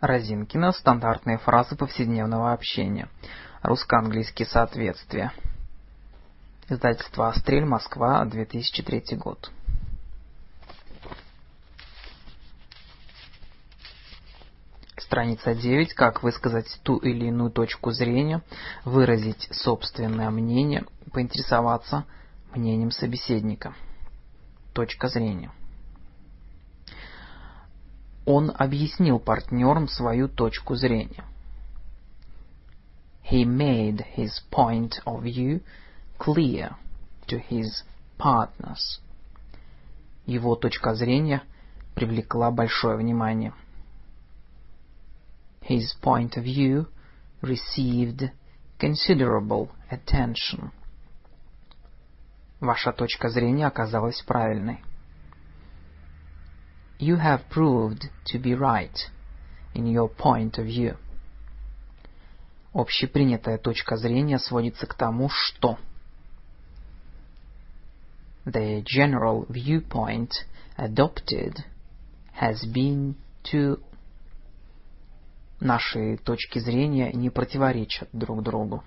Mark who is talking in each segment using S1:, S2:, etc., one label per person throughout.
S1: Разинкина. Стандартные фразы повседневного общения. Русско-английские соответствия. Издательство «Астрель», Москва, 2003 год. Страница 9. Как высказать ту или иную точку зрения, выразить собственное мнение, поинтересоваться мнением собеседника. Точка зрения. Он объяснил партнерам свою точку зрения. He made his point of view clear to his partners. Его точка зрения привлекла большое внимание. His point of view received considerable attention. Ваша точка зрения оказалась правильной. You have proved to be right in your point of view. Общепринятая точка зрения сводится к тому, что The general viewpoint adopted has been to Наши точки зрения не противоречат друг другу.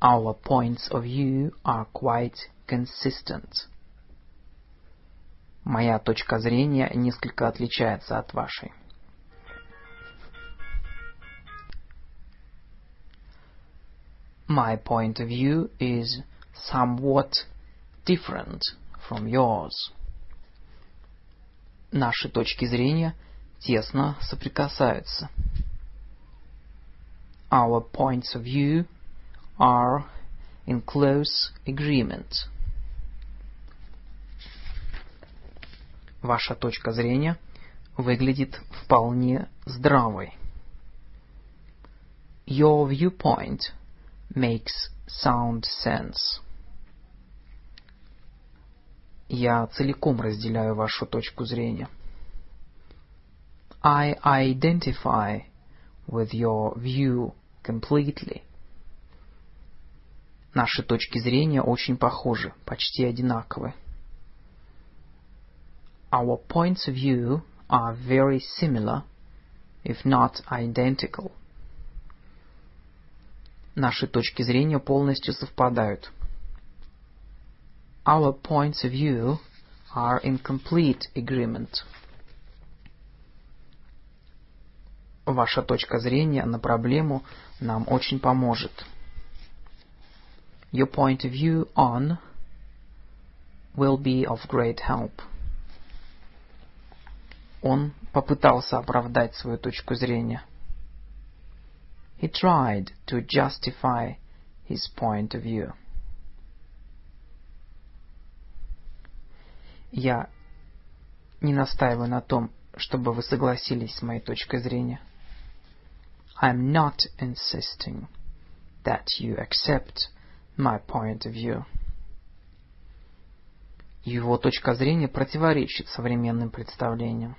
S1: Our points of view are quite consistent. Моя точка зрения несколько отличается от вашей. My point of view is somewhat different from yours. Наши точки зрения тесно соприкасаются. Our points of view are in close agreement. Ваша точка зрения выглядит вполне здравой. Your viewpoint makes sound sense. Я целиком разделяю вашу точку зрения. I identify with your view completely. Наши точки зрения очень похожи, почти одинаковы. Our points of view are very similar, if not identical. Наши точки зрения полностью совпадают. Our points of view are in complete agreement. Ваша точка зрения на проблему нам очень поможет. Your point of view on will be of great help. Он попытался оправдать свою точку зрения. He tried to justify his point of view. Я не настаиваю на том, чтобы вы согласились с моей точкой зрения. I'm not insisting that you accept my point of view. Его точка зрения противоречит современным представлениям.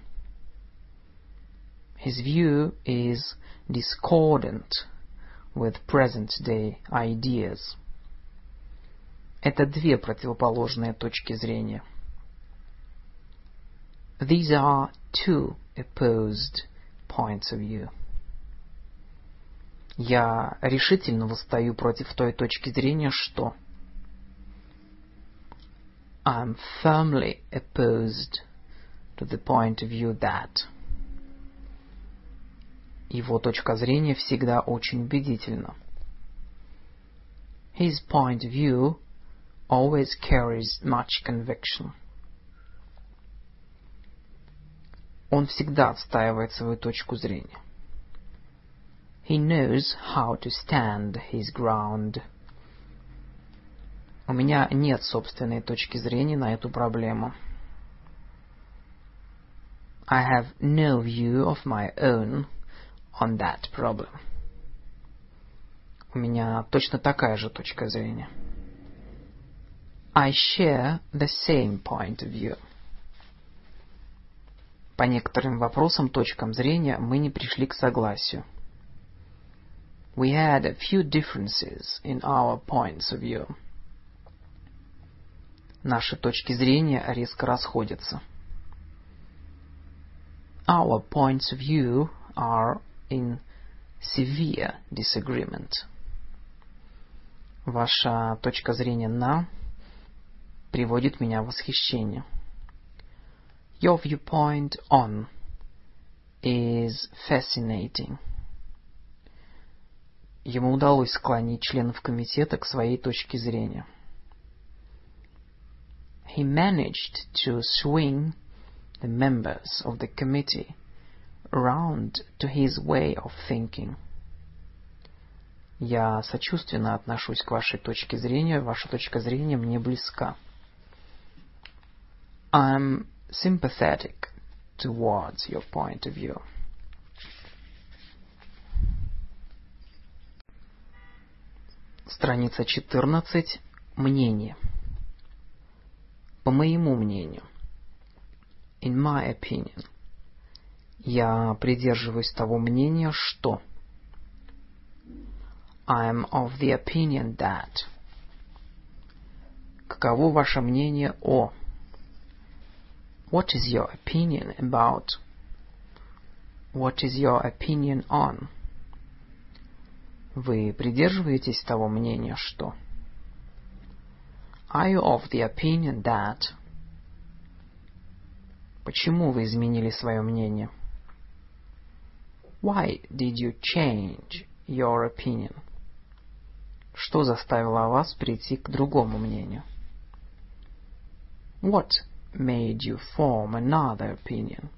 S1: His view is discordant with present-day ideas. Это две противоположные точки зрения. These are two opposed points of view. Я решительно восстаю против той точки зрения, что I'm firmly opposed to the point of view that его точка зрения всегда очень убедительна. His point of view always carries much conviction. Он всегда отстаивает свою точку зрения. He knows how to stand his ground. У меня нет собственной точки зрения на эту проблему. I have no view of my own on that problem. У меня точно такая же точка зрения. I share the same point of view. По некоторым вопросам, точкам зрения мы не пришли к согласию. we had a few differences in our points of view. Наши точки зрения резко расходятся. our points of view are in severe disagreement. Ваша точка зрения на приводит меня в восхищение. Your viewpoint on is fascinating. Ему удалось склонить членов комитета к своей точке зрения. He managed to swing the members of the committee around to his way of thinking. Я сочувственно отношусь к вашей точке зрения. Ваша точка зрения мне близка. I'm sympathetic towards your point of view. Страница 14. Мнение. По моему мнению. In my opinion. Я придерживаюсь того мнения, что... I am of the opinion that... Каково ваше мнение о... What is your opinion about? What is your opinion on? Вы придерживаетесь того мнения, что... Are you of the opinion that... Почему вы изменили свое мнение? Why did you change your opinion? Что заставило вас прийти к другому мнению? What made you form another opinion?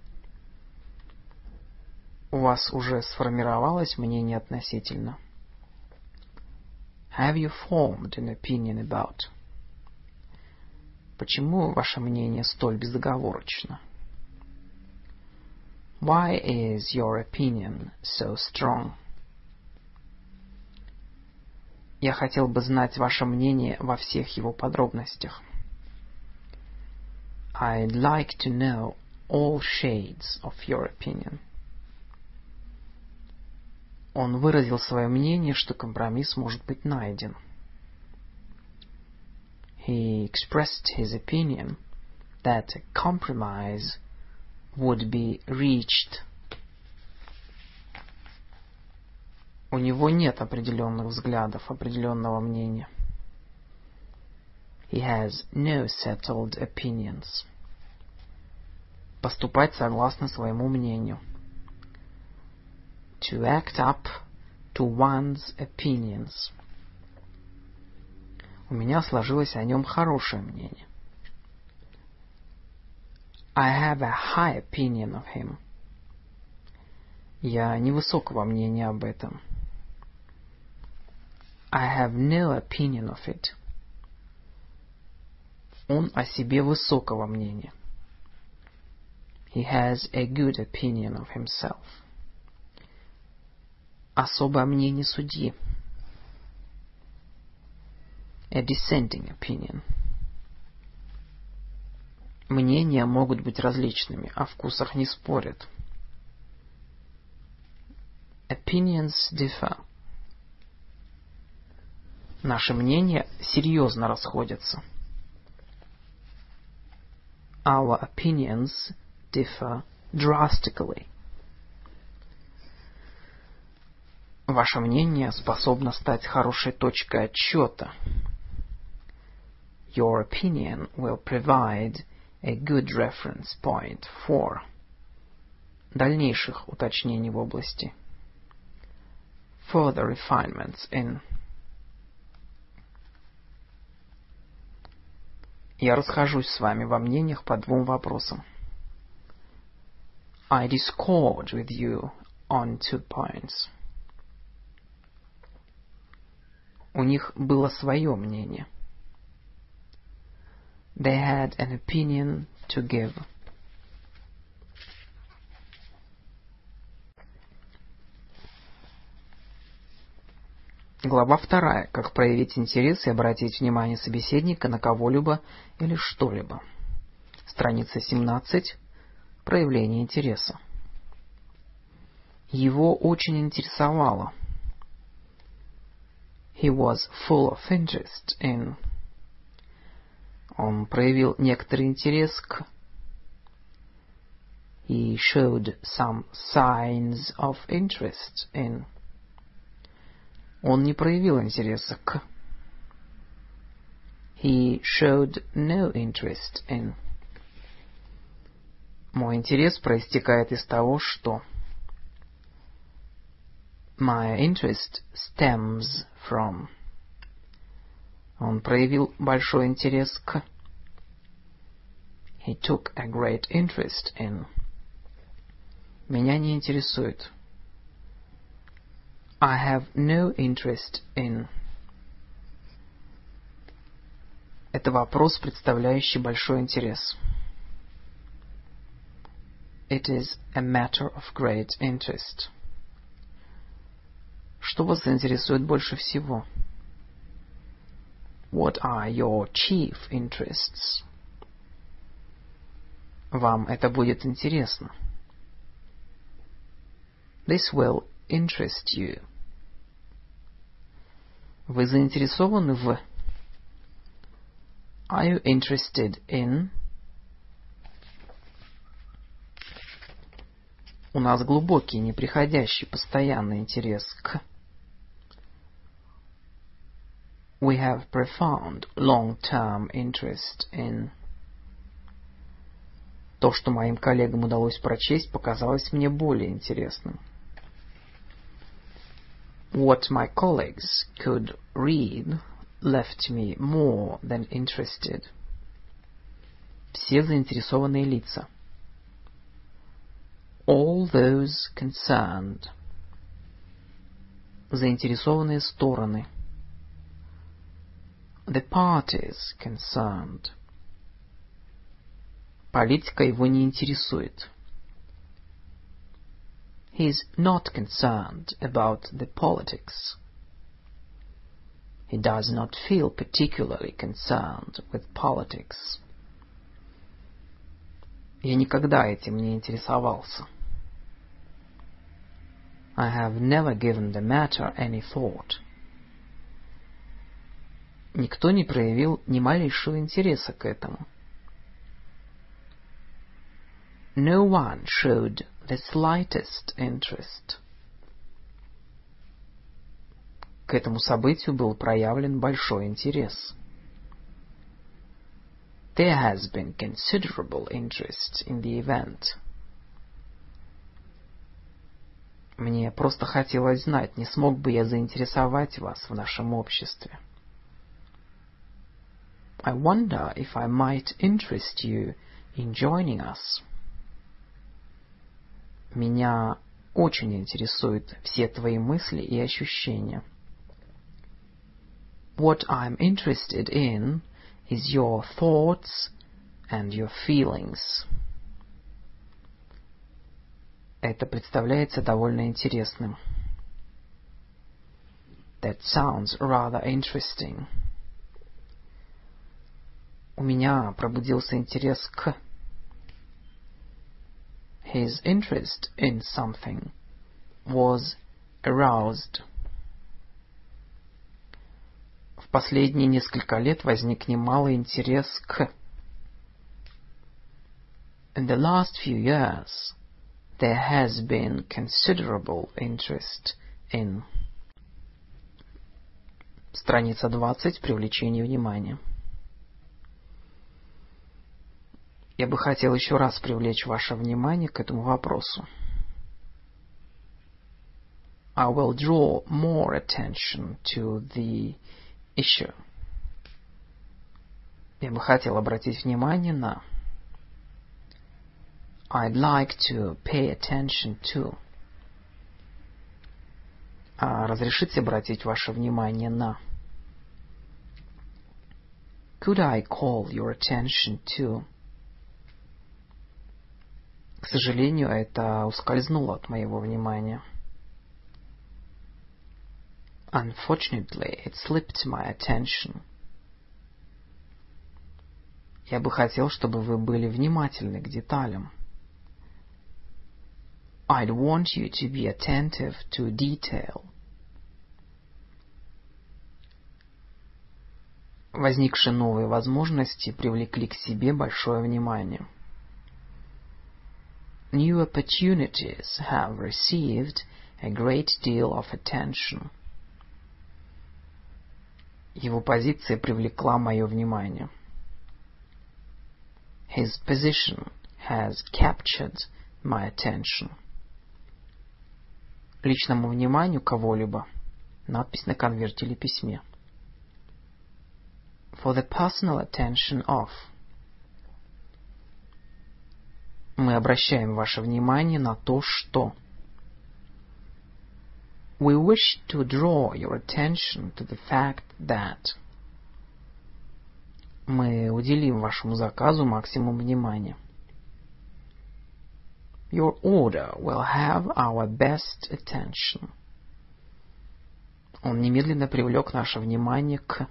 S1: У вас уже сформировалось мнение относительно? Have you formed an opinion about? Почему ваше мнение столь безоговорочно? Why is your opinion so strong? Я хотел бы знать ваше мнение во всех его подробностях. I'd like to know all shades of your opinion. Он выразил свое мнение, что компромисс может быть найден. He expressed his opinion that a compromise would be reached. У него нет определенных взглядов, определенного мнения. He has no settled opinions. Поступать согласно своему мнению. To act up to one's opinions. У меня сложилось о нем хорошее мнение. I have a high opinion of him. Я невысокого мнения об этом. I have no opinion of it. Он о себе высокого мнения. He has a good opinion of himself. Особое мнение судьи. A dissenting opinion. Мнения могут быть различными, о вкусах не спорят. Opinions differ. Наши мнения серьезно расходятся. Our opinions differ drastically. Ваше мнение способно стать хорошей точкой отчета. Your opinion will provide a good reference point for дальнейших уточнений в области further refinements in Я расхожусь с вами во мнениях по двум вопросам. I discord with you on two points. У них было свое мнение. They had an opinion to give. Глава вторая. Как проявить интерес и обратить внимание собеседника на кого-либо или что-либо. Страница 17. Проявление интереса. Его очень интересовало. He was full of interest in он проявил некоторый интерес к... he showed some signs of interest in. Он не проявил интереса к. He showed no interest in. Мой интерес проистекает из того, что... My interest stems from. Он проявил большой интерес к. He took a great interest in. Меня не интересует. I have no interest in. Это вопрос, представляющий большой интерес. It is a matter of great interest. Что вас интересует больше всего? What are your chief interests? Вам это будет интересно. This will interest you. Вы заинтересованы в Are you interested in? У нас глубокий, неприходящий, постоянный интерес к. We have profound, long-term interest in. То, что моим коллегам удалось прочесть, показалось мне более интересным. What my colleagues could read left me more than interested. Все заинтересованные лица. All those concerned. Заинтересованные стороны. The parties concerned. Политика его не интересует. He is not concerned about the politics. He does not feel particularly concerned with politics. Я никогда этим не интересовался. I have never given the matter any thought. Никто не проявил ни малейшего интереса к этому. No one showed the slightest interest. К этому событию был проявлен большой интерес. There has been considerable interest in the event. Мне просто хотелось знать, не смог бы я заинтересовать вас в нашем обществе. I wonder if I might interest you in joining us. Меня очень интересуют все твои мысли и ощущения. What I'm interested in is your thoughts and your feelings. Это представляется довольно интересным. That sounds rather interesting. У меня пробудился интерес к... His interest in something was aroused. В последние несколько лет возник немалый интерес к... In the last few years, there has been considerable interest in... Страница 20. Привлечение внимания. Я бы хотел еще раз привлечь ваше внимание к этому вопросу. I will draw more attention to the issue. Я бы хотел обратить внимание на I'd like to pay attention to. А разрешите обратить ваше внимание на Could I call your attention to? К сожалению, это ускользнуло от моего внимания. Unfortunately, it slipped my attention. Я бы хотел, чтобы вы были внимательны к деталям. I'd want you to be attentive to detail. Возникшие новые возможности привлекли к себе большое внимание. new opportunities have received a great deal of attention. Его позиция привлекла мое внимание. His position has captured my attention. Личному вниманию кого-либо. Надпись на конверте или письме. For the personal attention of. Мы обращаем ваше внимание на то, что. We wish to draw your attention to the fact that. Мы уделим вашему заказу максимум внимания. Your order will have our best attention. Он немедленно привлек наше внимание к...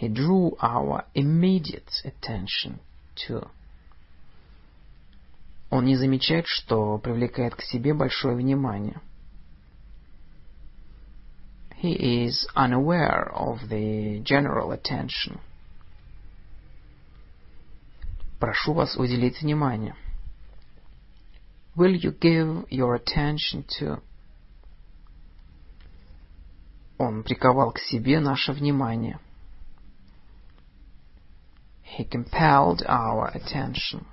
S1: He drew our immediate attention to... Он не замечает, что привлекает к себе большое внимание. He is unaware of the general attention. Прошу вас уделить внимание. Will you give your attention to... Он приковал к себе наше внимание. He compelled our attention.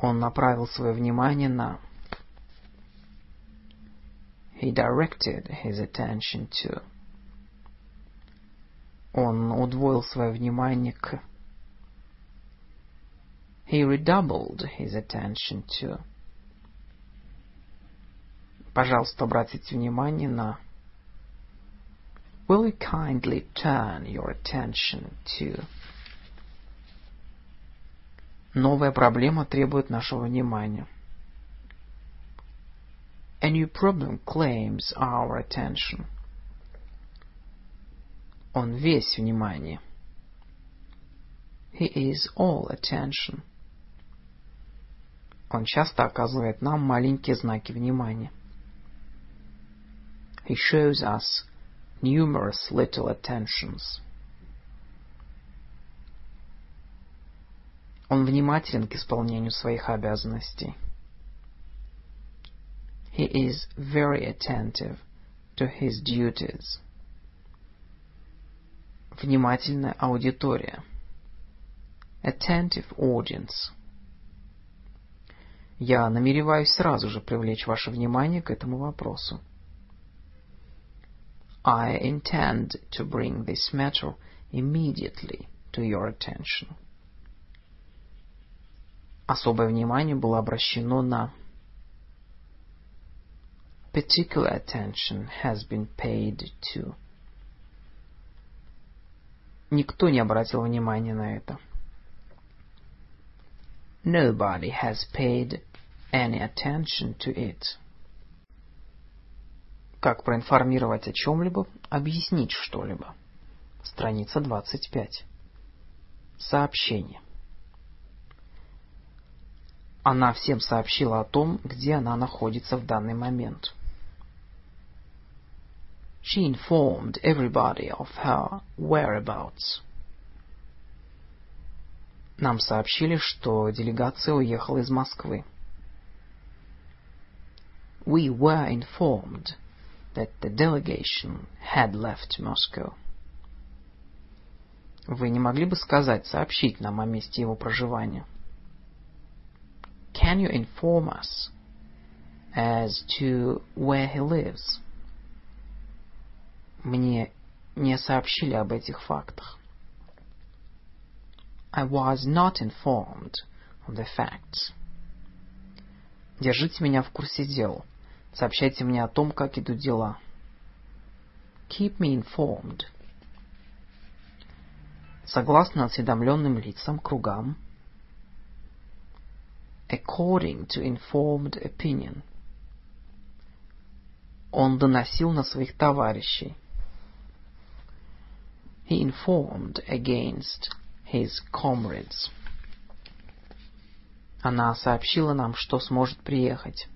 S1: Он направил свое внимание на... He directed his attention to... Он удвоил свое внимание к... He redoubled his attention to... Пожалуйста, обратите внимание на... Will you kindly turn your attention to... Новая проблема требует нашего внимания. A new problem claims our attention. Он весь внимание. He is all attention. Он часто оказывает нам маленькие знаки внимания. He shows us numerous little attentions. Он внимателен к исполнению своих обязанностей. He is very attentive to his duties. Внимательная аудитория. Attentive audience. Я намереваюсь сразу же привлечь ваше внимание к этому вопросу. I intend to bring this matter immediately to your attention. Особое внимание было обращено на Particular attention has been paid to. Никто не обратил внимания на это. Nobody has paid any attention to it. Как проинформировать о чем-либо, объяснить что-либо. Страница 25. Сообщение. Она всем сообщила о том, где она находится в данный момент. She informed everybody of her whereabouts. Нам сообщили, что делегация уехала из Москвы. We were informed that the delegation had left Moscow. Вы не могли бы сказать, сообщить нам о месте его проживания? Can you inform us as to where he lives? Мне не сообщили об этих фактах. I was not informed of the facts. Держите меня в курсе дел. Сообщайте мне о том, как идут дела. Keep me informed. Согласно осведомленным лицам, кругам, according to informed opinion. Он доносил на своих товарищей. He informed against his comrades. Она сообщила нам, что сможет приехать.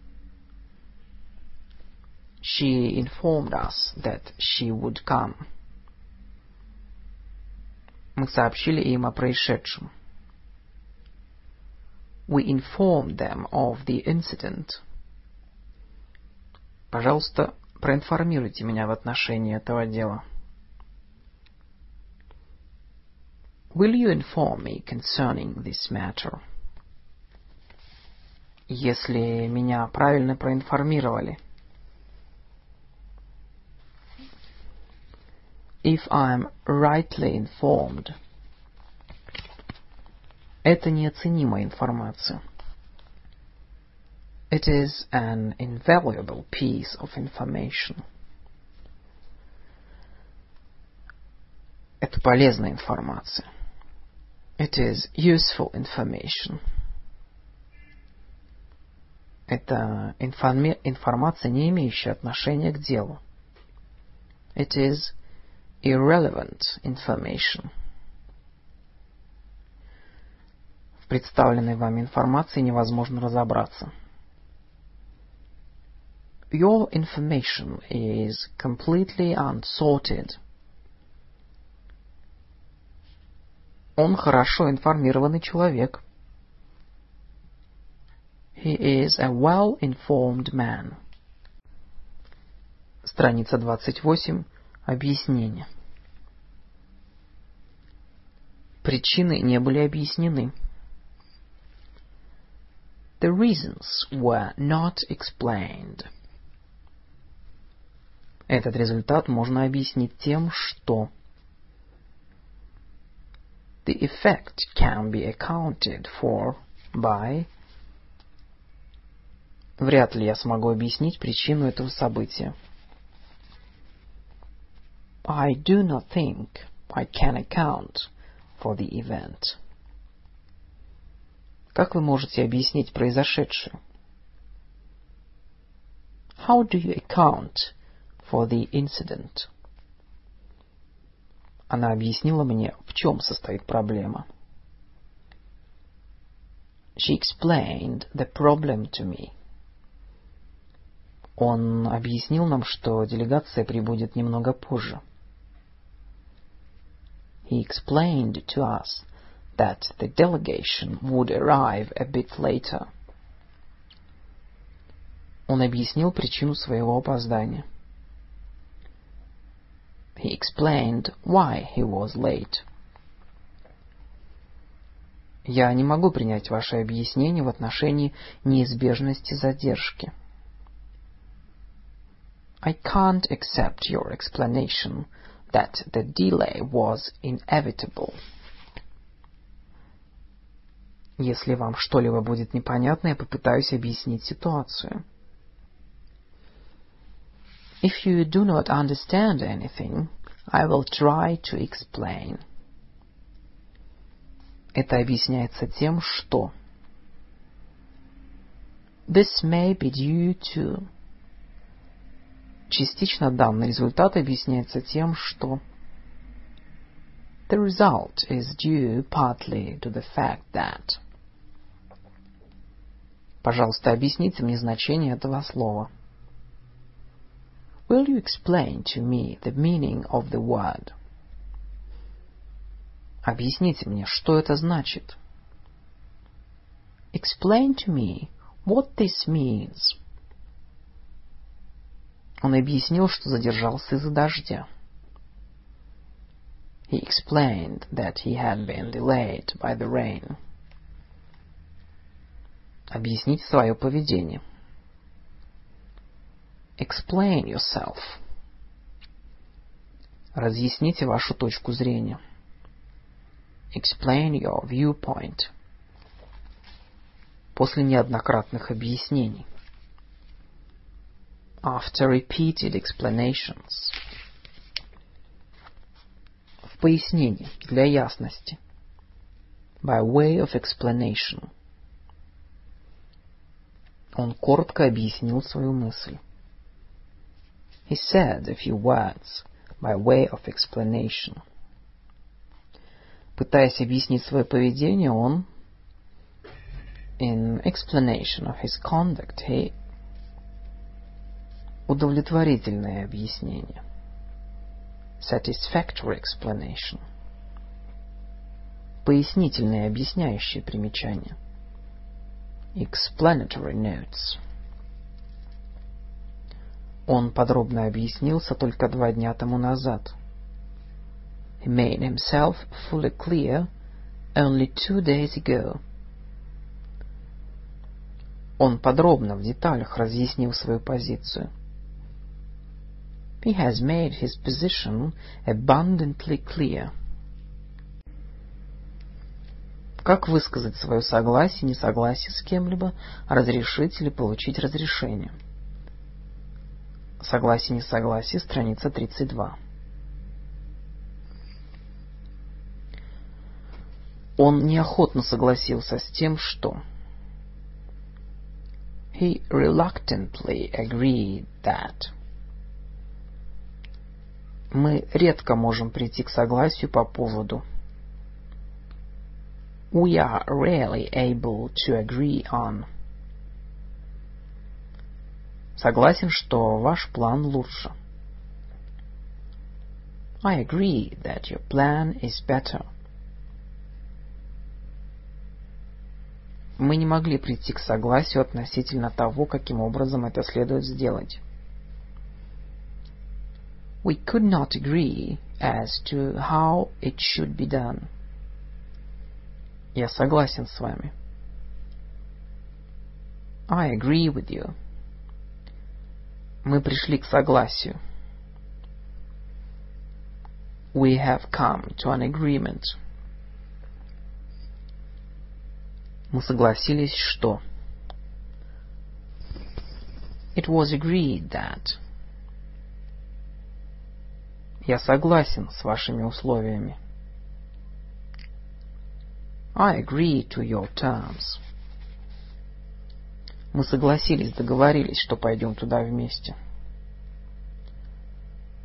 S1: She informed us that she would come. Мы сообщили им о происшедшем. We informed them of the incident. Пожалуйста, проинформируйте меня в отношении этого дела. Will you inform me concerning this matter? Если меня правильно проинформировали. If I'm rightly informed. Это неоценимая информация. It is an invaluable piece of information. Это полезная информация. It is useful information. Это информи- информация, не имеющая отношения к делу. It is irrelevant information. В представленной вами информации невозможно разобраться. Your information is completely unsorted. Он хорошо информированный человек. He is a well-informed man. Страница 28. Объяснение. Причины не были объяснены. The reasons were not explained. Этот результат можно объяснить тем, что The effect can be accounted for by Вряд ли я смогу объяснить причину этого события. I do not think I can account for the event. Как вы можете объяснить произошедшее? How do you account for the incident? Она объяснила мне, в чем состоит проблема. She explained the problem to me. Он объяснил нам, что делегация прибудет немного позже. He explained to us that the delegation would arrive a bit later. Он объяснил причину своего опоздания. He explained why he was late. Я не могу принять ваше объяснение в отношении неизбежности задержки. I can't accept your explanation that the delay was inevitable. Если вам что-либо будет непонятно, я попытаюсь объяснить ситуацию. If you do not understand anything, I will try to explain. Это объясняется тем, что This may be due to Частично данный результат объясняется тем, что The result is due partly to the fact that Пожалуйста, объясните мне значение этого слова. Will you explain to me the meaning of the word? Объясните мне, что это значит. Explain to me what this means. Он объяснил, что задержался из-за дождя. He explained that he had been delayed by the rain. Объяснить свое поведение. Explain yourself. Разъясните вашу точку зрения. Explain your viewpoint. После неоднократных объяснений. After repeated explanations. В пояснении, для ясности. By way of explanation. Он коротко объяснил свою мысль. He said a few words by way of explanation. Пытаясь объяснить свое поведение, он in explanation of his conduct, he удовлетворительное объяснение satisfactory explanation пояснительное объясняющее примечание Explanatory notes. Он подробно объяснился только два дня тому назад. He made himself fully clear only two days ago. Он подробно в деталях разъяснил свою позицию. He has made his position abundantly clear. Как высказать свое согласие, несогласие с кем-либо, разрешить или получить разрешение? Согласие, несогласие, страница 32. Он неохотно согласился с тем, что... He reluctantly agreed that... Мы редко можем прийти к согласию по поводу... We are rarely able to agree on... Согласен, что ваш план лучше. I agree that your plan is better. Мы не могли прийти к согласию относительно того, каким образом это следует сделать. We could not agree as to how it should be done. Я согласен с вами. I agree with you. Мы пришли к согласию. We have come to an agreement. Мы согласились, что... It was agreed that... Я согласен с вашими условиями. I agree to your terms. Мы согласились, договорились, что пойдем туда вместе.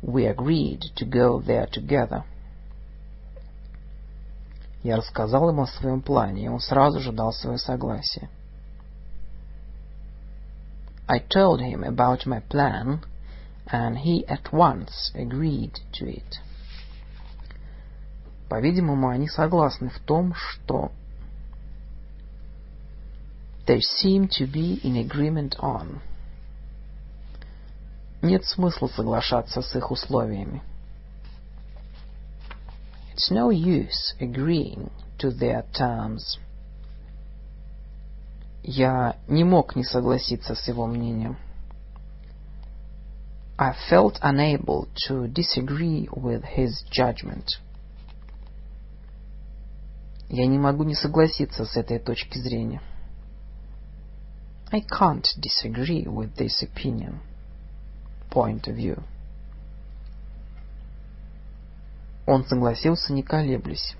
S1: We agreed to go there together. Я рассказал ему о своем плане, и он сразу же дал свое согласие. I told him about my plan, and he at once agreed to it. По-видимому, они согласны в том, что they seem to be in agreement on. Нет смысла соглашаться с их условиями. It's no use agreeing to their terms. Я не мог не согласиться с его мнением. I felt unable to disagree with his judgment. Я не могу не согласиться с этой точки зрения. I can't disagree with this opinion, point of view. Он согласился, не колеблясь.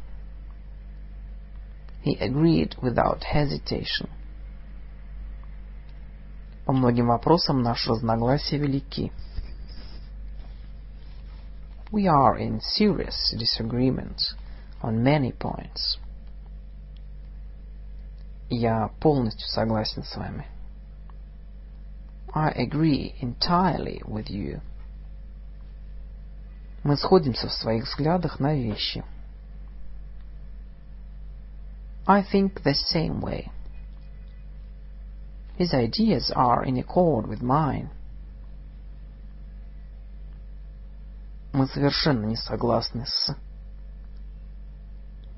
S1: He agreed without hesitation. По многим вопросам наши разногласия велики. We are in serious disagreement on many points. Я полностью согласен с вами. I agree entirely with you. Мы сходимся в своих взглядах на вещи. I think the same way. His ideas are in accord with mine. Мы совершенно не согласны с...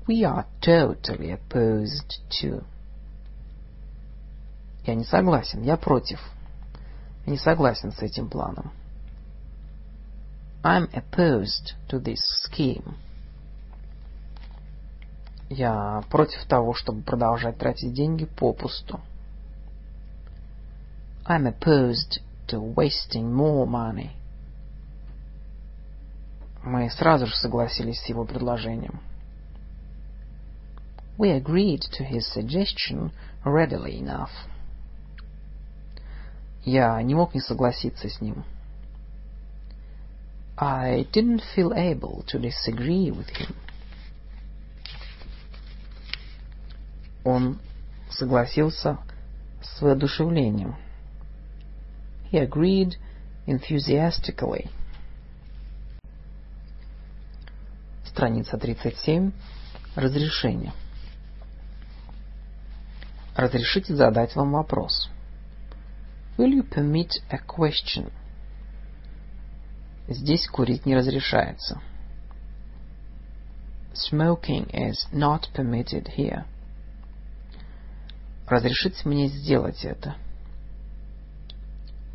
S1: We are totally opposed to... Я не согласен, я против. не согласен с этим планом. I'm opposed to this scheme. Я против того, чтобы продолжать тратить деньги попусту. I'm opposed to wasting more money. Мы сразу же согласились с его предложением. We agreed to his suggestion readily enough. Я не мог не согласиться с ним. I didn't feel able to disagree with him. Он согласился с воодушевлением. He agreed enthusiastically. Страница 37. Разрешение. Разрешите задать вам вопрос. Will you permit a question? Здесь курить не разрешается. Smoking is not permitted here. Разрешите мне сделать это.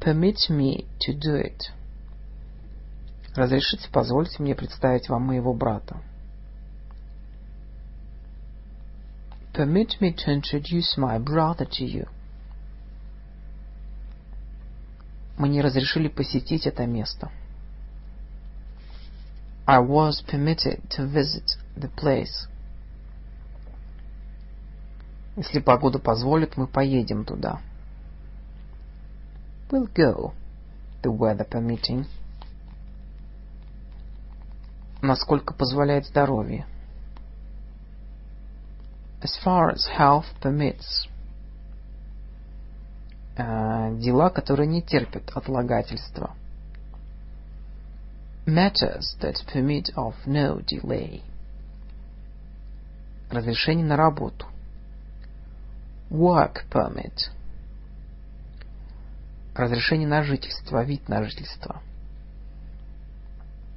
S1: Permit me to do it. Разрешите позвольте мне представить вам моего брата. Permit me to introduce my brother to you. Мне разрешили посетить это место. I was permitted to visit the place. Если погода позволит, мы поедем туда. We'll go, the weather permitting. Насколько позволяет здоровье. As far as health permits. Uh, дела, которые не терпят отлагательства. Matters that permit of no delay. Разрешение на работу. Work permit. Разрешение на жительство, вид на жительство.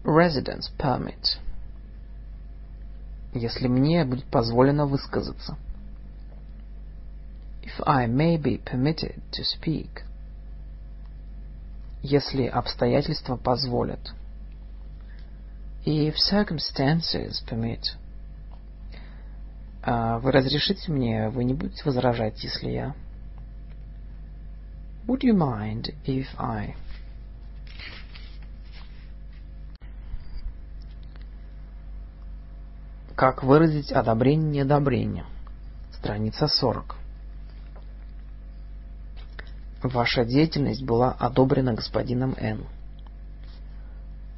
S1: Residence permit. Если мне будет позволено высказаться. If I may be permitted to speak. Если обстоятельства позволят. If circumstances permit. А вы разрешите мне, вы не будете возражать, если я... Would you mind if I... Как выразить одобрение неодобрение? Страница 40. Ваша деятельность была одобрена господином Н.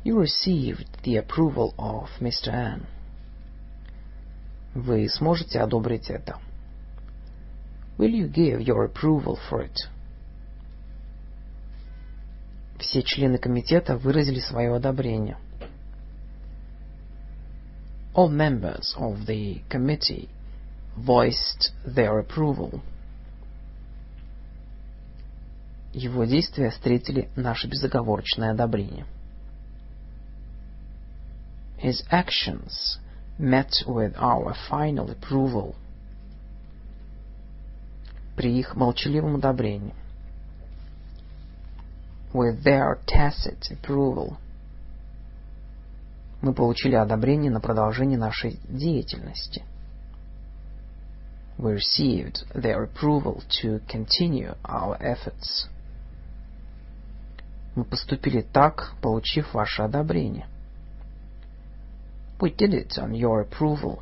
S1: You received the approval of Mr. N. Вы сможете одобрить это? Will you give your approval for it? Все члены комитета выразили свое одобрение. All members of the committee voiced their approval. Его действия встретили наше безоговорочное одобрение. His actions met with our final approval. При их молчаливом одобрении. With their tacit approval. Мы получили одобрение на продолжение нашей деятельности. We received their approval to continue our efforts. Мы поступили так, получив ваше одобрение. We did it on your approval.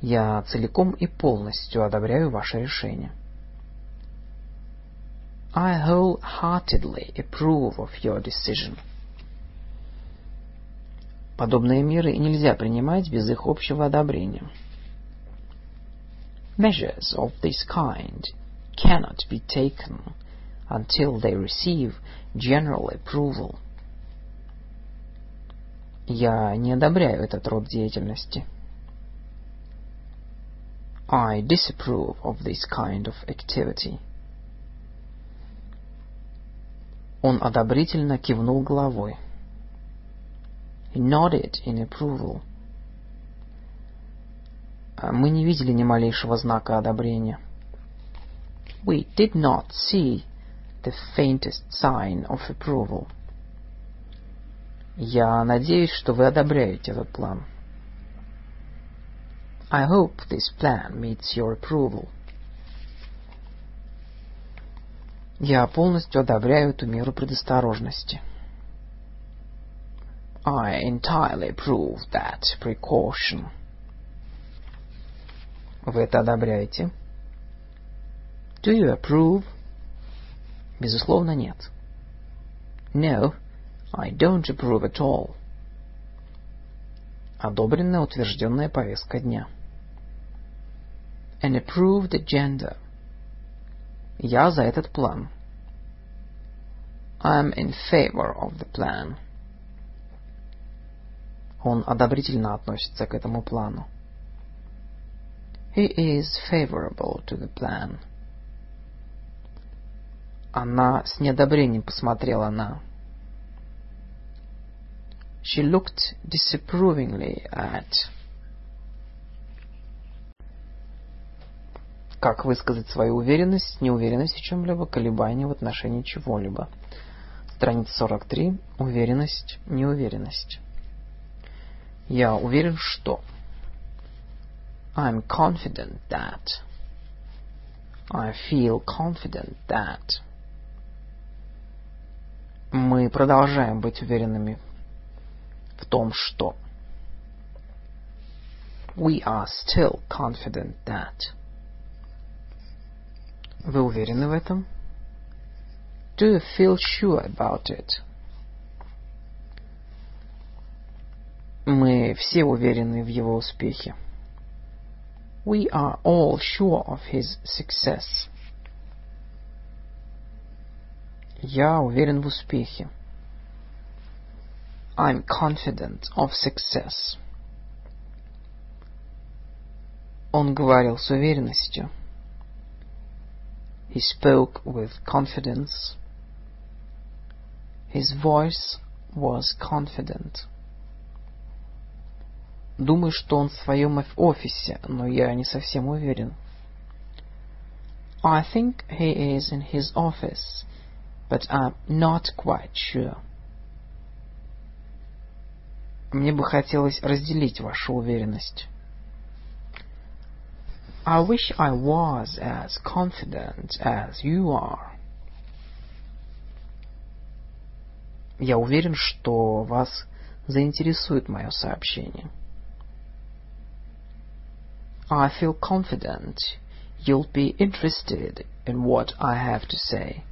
S1: Я целиком и полностью одобряю ваше решение. I wholeheartedly approve of your decision. Подобные меры нельзя принимать без их общего одобрения. Measures of this kind cannot be taken until they receive general approval. Я не одобряю этот род деятельности. I disapprove of this kind of activity. Он одобрительно кивнул головой. He nodded in approval. Мы не видели ни малейшего знака одобрения. We did not see the faintest sign of approval. Я надеюсь, что вы одобряете этот план. I hope this plan meets your approval. Я полностью одобряю эту меру предосторожности. I entirely approve that precaution. Вы это одобряете? Do you approve? Безусловно, нет. No, I don't approve at all. Одобренная утвержденная повестка дня. An approved agenda. Я за этот план. I'm in favor of the plan. Он одобрительно относится к этому плану. He is favorable to the plan. Она с неодобрением посмотрела на... She looked disapprovingly at... Как высказать свою уверенность, неуверенность в чем-либо, колебание в отношении чего-либо. Страница 43. Уверенность, неуверенность. Я уверен, что... I'm confident that... I feel confident that... Мы продолжаем быть уверенными в том, что... We are still confident that... Вы уверены в этом? Do you feel sure about it? Мы все уверены в его успехе. We are all sure of his success. Я уверен в успехе. I'm confident of success. Он говорил с уверенностью. He spoke with confidence. His voice was confident. Думаю, что он в своем офисе, но я не совсем уверен. I think he is in his office, but I'm not quite sure. Мне бы хотелось разделить вашу уверенность. I wish I was as confident as you are. Я уверен, что вас заинтересует мое сообщение. I feel confident you'll be interested in what I have to say.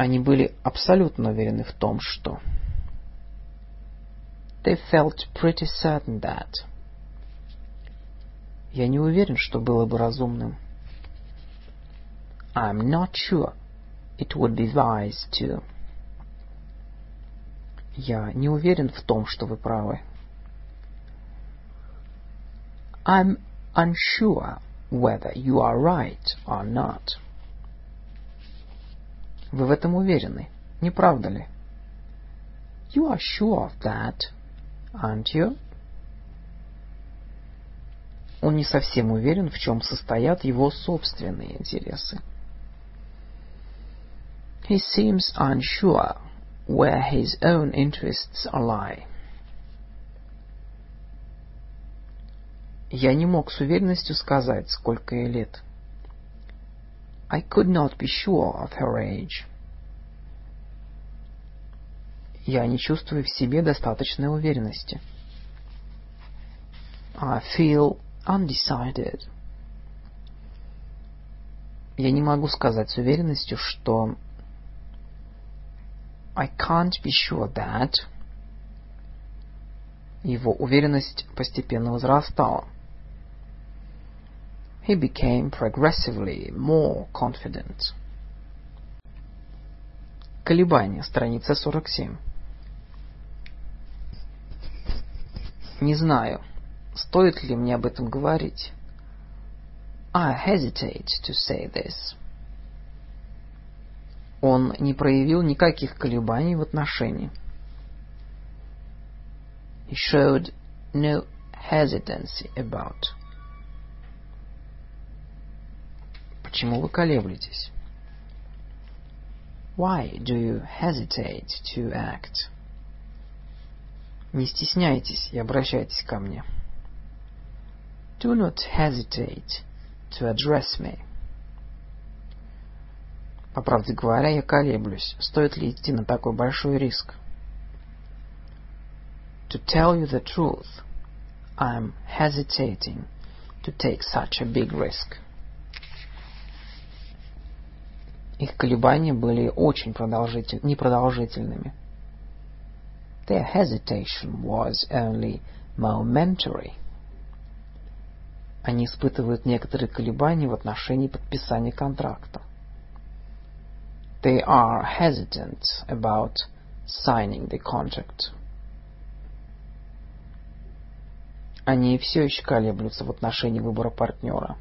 S1: Они были абсолютно уверены в том, что They felt pretty certain that. Я не уверен, что было бы разумным. I'm not sure it would be wise to. Я не уверен в том, что вы правы. I'm unsure whether you are right or not. Вы в этом уверены, не правда ли? You are sure of that, Aren't you? Он не совсем уверен, в чем состоят его собственные интересы. He seems unsure where his own interests lie. Я не мог с уверенностью сказать, сколько ей лет. I could not be sure of her age. Я не чувствую в себе достаточной уверенности. I feel undecided. Я не могу сказать с уверенностью, что I can't be sure that его уверенность постепенно возрастала. He became progressively more confident. Колебания, страница 47. Не знаю, стоит ли мне об этом говорить. I hesitate to say this. Он не проявил никаких колебаний в отношении. He showed no hesitancy about. Почему вы колеблетесь? Why do you hesitate to act? Не стесняйтесь и обращайтесь ко мне. Do not hesitate to address me. По правде говоря, я колеблюсь, стоит ли идти на такой большой риск. To tell you the truth, I'm hesitating to take such a big risk. Их колебания были очень продолжитель... непродолжительными. Their hesitation was only momentary. Они испытывают некоторые колебания в отношении подписания контракта. They are hesitant about signing the contract. Они все еще колеблются в отношении выбора партнера.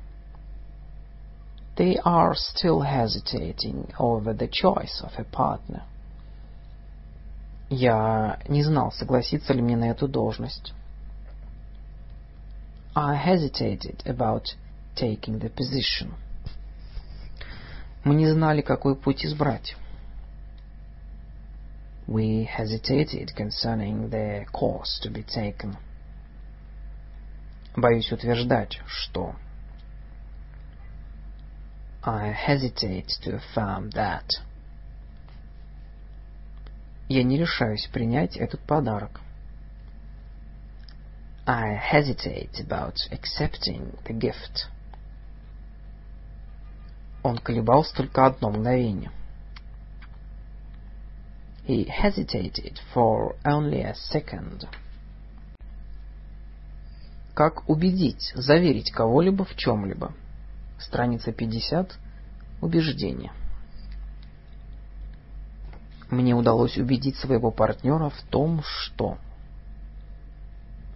S1: They are still hesitating over the choice of a partner. Я не знал, согласиться ли мне на эту должность. I hesitated about taking the position. Мы не знали, какой путь избрать. We hesitated concerning the course to be taken. Боюсь утверждать, что... I hesitate to affirm that. Я не решаюсь принять этот подарок. I hesitate about accepting the gift. Он колебался только одно мгновение. He hesitated for only a second. Как убедить, заверить кого-либо в чем-либо? Страница 50. Убеждение. Мне удалось убедить своего партнера в том, что...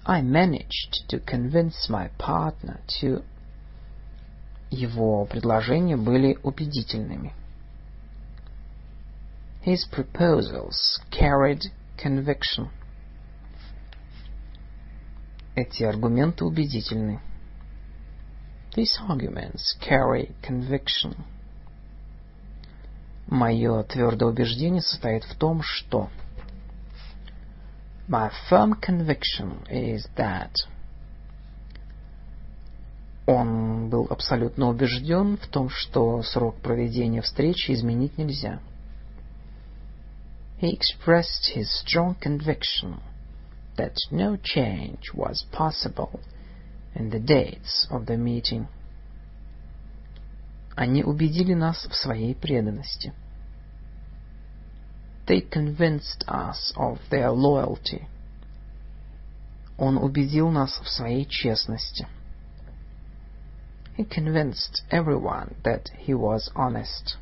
S1: I managed to convince my partner to... Его предложения были убедительными. His proposals carried conviction. Эти аргументы убедительны. These arguments carry conviction. Мое твердое убеждение состоит в том, что My firm conviction is that он был абсолютно убежден в том, что срок проведения встречи изменить нельзя. He expressed his strong conviction that no change was possible in the dates of the meeting. Они убедили нас в своей преданности. They convinced us of their loyalty. Он убедил нас в своей честности. He convinced everyone that he was honest.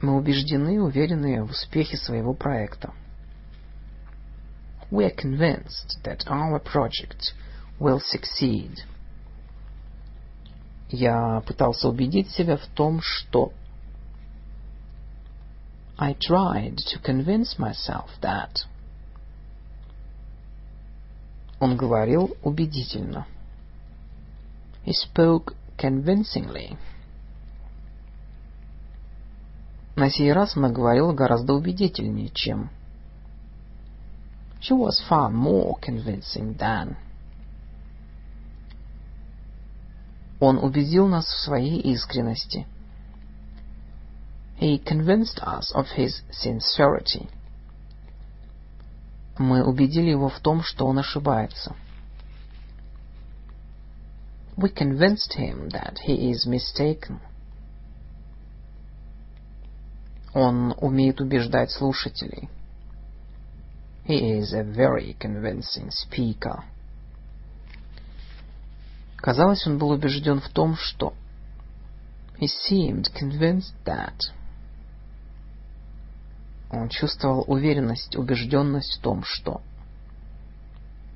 S1: Мы убеждены и уверены в успехе своего проекта. We are convinced that our project will succeed. Я пытался убедить себя в том, что I tried to convince myself that. Он говорил убедительно. He spoke convincingly. На сей раз она говорила гораздо убедительнее, чем. She was far more convincing than. Он убедил нас в своей искренности. He convinced us of his sincerity. Мы убедили его в том, что он ошибается. We convinced him that he is mistaken. Он умеет убеждать слушателей. He is a very convincing speaker. Казалось, он был убежден в том, что... He seemed convinced that... Он чувствовал уверенность, убежденность в том, что...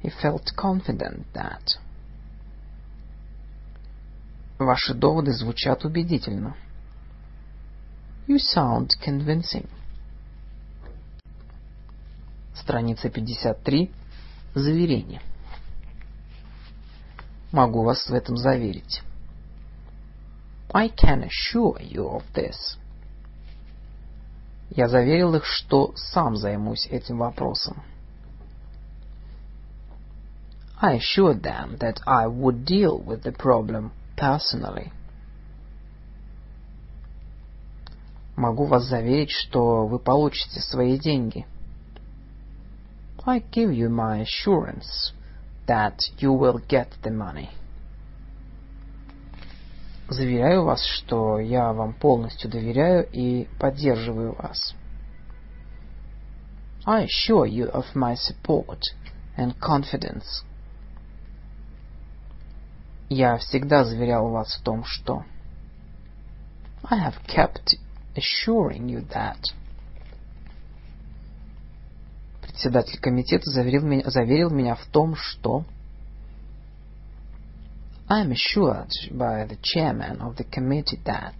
S1: He felt confident that... Ваши доводы звучат убедительно. You sound convincing. Страница 53. Заверение. Могу вас в этом заверить. I can assure you of this. Я заверил их, что сам займусь этим вопросом. I assured them that I would deal with the problem personally. Могу вас заверить, что вы получите свои деньги. I give you my assurance that you will get the money. Заверяю вас, что я вам полностью доверяю и поддерживаю вас. I assure you of my support and confidence. Я всегда заверял вас в том, что... I have kept assuring you that... Председатель комитета заверил меня, заверил меня в том, что...
S2: I am assured by the chairman of the committee that...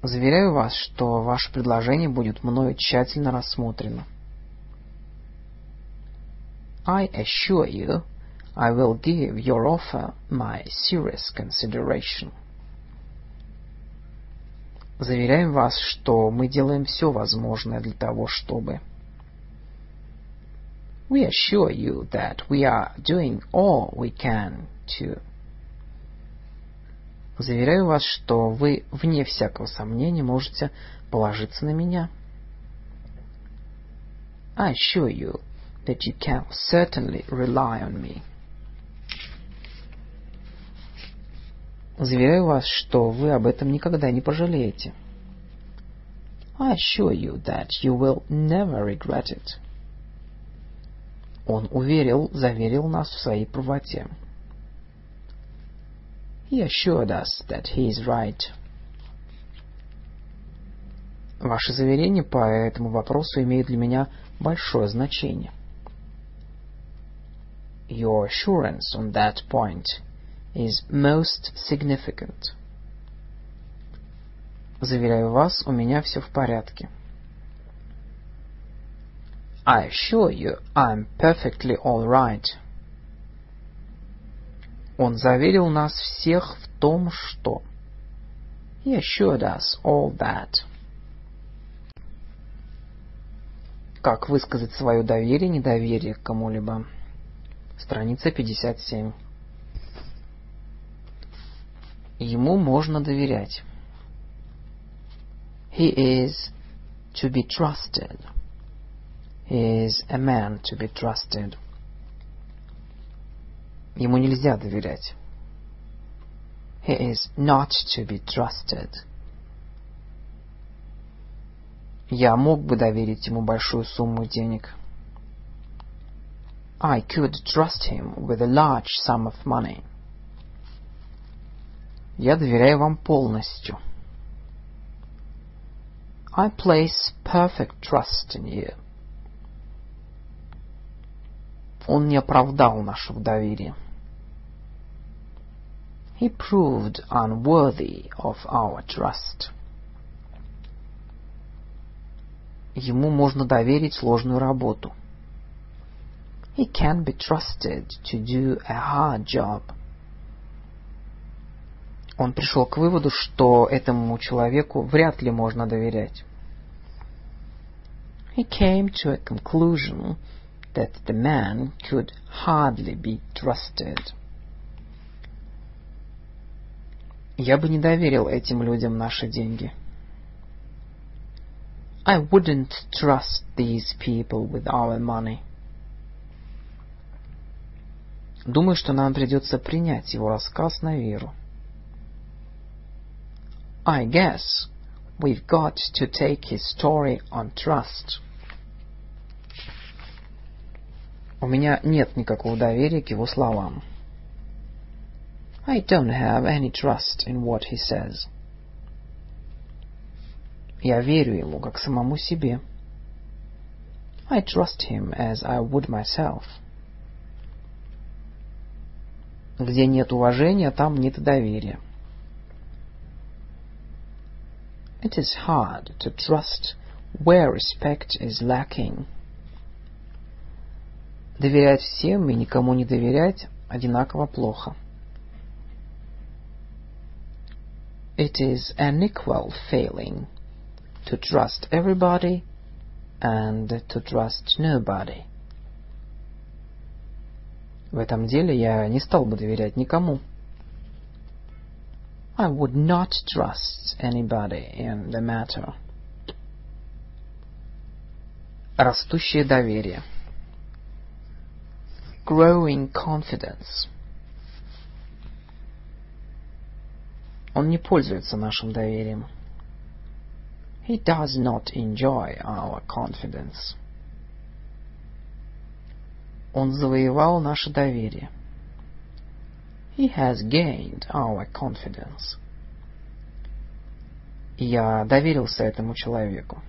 S1: Заверяю вас, что ваше предложение будет мною тщательно рассмотрено.
S2: I assure you I will give your offer my serious consideration.
S1: Заверяем вас, что мы делаем все возможное для того, чтобы...
S2: We assure you that we are doing all we can to...
S1: Заверяю вас, что вы, вне всякого сомнения, можете положиться на меня.
S2: I assure you that you can certainly rely on me.
S1: Заверяю вас, что вы об этом никогда не пожалеете.
S2: I assure you that you will never regret it.
S1: Он уверил, заверил нас в своей правоте.
S2: He assured us that he is right.
S1: Ваши заверения по этому вопросу имеют для меня большое значение.
S2: Your assurance on that point is most significant.
S1: Заверяю вас, у меня все в порядке.
S2: I assure you I'm perfectly all right.
S1: Он заверил нас всех в том, что...
S2: He assured us all that.
S1: Как высказать свое доверие, недоверие к кому-либо? Страница 57. Ему можно доверять.
S2: He is to be trusted. He is a man to be trusted.
S1: Ему нельзя доверять.
S2: He is not to be trusted.
S1: Я мог бы доверить ему большую сумму денег.
S2: I could trust him with a large sum of money.
S1: Я доверяю вам полностью.
S2: I place perfect trust in you.
S1: Он не оправдал нашего доверия.
S2: He proved unworthy of our trust.
S1: Ему можно доверить сложную работу.
S2: He can be trusted to do a hard job.
S1: Он пришел к выводу, что этому человеку вряд ли можно доверять.
S2: He came to a conclusion that the man could hardly be trusted.
S1: Я бы не доверил этим людям наши деньги.
S2: I wouldn't trust these people with our money.
S1: Думаю, что нам придется принять его рассказ на веру.
S2: I guess we've got to take his story on trust.
S1: У меня нет никакого доверия к его словам.
S2: I don't have any trust in what he says.
S1: Я верю ему как самому себе.
S2: I trust him as I would myself.
S1: Где нет уважения, там нет доверия.
S2: It is hard to trust where respect is lacking.
S1: Доверять всем и никому не доверять одинаково плохо.
S2: It is an equal failing to trust everybody and to trust nobody.
S1: В этом деле я не стал бы доверять никому.
S2: I would not trust anybody in the matter.
S1: Растущее доверие.
S2: Growing confidence.
S1: Он не пользуется нашим доверием.
S2: He does not enjoy our confidence.
S1: Он завоевал наше доверие.
S2: He has gained our confidence.
S1: Я доверился этому человеку.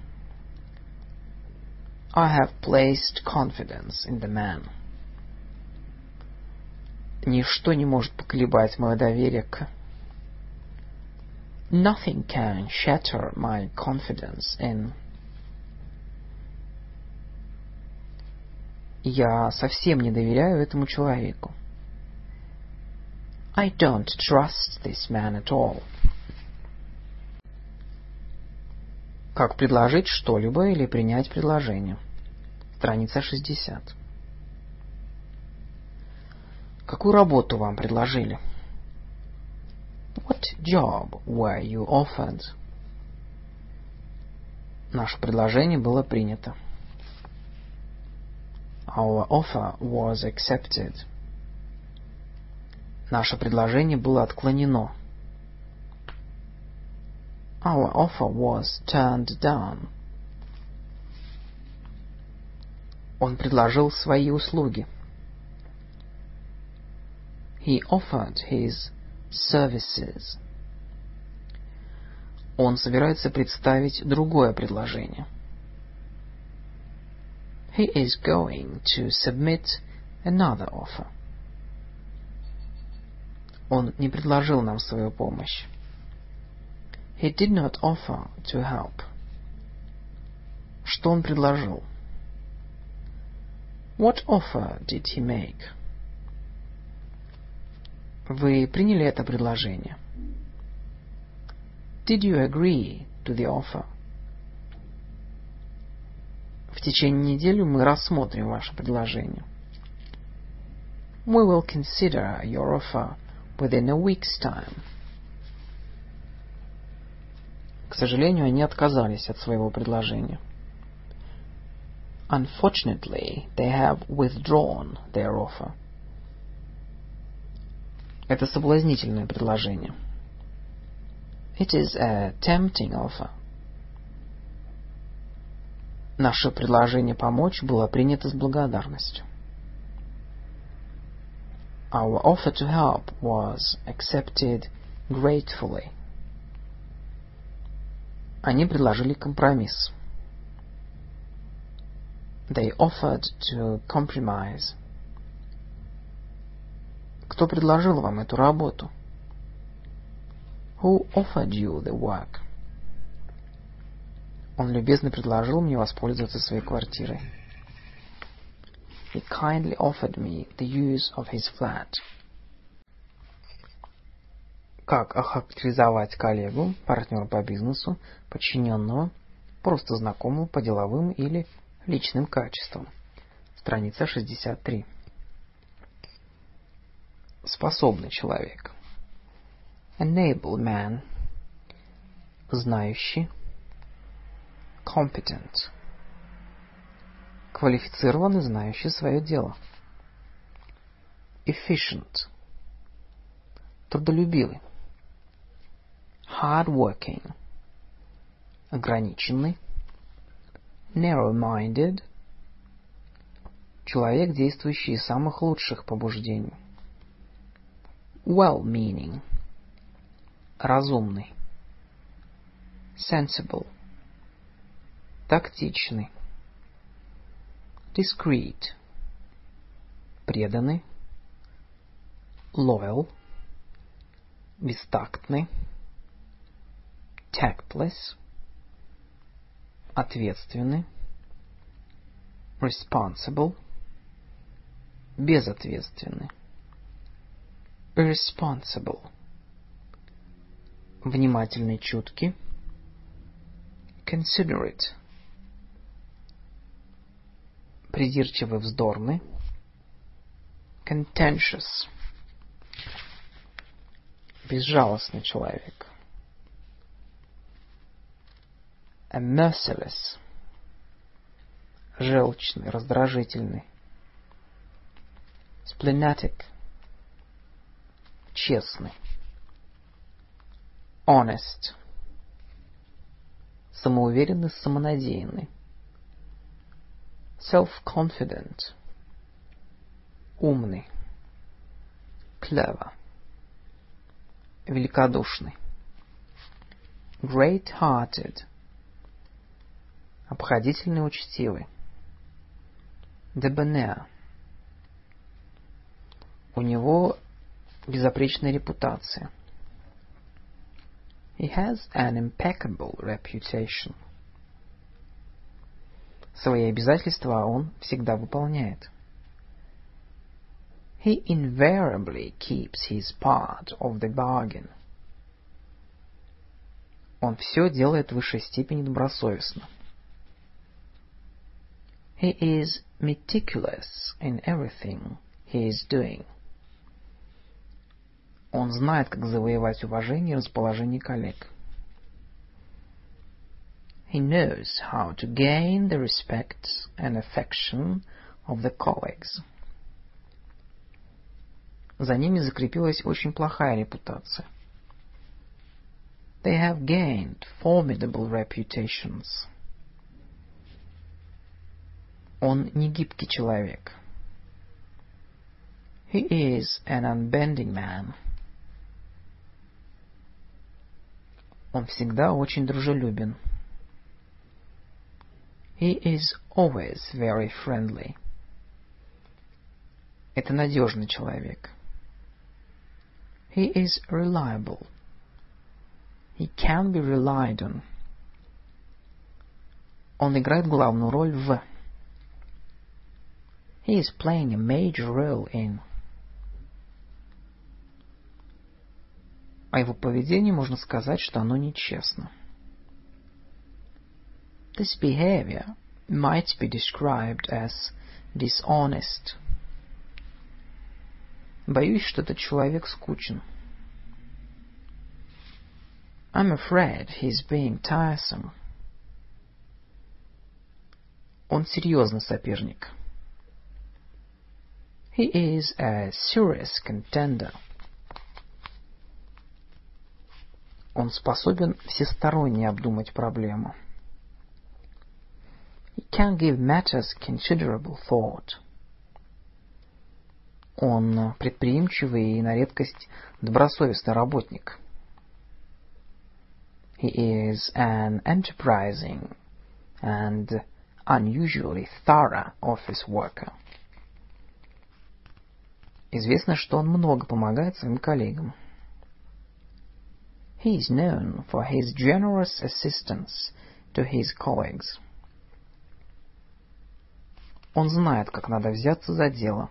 S2: I have placed confidence in the man.
S1: Ничто не может поколебать мое доверие к...
S2: Nothing can shatter my confidence in...
S1: Я совсем не доверяю этому человеку.
S2: I don't trust this man at all.
S1: Как предложить что-либо или принять предложение. Страница 60. Какую работу вам предложили?
S2: What job were you offered?
S1: Наше предложение было принято.
S2: Our offer was accepted.
S1: Наше предложение было отклонено.
S2: Our offer was turned down.
S1: Он предложил свои услуги.
S2: He offered his services.
S1: Он собирается представить другое предложение.
S2: He is going to submit another offer.
S1: Он не предложил нам свою помощь.
S2: He did not offer to help.
S1: Что он предложил?
S2: What offer did he make?
S1: Вы приняли это предложение?
S2: Did you agree to the offer?
S1: В течение недели мы рассмотрим ваше предложение.
S2: We will consider your offer within a week's time.
S1: К сожалению, они отказались от своего предложения.
S2: Unfortunately, they have withdrawn their offer.
S1: Это соблазнительное предложение.
S2: It is a tempting offer.
S1: Наше предложение помочь было принято с благодарностью.
S2: Our offer to help was accepted gratefully.
S1: Они предложили компромисс.
S2: They offered to compromise.
S1: Кто предложил вам эту работу?
S2: Who offered you the work?
S1: Он любезно предложил мне воспользоваться своей квартирой.
S2: He kindly offered me the use of his flat.
S1: Как охарактеризовать коллегу, партнера по бизнесу, подчиненного, просто знакомого по деловым или личным качествам? Страница 63. Способный человек.
S2: Enable man.
S1: Знающий.
S2: Competent.
S1: Квалифицированный, знающий свое дело.
S2: Efficient.
S1: Трудолюбивый.
S2: Hard-working.
S1: Ограниченный.
S2: Narrow-minded.
S1: Человек, действующий из самых лучших побуждений.
S2: Well-meaning.
S1: Разумный.
S2: Sensible.
S1: Тактичный.
S2: Discreet.
S1: Преданный.
S2: Loyal.
S1: Бестактный.
S2: Tactless.
S1: Ответственный.
S2: Responsible.
S1: Безответственный.
S2: Irresponsible.
S1: Внимательный, чуткий.
S2: Considerate.
S1: Придирчивый, вздорный.
S2: Contentious.
S1: Безжалостный человек.
S2: A merciless.
S1: Желчный, раздражительный.
S2: Splenetic.
S1: Честный.
S2: Honest.
S1: Самоуверенный, самонадеянный.
S2: Self-confident.
S1: Умный.
S2: Clever.
S1: Великодушный.
S2: Great-hearted.
S1: Обходительный, учтивый. debonair. У него безупречная репутация.
S2: He has an impeccable reputation.
S1: Свои обязательства он всегда выполняет.
S2: He invariably keeps his part of the bargain.
S1: Он все делает в высшей степени добросовестно.
S2: He is meticulous in everything he is doing.
S1: Он знает, как завоевать уважение и расположение коллег.
S2: He knows how to gain the respect and affection of the colleagues.
S1: За ними закрепилась очень плохая репутация.
S2: They have gained formidable reputations.
S1: Он не гибкий человек.
S2: He is an unbending man.
S1: Он всегда очень дружелюбен.
S2: He is always very friendly.
S1: Это надежный человек.
S2: He is reliable. He can be relied on.
S1: Он играет главную роль в.
S2: He is playing a major role in.
S1: О его поведении можно сказать, что оно нечестно.
S2: This behavior might be described as dishonest.
S1: Боюсь, что этот человек скучен.
S2: I'm afraid he's being tiresome.
S1: Он серьезный соперник.
S2: He is a serious contender.
S1: Он способен всесторонне обдумать проблему.
S2: He can give matters considerable thought.
S1: Он предприимчивый и на редкость добросовестный работник.
S2: He is an enterprising and unusually thorough office worker.
S1: Известно, что он много помогает своим коллегам.
S2: He is known for his generous assistance to his colleagues.
S1: Он знает, как надо взяться за дело.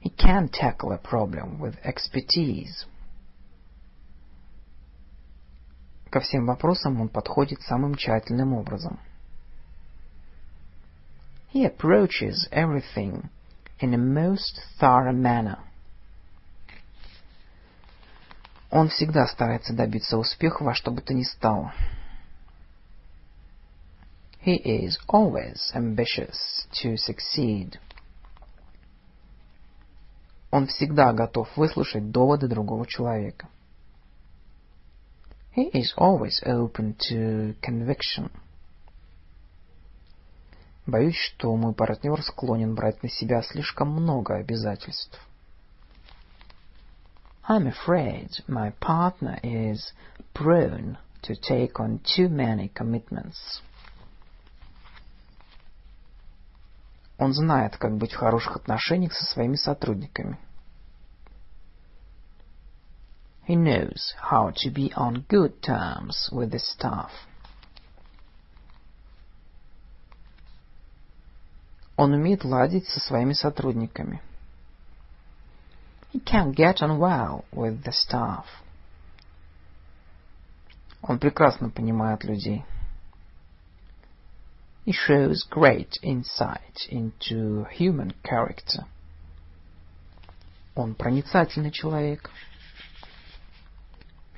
S2: He can tackle a problem with expertise.
S1: Ко всем вопросам он подходит самым тщательным образом.
S2: He approaches everything in a most thorough manner.
S1: Он всегда старается добиться успеха во что бы то ни стало.
S2: He is always ambitious to succeed.
S1: Он всегда готов выслушать доводы другого человека.
S2: He is always open to conviction.
S1: Боюсь, что мой партнер склонен брать на себя слишком много обязательств.
S2: I'm afraid my partner is prone to take on too many commitments.
S1: Он знает, как быть в хороших отношениях со своими сотрудниками.
S2: He knows how to be on good terms with the staff.
S1: Он умеет ладить со своими сотрудниками.
S2: He can get on well with the staff.
S1: Он прекрасно понимает людей.
S2: He shows great insight into human character.
S1: Он проницательный человек.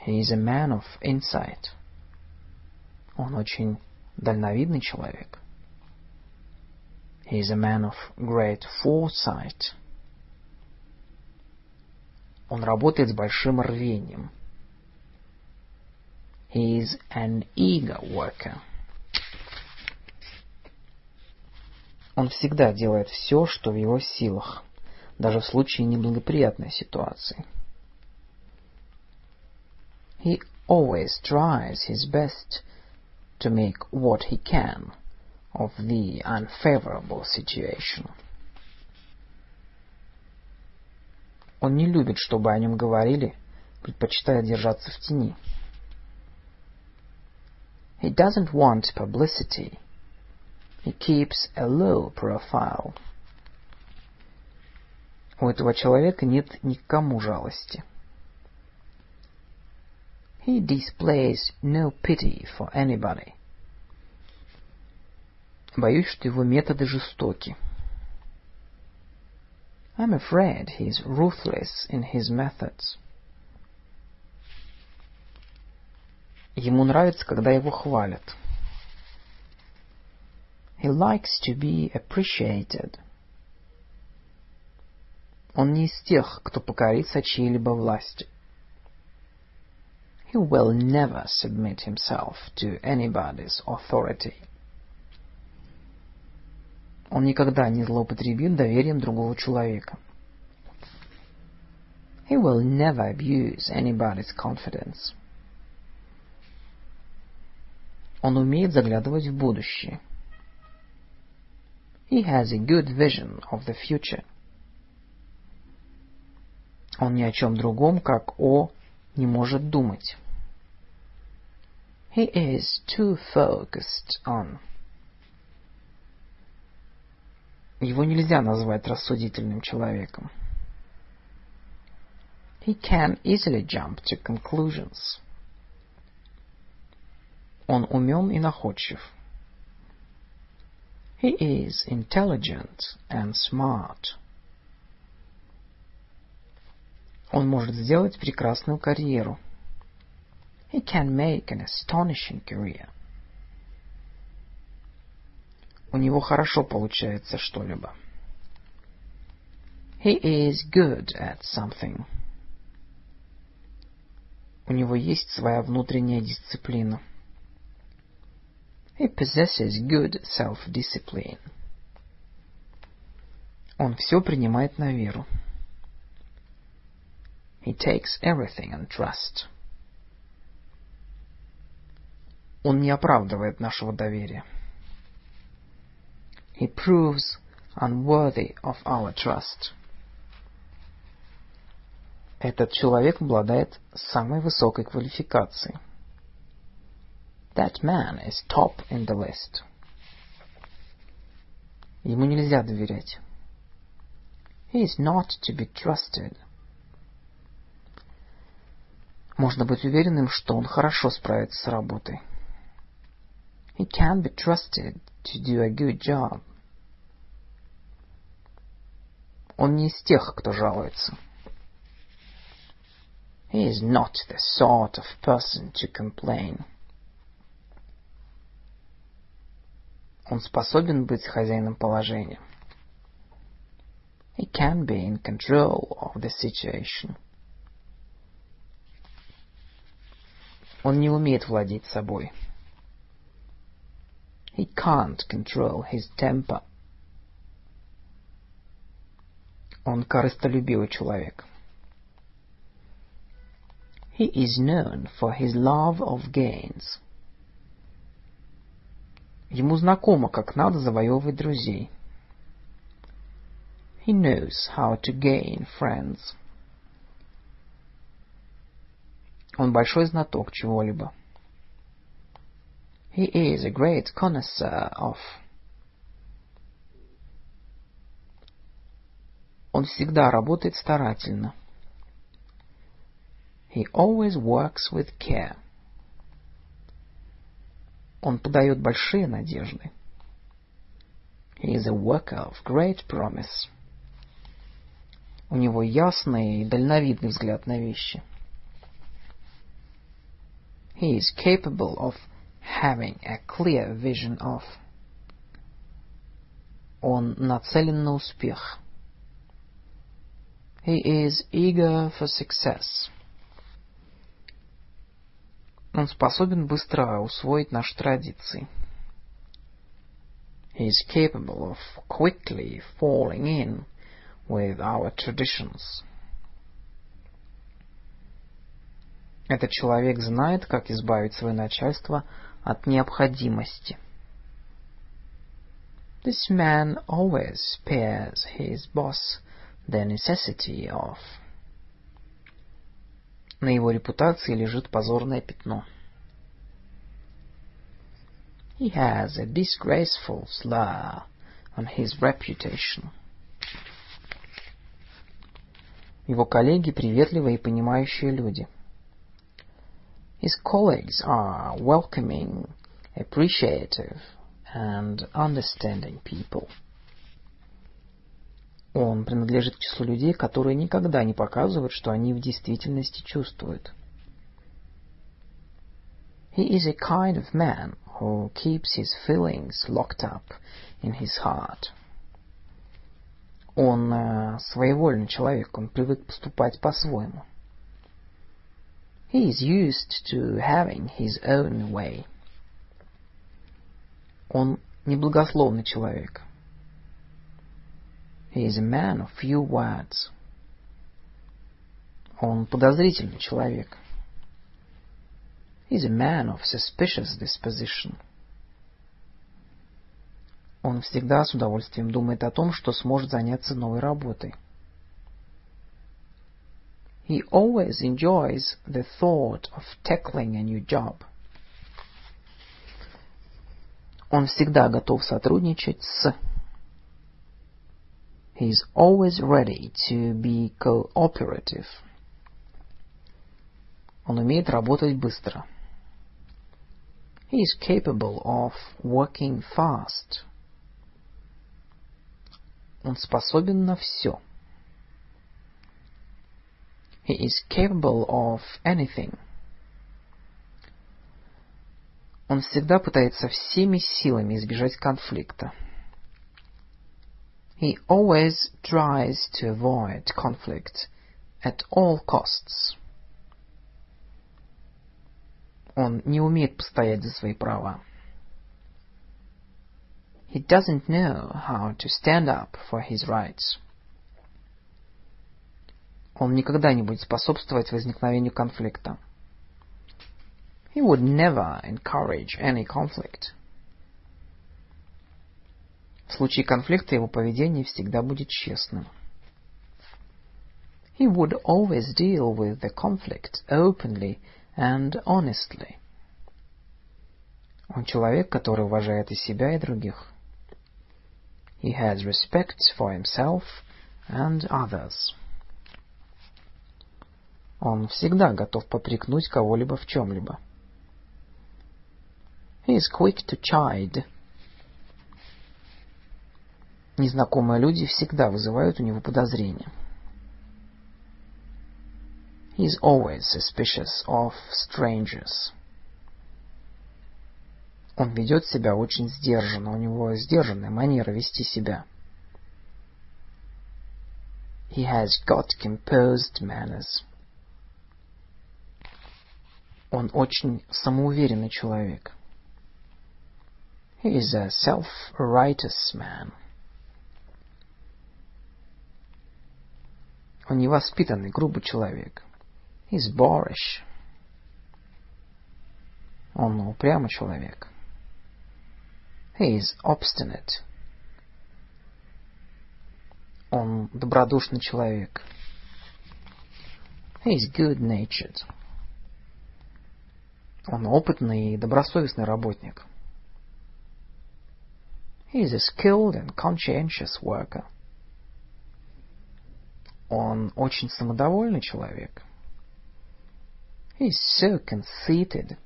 S2: He is a man of insight.
S1: Он очень дальновидный человек.
S2: He is a man of great foresight.
S1: Он работает с большим рвением.
S2: He is an eager worker.
S1: Он всегда делает все, что в его силах, даже в случае неблагоприятной ситуации.
S2: He always tries his best to make what he can of the unfavorable situation.
S1: Он не любит, чтобы о нем говорили, предпочитая держаться в тени.
S2: He doesn't want publicity. He keeps a low profile.
S1: У этого человека нет ни к кому жалости.
S2: He displays no pity for anybody.
S1: Боюсь, что его методы жестоки.
S2: I'm afraid he's ruthless in his methods.
S1: Ему нравится, когда его хвалят.
S2: He likes to be appreciated.
S1: Он не из тех, кто покорится чьей-либо власти.
S2: He will never submit himself to anybody's authority.
S1: Он никогда не злоупотребит доверием другого человека.
S2: He will never abuse anybody's confidence.
S1: Он умеет заглядывать в будущее.
S2: He has a good vision of the future.
S1: Он ни о чем другом, как о, не может думать.
S2: He is too focused on.
S1: Его нельзя назвать рассудительным человеком.
S2: He can easily jump to conclusions.
S1: Он умен и находчив.
S2: He is intelligent and smart.
S1: Он может сделать прекрасную карьеру.
S2: He can make an astonishing career.
S1: У него хорошо получается что-либо.
S2: He is good at something.
S1: У него есть своя внутренняя дисциплина.
S2: He possesses good self-discipline.
S1: Он все принимает на веру.
S2: He takes everything on trust.
S1: Он не оправдывает нашего доверия.
S2: He proves unworthy of our trust.
S1: Этот человек обладает самой высокой квалификацией.
S2: That man is top in the list.
S1: Ему нельзя доверять.
S2: He is not to be trusted.
S1: Можно быть уверенным, что он хорошо справится с работой.
S2: He can be trusted to do a good job.
S1: Он не из тех, кто жалуется.
S2: He is not the sort of person to complain.
S1: Он способен быть хозяином положения.
S2: He can be in control of the situation.
S1: Он не умеет владеть собой.
S2: He can't control his temper.
S1: Он корыстолюбивый человек.
S2: He is known for his love of gains.
S1: Ему знакомо, как надо завоевывать друзей.
S2: He knows how to gain friends.
S1: Он большой знаток чего-либо.
S2: He is a great connoisseur of.
S1: Он всегда работает старательно.
S2: He always works with care.
S1: Он подает большие надежды.
S2: He is a worker of great promise.
S1: У него ясный и дальновидный взгляд на вещи.
S2: He is capable of having a clear vision of.
S1: Он нацелен на успех.
S2: He is eager for success.
S1: Он способен быстро усвоить наши традиции.
S2: He is capable of quickly falling in with our traditions.
S1: Этот человек знает, как избавить свое начальство от необходимости.
S2: This man always spares his boss the necessity of.
S1: На его репутации лежит позорное пятно.
S2: He has a disgraceful slur on his reputation.
S1: Его коллеги приветливые и понимающие люди.
S2: His colleagues are welcoming, appreciative, and understanding people.
S1: Он принадлежит к числу людей, которые никогда не показывают, что они в действительности чувствуют.
S2: He is a kind of man who keeps his feelings locked up in his heart.
S1: Он э, своевольный человек, он привык поступать по-своему.
S2: He is used to having his own way.
S1: Он неблагословный человек.
S2: He is a man of few words.
S1: Он подозрительный человек.
S2: He is a man of suspicious disposition.
S1: Он всегда с удовольствием думает о том, что сможет заняться новой работой.
S2: He always enjoys the thought of tackling a new job.
S1: Он всегда готов сотрудничать с.
S2: He is always ready to be cooperative.
S1: Он умеет работать быстро.
S2: He is capable of working fast.
S1: Он способен на все.
S2: He is capable of anything.
S1: Он всегда пытается всеми силами избежать конфликта.
S2: He always tries to avoid conflict at all costs.
S1: Он не умеет постоять за свои права.
S2: He doesn't know how to stand up for his rights.
S1: Он никогда не будет способствовать возникновению конфликта.
S2: He would never encourage any conflict.
S1: В случае конфликта его поведение всегда будет честным.
S2: He would always deal with the conflict openly and honestly.
S1: Он человек, который уважает и себя, и других.
S2: He has respect for himself and others.
S1: Он всегда готов попрекнуть кого-либо в чем-либо.
S2: He is quick to chide.
S1: Незнакомые люди всегда вызывают у него подозрения.
S2: He is always suspicious of strangers.
S1: Он ведет себя очень сдержанно, у него сдержанная манера вести себя.
S2: He has got composed manners.
S1: Он очень самоуверенный человек.
S2: He is a self-righteous man.
S1: Он невоспитанный, грубый человек.
S2: He is boorish.
S1: Он упрямый человек.
S2: He is obstinate.
S1: Он добродушный человек.
S2: He is good-natured.
S1: Он опытный и добросовестный работник.
S2: He is a skilled and conscientious worker.
S1: Он очень самодовольный человек.
S2: He is so conceited.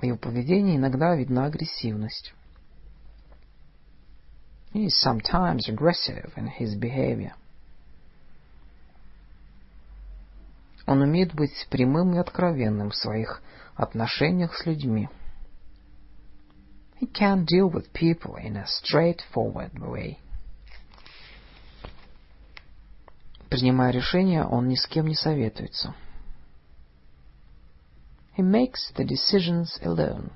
S1: В его поведении иногда видна агрессивность.
S2: He is sometimes aggressive in his behavior.
S1: Он умеет быть прямым и откровенным в своих отношениях с людьми.
S2: He can deal with people in a straightforward way.
S1: Принимая решения, он ни с кем не советуется.
S2: He makes the decisions alone.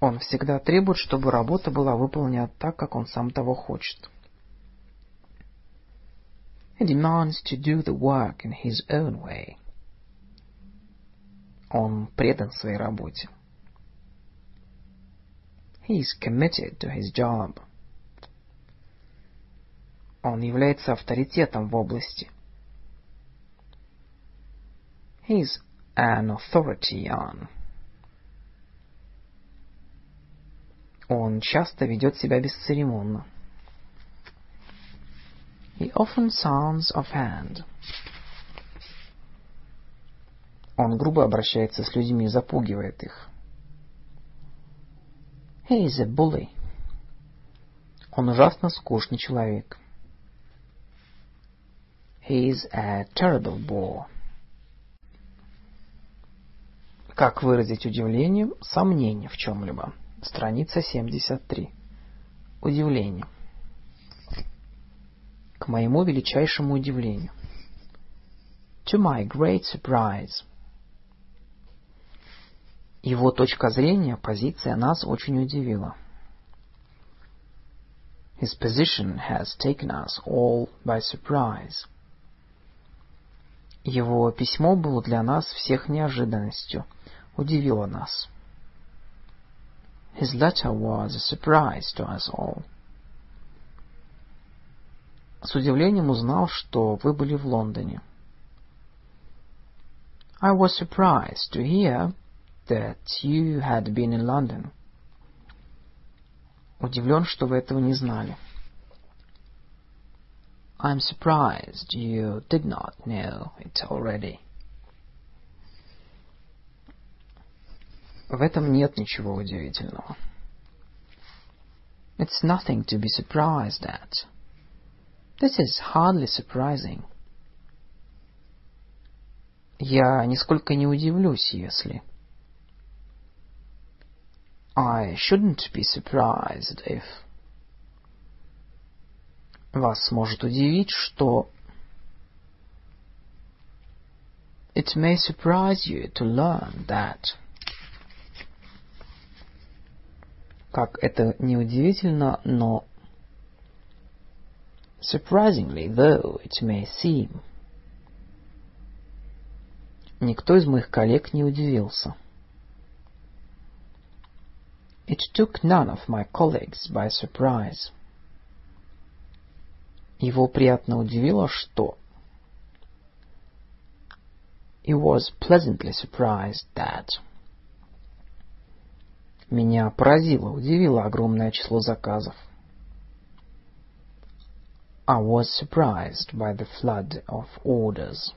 S1: Он всегда требует, чтобы работа была выполнена так, как он сам того хочет.
S2: He demands to do the work in his own way.
S1: Он предан своей работе.
S2: He is committed to his job.
S1: Он является авторитетом в области.
S2: He is an authority on.
S1: Он часто ведет себя бесцеремонно.
S2: He often sounds offhand.
S1: Он грубо обращается с людьми, запугивает их.
S2: He is a bully.
S1: Он ужасно скучный человек.
S2: He is a terrible bore.
S1: Как выразить удивление, сомнение в чем-либо? Страница 73. Удивление. К моему величайшему удивлению.
S2: To my great surprise.
S1: Его точка зрения, позиция нас очень удивила.
S2: His position has taken us all by surprise.
S1: Его письмо было для нас всех неожиданностью, удивило нас.
S2: His letter was a surprise to us all.
S1: С удивлением узнал, что вы были в Лондоне.
S2: I was surprised to hear that you had been in London.
S1: Удивлен, что вы этого не знали.
S2: I'm surprised you did not know it already.
S1: В этом нет ничего удивительного.
S2: It's nothing to be surprised at. This is hardly surprising.
S1: Я нисколько не удивлюсь, если...
S2: I shouldn't be surprised if...
S1: Вас может удивить, что...
S2: It may surprise you to learn that...
S1: Как это неудивительно, но...
S2: Surprisingly, though it may seem...
S1: Никто из моих коллег не удивился.
S2: It took none of my colleagues by surprise.
S1: Его приятно удивило, что...
S2: He was pleasantly surprised that...
S1: Меня поразило, удивило огромное число заказов.
S2: I was surprised by the flood of orders.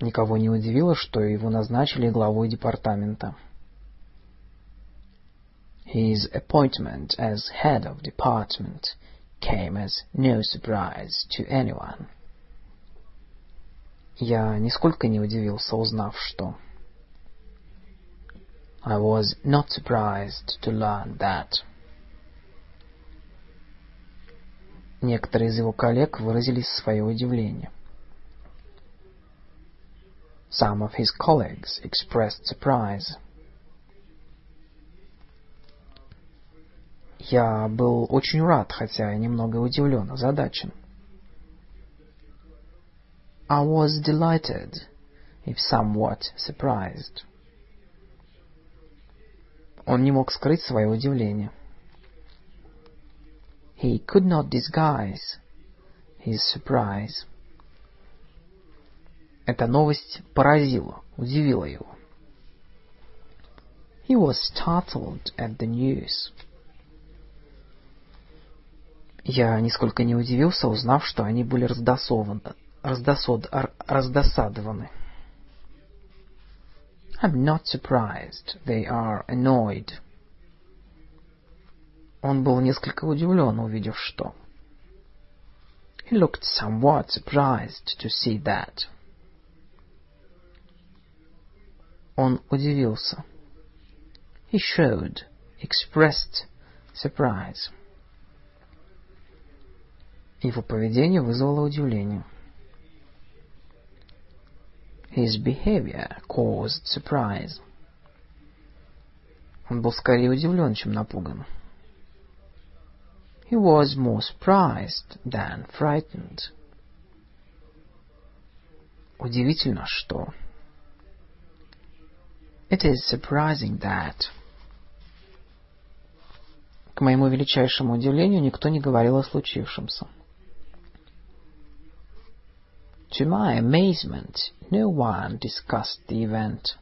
S1: Никого не удивило, что его назначили главой департамента.
S2: His appointment as head of department came as no surprise to anyone.
S1: Я нисколько не удивился, узнав, что...
S2: I was not surprised to learn that...
S1: Некоторые из его коллег выразили свое удивление.
S2: Some of his colleagues expressed surprise.
S1: Я был очень рад, хотя и немного удивлен, озадачен.
S2: I was delighted, if somewhat surprised.
S1: Он не мог скрыть свое удивление.
S2: He could not disguise his surprise.
S1: Эта новость поразила, удивила его.
S2: He was startled at the news.
S1: Я нисколько не удивился, узнав, что они были раздосованы, раздосод, раздосадованы.
S2: I'm not surprised. They are annoyed.
S1: Он был несколько удивлен, увидев что.
S2: He looked somewhat surprised to see that.
S1: Он удивился.
S2: He showed, expressed surprise.
S1: Его поведение вызвало удивление.
S2: His behavior caused surprise.
S1: Он был скорее удивлен, чем напуган.
S2: He was more surprised than frightened.
S1: Удивительно, что...
S2: It is surprising that...
S1: К моему величайшему удивлению, никто не говорил о случившемся.
S2: To my amazement, no one discussed the event.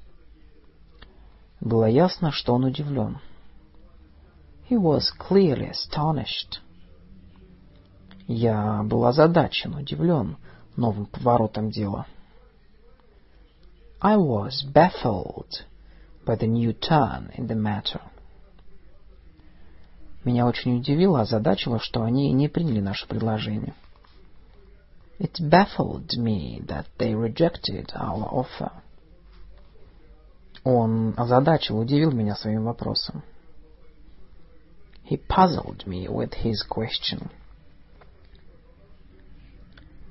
S1: Было ясно, что он удивлен.
S2: He was clearly astonished.
S1: Я был озадачен, удивлен новым поворотом дела.
S2: I was baffled by the new turn in the matter.
S1: Меня очень удивило, озадачило, что они не приняли наше предложение.
S2: It baffled me that they rejected our offer.
S1: Он озадачил, удивил меня своим вопросом.
S2: He puzzled me with his question.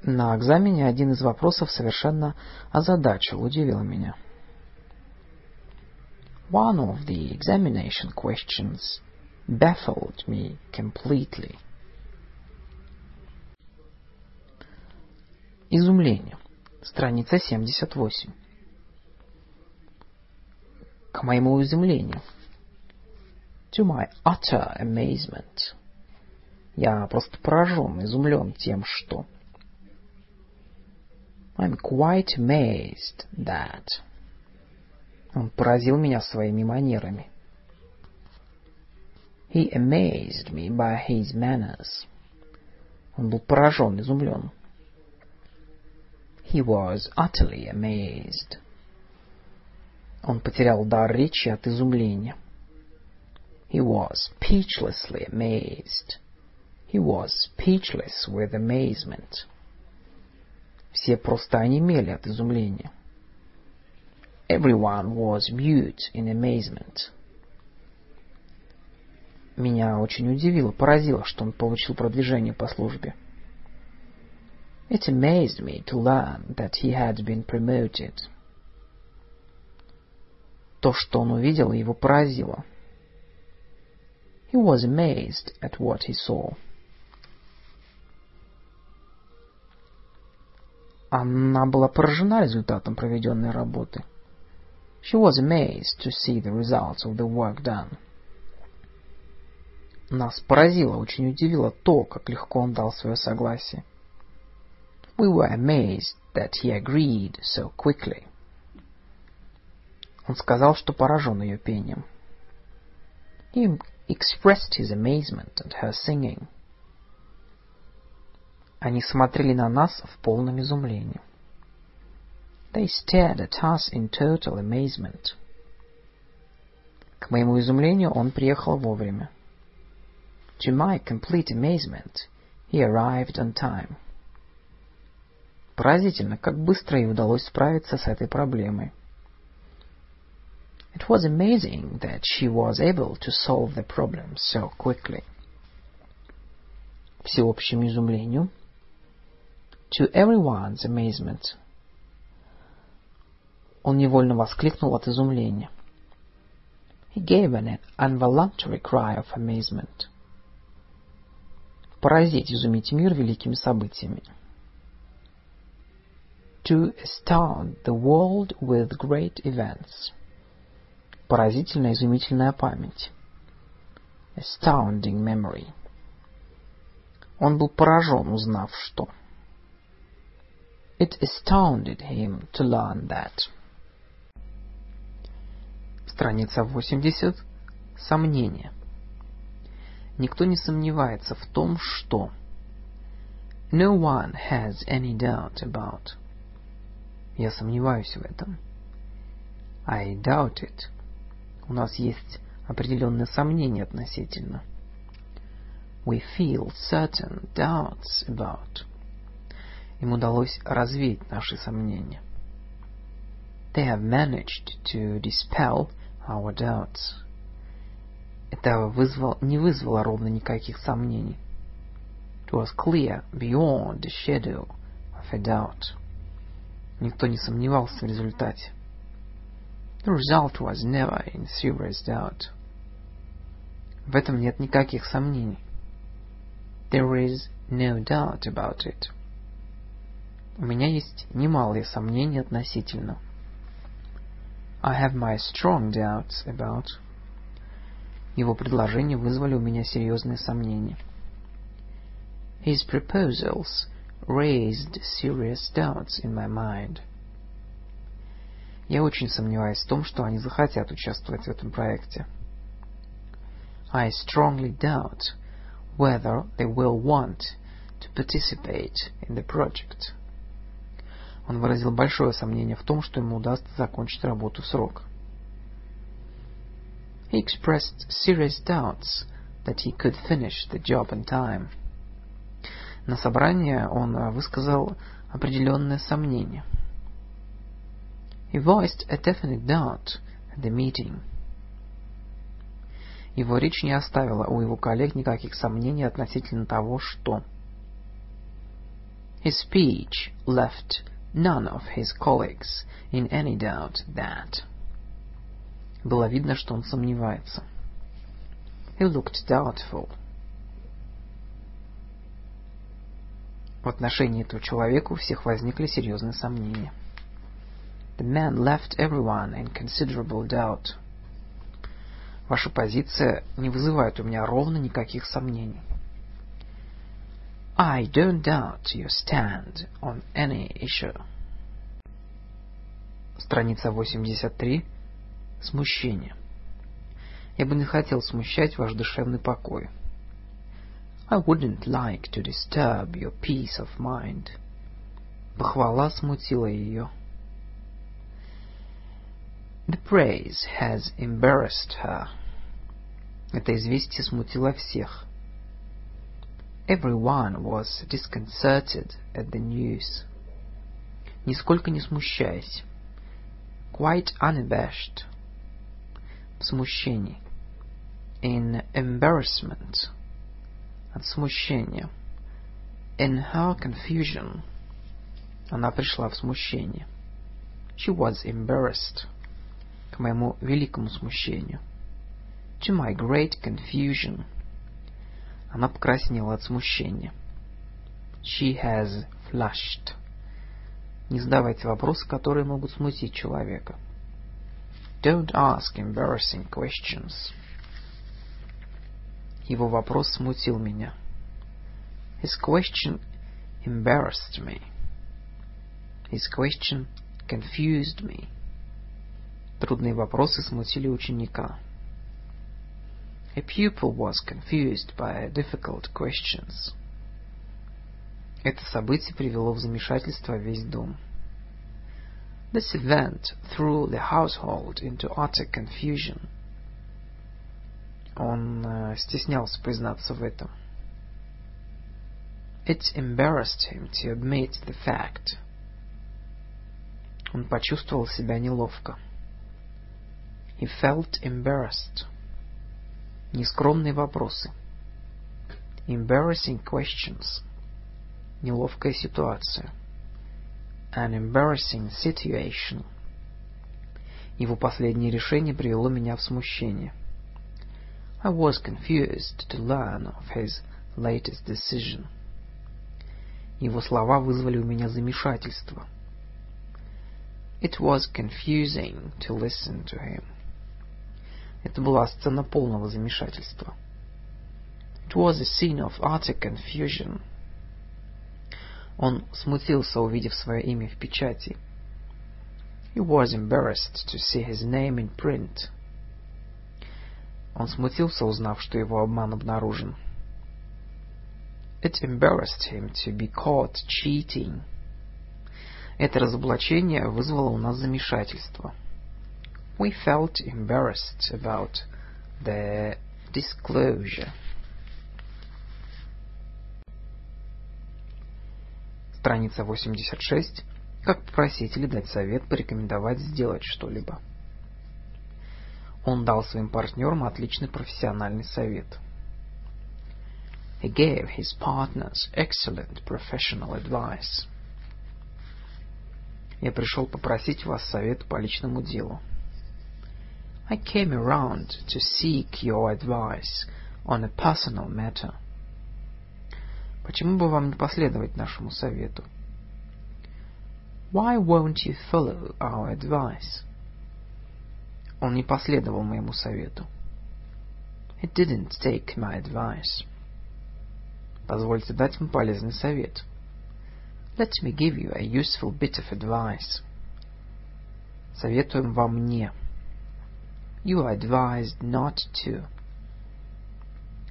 S1: На экзамене один из вопросов совершенно озадачил, удивил меня.
S2: One of the examination questions baffled me completely.
S1: Изумление. Страница 78. К моему изумлению.
S2: To my utter amazement.
S1: Я просто поражен, изумлен тем, что...
S2: I'm quite amazed that.
S1: Он поразил меня своими манерами.
S2: He amazed me by his manners.
S1: Он был поражен, изумлен.
S2: He was utterly amazed.
S1: Он потерял дар речи от изумления.
S2: He was speechlessly amazed. He was speechless with amazement.
S1: Все просто онемели от изумления.
S2: Everyone was mute in amazement.
S1: Меня очень удивило, поразило, что он получил продвижение по службе.
S2: It amazed me to learn that he had been promoted.
S1: То, что он увидел, его поразило.
S2: He was amazed at what he saw.
S1: Она была поражена результатом проведенной работы.
S2: She was amazed to see the results of the work done.
S1: Нас поразило, очень удивило то, как легко он дал свое согласие.
S2: We were amazed that he agreed so quickly.
S1: Он сказал, что поражен ее пением.
S2: He expressed his amazement at her singing.
S1: Они смотрели на нас в полном изумлении.
S2: They stared at us in total amazement.
S1: К моему изумлению, он приехал вовремя.
S2: To my complete amazement, he arrived on time.
S1: Поразительно, как быстро ей удалось справиться с этой проблемой.
S2: It was amazing that she was able to solve the problem so quickly.
S1: Всеобщему изумлению,
S2: to everyone's amazement,
S1: он невольно воскликнул от изумления.
S2: He gave an involuntary cry of amazement.
S1: Поразить, изумить мир великими событиями.
S2: To astound the world with great events.
S1: Поразительная, изумительная память.
S2: Astounding memory.
S1: Он был поражен, узнав, что...
S2: It astounded him to learn that.
S1: Страница 80. Сомнение. Никто не сомневается в том, что...
S2: No one has any doubt about.
S1: Я сомневаюсь в этом.
S2: I doubt it.
S1: У нас есть определенные сомнения относительно.
S2: We feel certain doubts about.
S1: Им удалось развеять наши сомнения.
S2: They have managed to dispel our doubts.
S1: Это вызвало, не вызвало ровно никаких сомнений.
S2: It was clear beyond the shadow of a doubt.
S1: Никто не сомневался в результате.
S2: The result was never in serious doubt.
S1: В этом нет никаких сомнений.
S2: There is no doubt about it.
S1: У меня есть немалые сомнения относительно.
S2: I have my strong doubts about.
S1: Его предложения вызвали у меня серьезные сомнения.
S2: His proposals raised serious doubts in my mind.
S1: Я очень сомневаюсь в том, что они захотят участвовать в этом проекте.
S2: I strongly doubt whether they will want to participate in the project.
S1: Он выразил большое сомнение в том, что ему удастся закончить работу в срок.
S2: He expressed serious doubts that he could finish the job in time.
S1: На собрании он высказал определенное сомнение.
S2: He voiced a definite doubt at the meeting.
S1: Его речь не оставила у его коллег никаких сомнений относительно того, что...
S2: His speech left none of his colleagues in any doubt that...
S1: Было видно, что он сомневается.
S2: He looked doubtful.
S1: В отношении этого человека у всех возникли серьезные сомнения.
S2: The man left everyone in considerable doubt.
S1: Ваша позиция не вызывает у меня ровно никаких сомнений.
S2: I don't doubt your stand on any issue.
S1: Страница 83. Смущение. Я бы не хотел смущать ваш душевный покой.
S2: I wouldn't like to disturb your peace of mind.
S1: Похвала смутила ее.
S2: The praise has embarrassed her.
S1: Это известие смутило всех.
S2: Everyone was disconcerted at the news.
S1: Нисколько не смущаясь.
S2: Quite unabashed
S1: смущении.
S2: In embarrassment.
S1: От смущения.
S2: In her confusion.
S1: Она пришла в смущение.
S2: She was embarrassed.
S1: К моему великому смущению.
S2: To my great confusion.
S1: Она покраснела от смущения.
S2: She has flushed.
S1: Не задавайте вопросы, которые могут смутить человека.
S2: Don't ask embarrassing questions.
S1: Его вопрос смутил меня.
S2: His question embarrassed me.
S1: His question confused me. Трудные вопросы смутили ученика.
S2: A pupil was confused by difficult questions.
S1: Это событие привело в замешательство весь дом.
S2: This event threw the household into utter confusion.
S1: Он э, стеснялся признаться в этом.
S2: It embarrassed him to admit the fact.
S1: Он почувствовал себя неловко.
S2: He felt embarrassed.
S1: Нескромные вопросы.
S2: Embarrassing questions.
S1: Неловкая ситуация
S2: an embarrassing situation.
S1: Его последнее решение привело меня в смущение.
S2: I was confused to learn of his latest decision.
S1: Его слова вызвали у меня замешательство.
S2: It was confusing to listen to him.
S1: Это была сцена полного замешательства.
S2: It was a scene of utter confusion.
S1: Он смутился, увидев свое имя в печати.
S2: He was embarrassed to see his name in print.
S1: Он смутился, узнав, что его обман обнаружен.
S2: It embarrassed him to be caught cheating.
S1: Это разоблачение вызвало у нас замешательство.
S2: We felt embarrassed about the disclosure.
S1: Страница 86. Как попросить или дать совет, порекомендовать сделать что-либо. Он дал своим партнерам отличный профессиональный совет.
S2: He gave his partners excellent professional advice.
S1: Я пришел попросить вас совет по личному делу.
S2: I came around to seek your advice on a personal matter.
S1: Почему бы вам не последовать нашему совету?
S2: Why won't you follow our advice?
S1: Он не последовал моему совету.
S2: He didn't take my advice.
S1: Позвольте дать вам полезный совет.
S2: Let me give you a useful bit of advice.
S1: Советуем вам не.
S2: You are advised not to.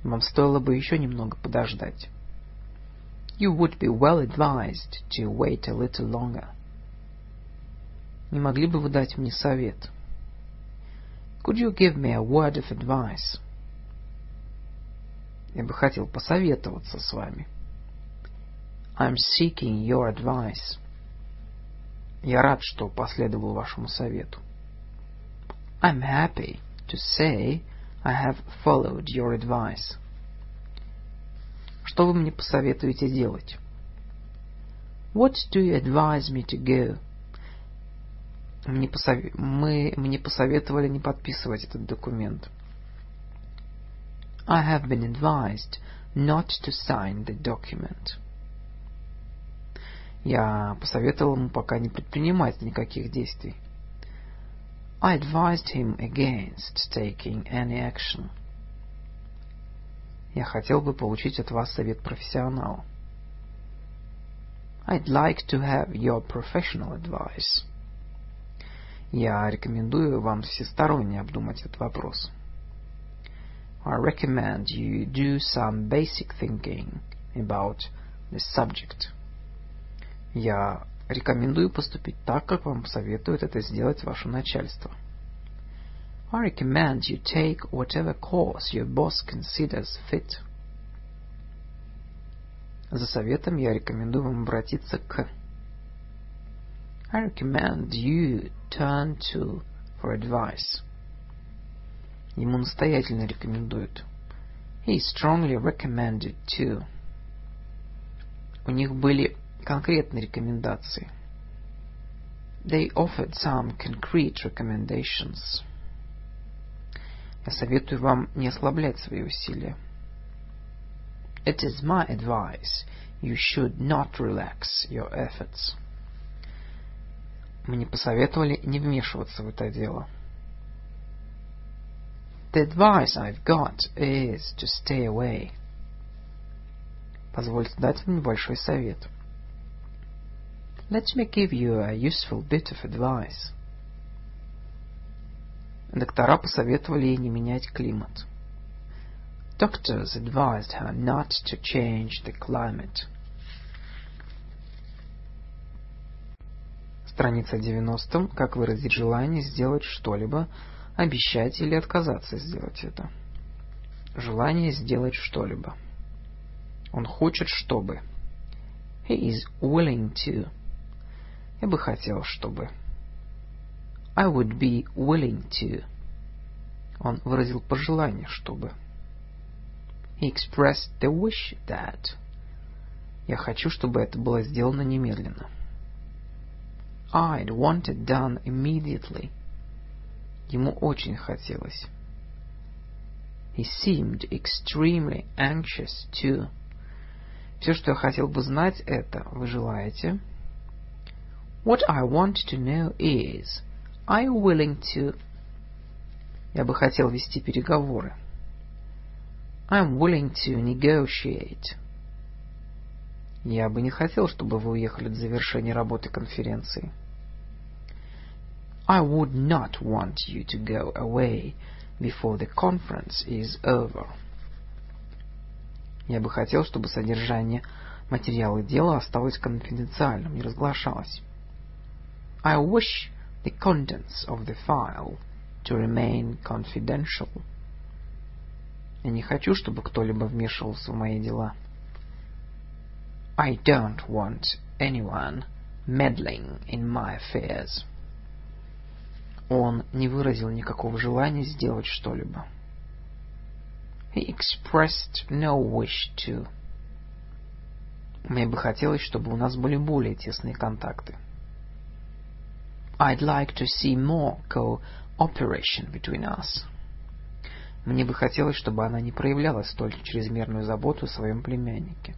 S1: Вам стоило бы еще немного подождать.
S2: You would be well advised to wait a little longer.
S1: Не могли бы вы дать мне совет?
S2: Could you give me a word of advice?
S1: Я бы хотел посоветоваться с вами.
S2: I'm seeking your advice.
S1: Я рад, что последовал вашему совету.
S2: I'm happy to say I have followed your advice.
S1: Что вы мне посоветуете делать?
S2: What do you advise me to go?
S1: Мне, посов... Мы... Мне посоветовали не подписывать этот документ.
S2: I have been advised not to sign the document.
S1: Я посоветовал ему пока не предпринимать никаких действий.
S2: I advised him against taking any action.
S1: Я хотел бы получить от вас совет профессионала.
S2: I'd like to have your professional advice.
S1: Я рекомендую вам всесторонне обдумать этот вопрос.
S2: I recommend you do some basic thinking about this subject.
S1: Я рекомендую поступить так, как вам советует это сделать ваше начальство.
S2: I recommend you take whatever course your boss considers fit.
S1: За советом я рекомендую вам обратиться к
S2: I recommend you turn to for advice.
S1: Ему настоятельно рекомендуют.
S2: He strongly recommended to.
S1: У них были конкретные рекомендации.
S2: They offered some concrete recommendations.
S1: Я советую вам не ослаблять свои усилия.
S2: It is my advice you should not relax your efforts.
S1: Мне посоветовали не вмешиваться в это дело.
S2: The advice I've got is to stay away.
S1: Позвольте дать вам небольшой совет.
S2: Let me give you a useful bit of advice.
S1: Доктора посоветовали ей не менять климат.
S2: Doctors advised her not to change the climate.
S1: Страница 90. Как выразить желание сделать что-либо, обещать или отказаться сделать это. Желание сделать что-либо. Он хочет, чтобы.
S2: He is willing to.
S1: Я бы хотел, чтобы.
S2: I would be willing to.
S1: Он выразил пожелание, чтобы.
S2: He expressed the wish that.
S1: Я хочу, чтобы это было сделано немедленно.
S2: I'd want it done immediately.
S1: Ему очень хотелось.
S2: He seemed extremely anxious to.
S1: Все, что я хотел бы знать, это вы желаете?
S2: What I want to know is, are you willing to...
S1: Я бы хотел вести переговоры.
S2: I'm willing to negotiate.
S1: Я бы не хотел, чтобы вы уехали до завершения работы конференции.
S2: I would not want you to go away before the conference is over.
S1: Я бы хотел, чтобы содержание материала дела осталось конфиденциальным, не разглашалось.
S2: I wish the contents of the file to remain confidential.
S1: Я не хочу, чтобы кто-либо вмешивался в мои дела.
S2: I don't want anyone meddling in my affairs.
S1: Он не выразил никакого желания сделать что-либо.
S2: He expressed no wish to.
S1: Мне бы хотелось, чтобы у нас были более тесные контакты.
S2: I'd like to see more cooperation between us.
S1: Мне бы хотелось, чтобы она не проявляла столь чрезмерную заботу о своем племяннике.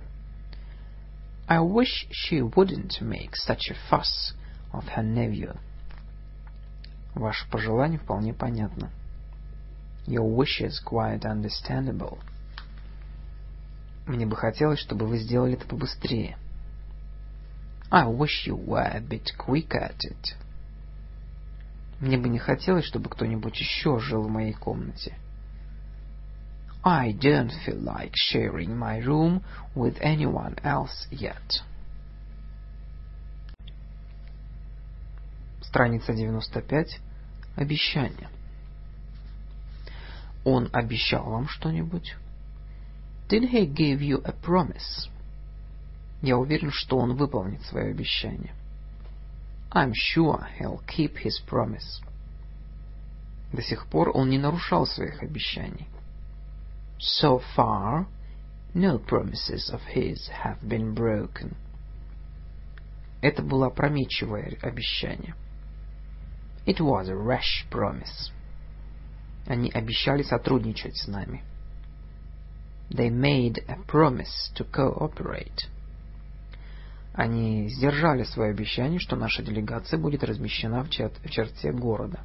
S2: I wish she wouldn't make such a fuss of her nephew.
S1: Ваше пожелание вполне понятно.
S2: Your wish is quite understandable. Мне бы хотелось, чтобы вы сделали это побыстрее.
S1: I wish you were a bit quicker at it.
S2: Мне бы не хотелось, чтобы кто-нибудь еще жил в моей комнате.
S1: I don't feel like sharing my room with anyone else yet.
S2: Страница 95. Обещание. Он обещал вам что-нибудь?
S1: Did he give you a promise?
S2: Я уверен, что он выполнит свое обещание.
S1: I'm sure he'll keep his promise.
S2: До сих пор он не нарушал своих обещаний.
S1: So far, no promises of his have been broken.
S2: Это было опрометчивое обещание.
S1: It was a rash promise.
S2: Они обещали сотрудничать с нами.
S1: They made a promise to cooperate.
S2: Они сдержали свое обещание, что наша делегация будет размещена в, чер в черте города.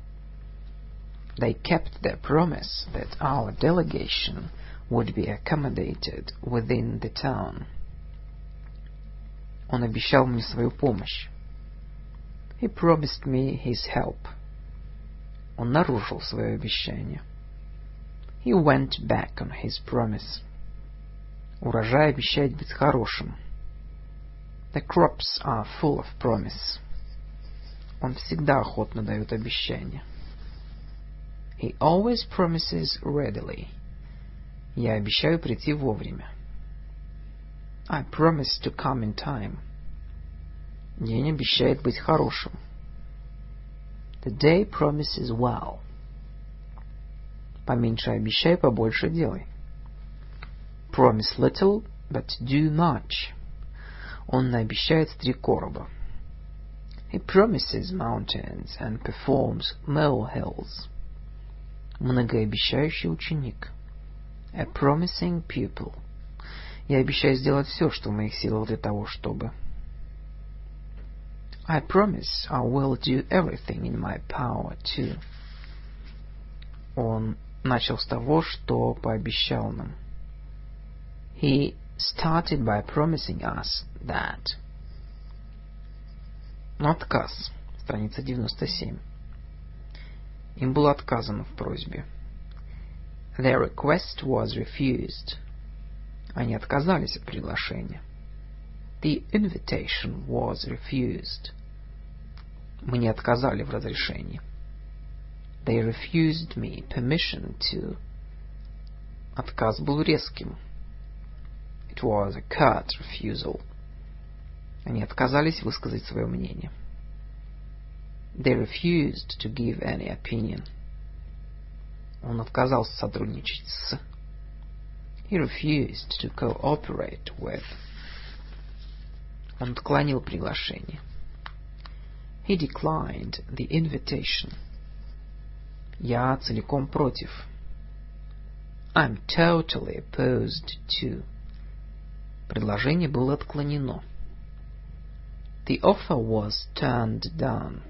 S1: They kept their promise that our delegation would be accommodated within the town.
S2: Он обещал мне свою помощь.
S1: He promised me his help.
S2: Он нарушил свое обещание.
S1: He went back on his promise.
S2: Урожай обещает быть хорошим.
S1: The crops are full of promise.
S2: Он всегда охотно дает обещания.
S1: He always promises readily.
S2: Я обещаю прийти вовремя.
S1: I promise to come in time.
S2: День обещает быть хорошим.
S1: The day promises well.
S2: Поменьше обещай, побольше делай.
S1: Promise little, but do much.
S2: Он наобещает три короба.
S1: He promises mountains and performs molehills.
S2: Многообещающий ученик.
S1: A promising pupil.
S2: Я обещаю сделать все, что в моих силах для того, чтобы...
S1: I promise I will do everything in my power to.
S2: Он начал с того, что пообещал нам.
S1: He started by promising us that.
S2: Но отказ. Страница 97. Им было отказано в просьбе.
S1: Their request was refused.
S2: Они отказались от приглашения.
S1: The invitation was refused.
S2: Мне отказали в разрешении.
S1: They refused me permission to.
S2: Отказ был резким.
S1: It was a curt refusal.
S2: Они отказались высказать свое мнение.
S1: They refused to give any opinion.
S2: Он отказался сотрудничать с.
S1: He refused to cooperate with.
S2: Он отклонил приглашение.
S1: He declined the invitation.
S2: Я целиком против.
S1: I'm totally opposed to.
S2: Предложение было отклонено.
S1: The offer was turned down.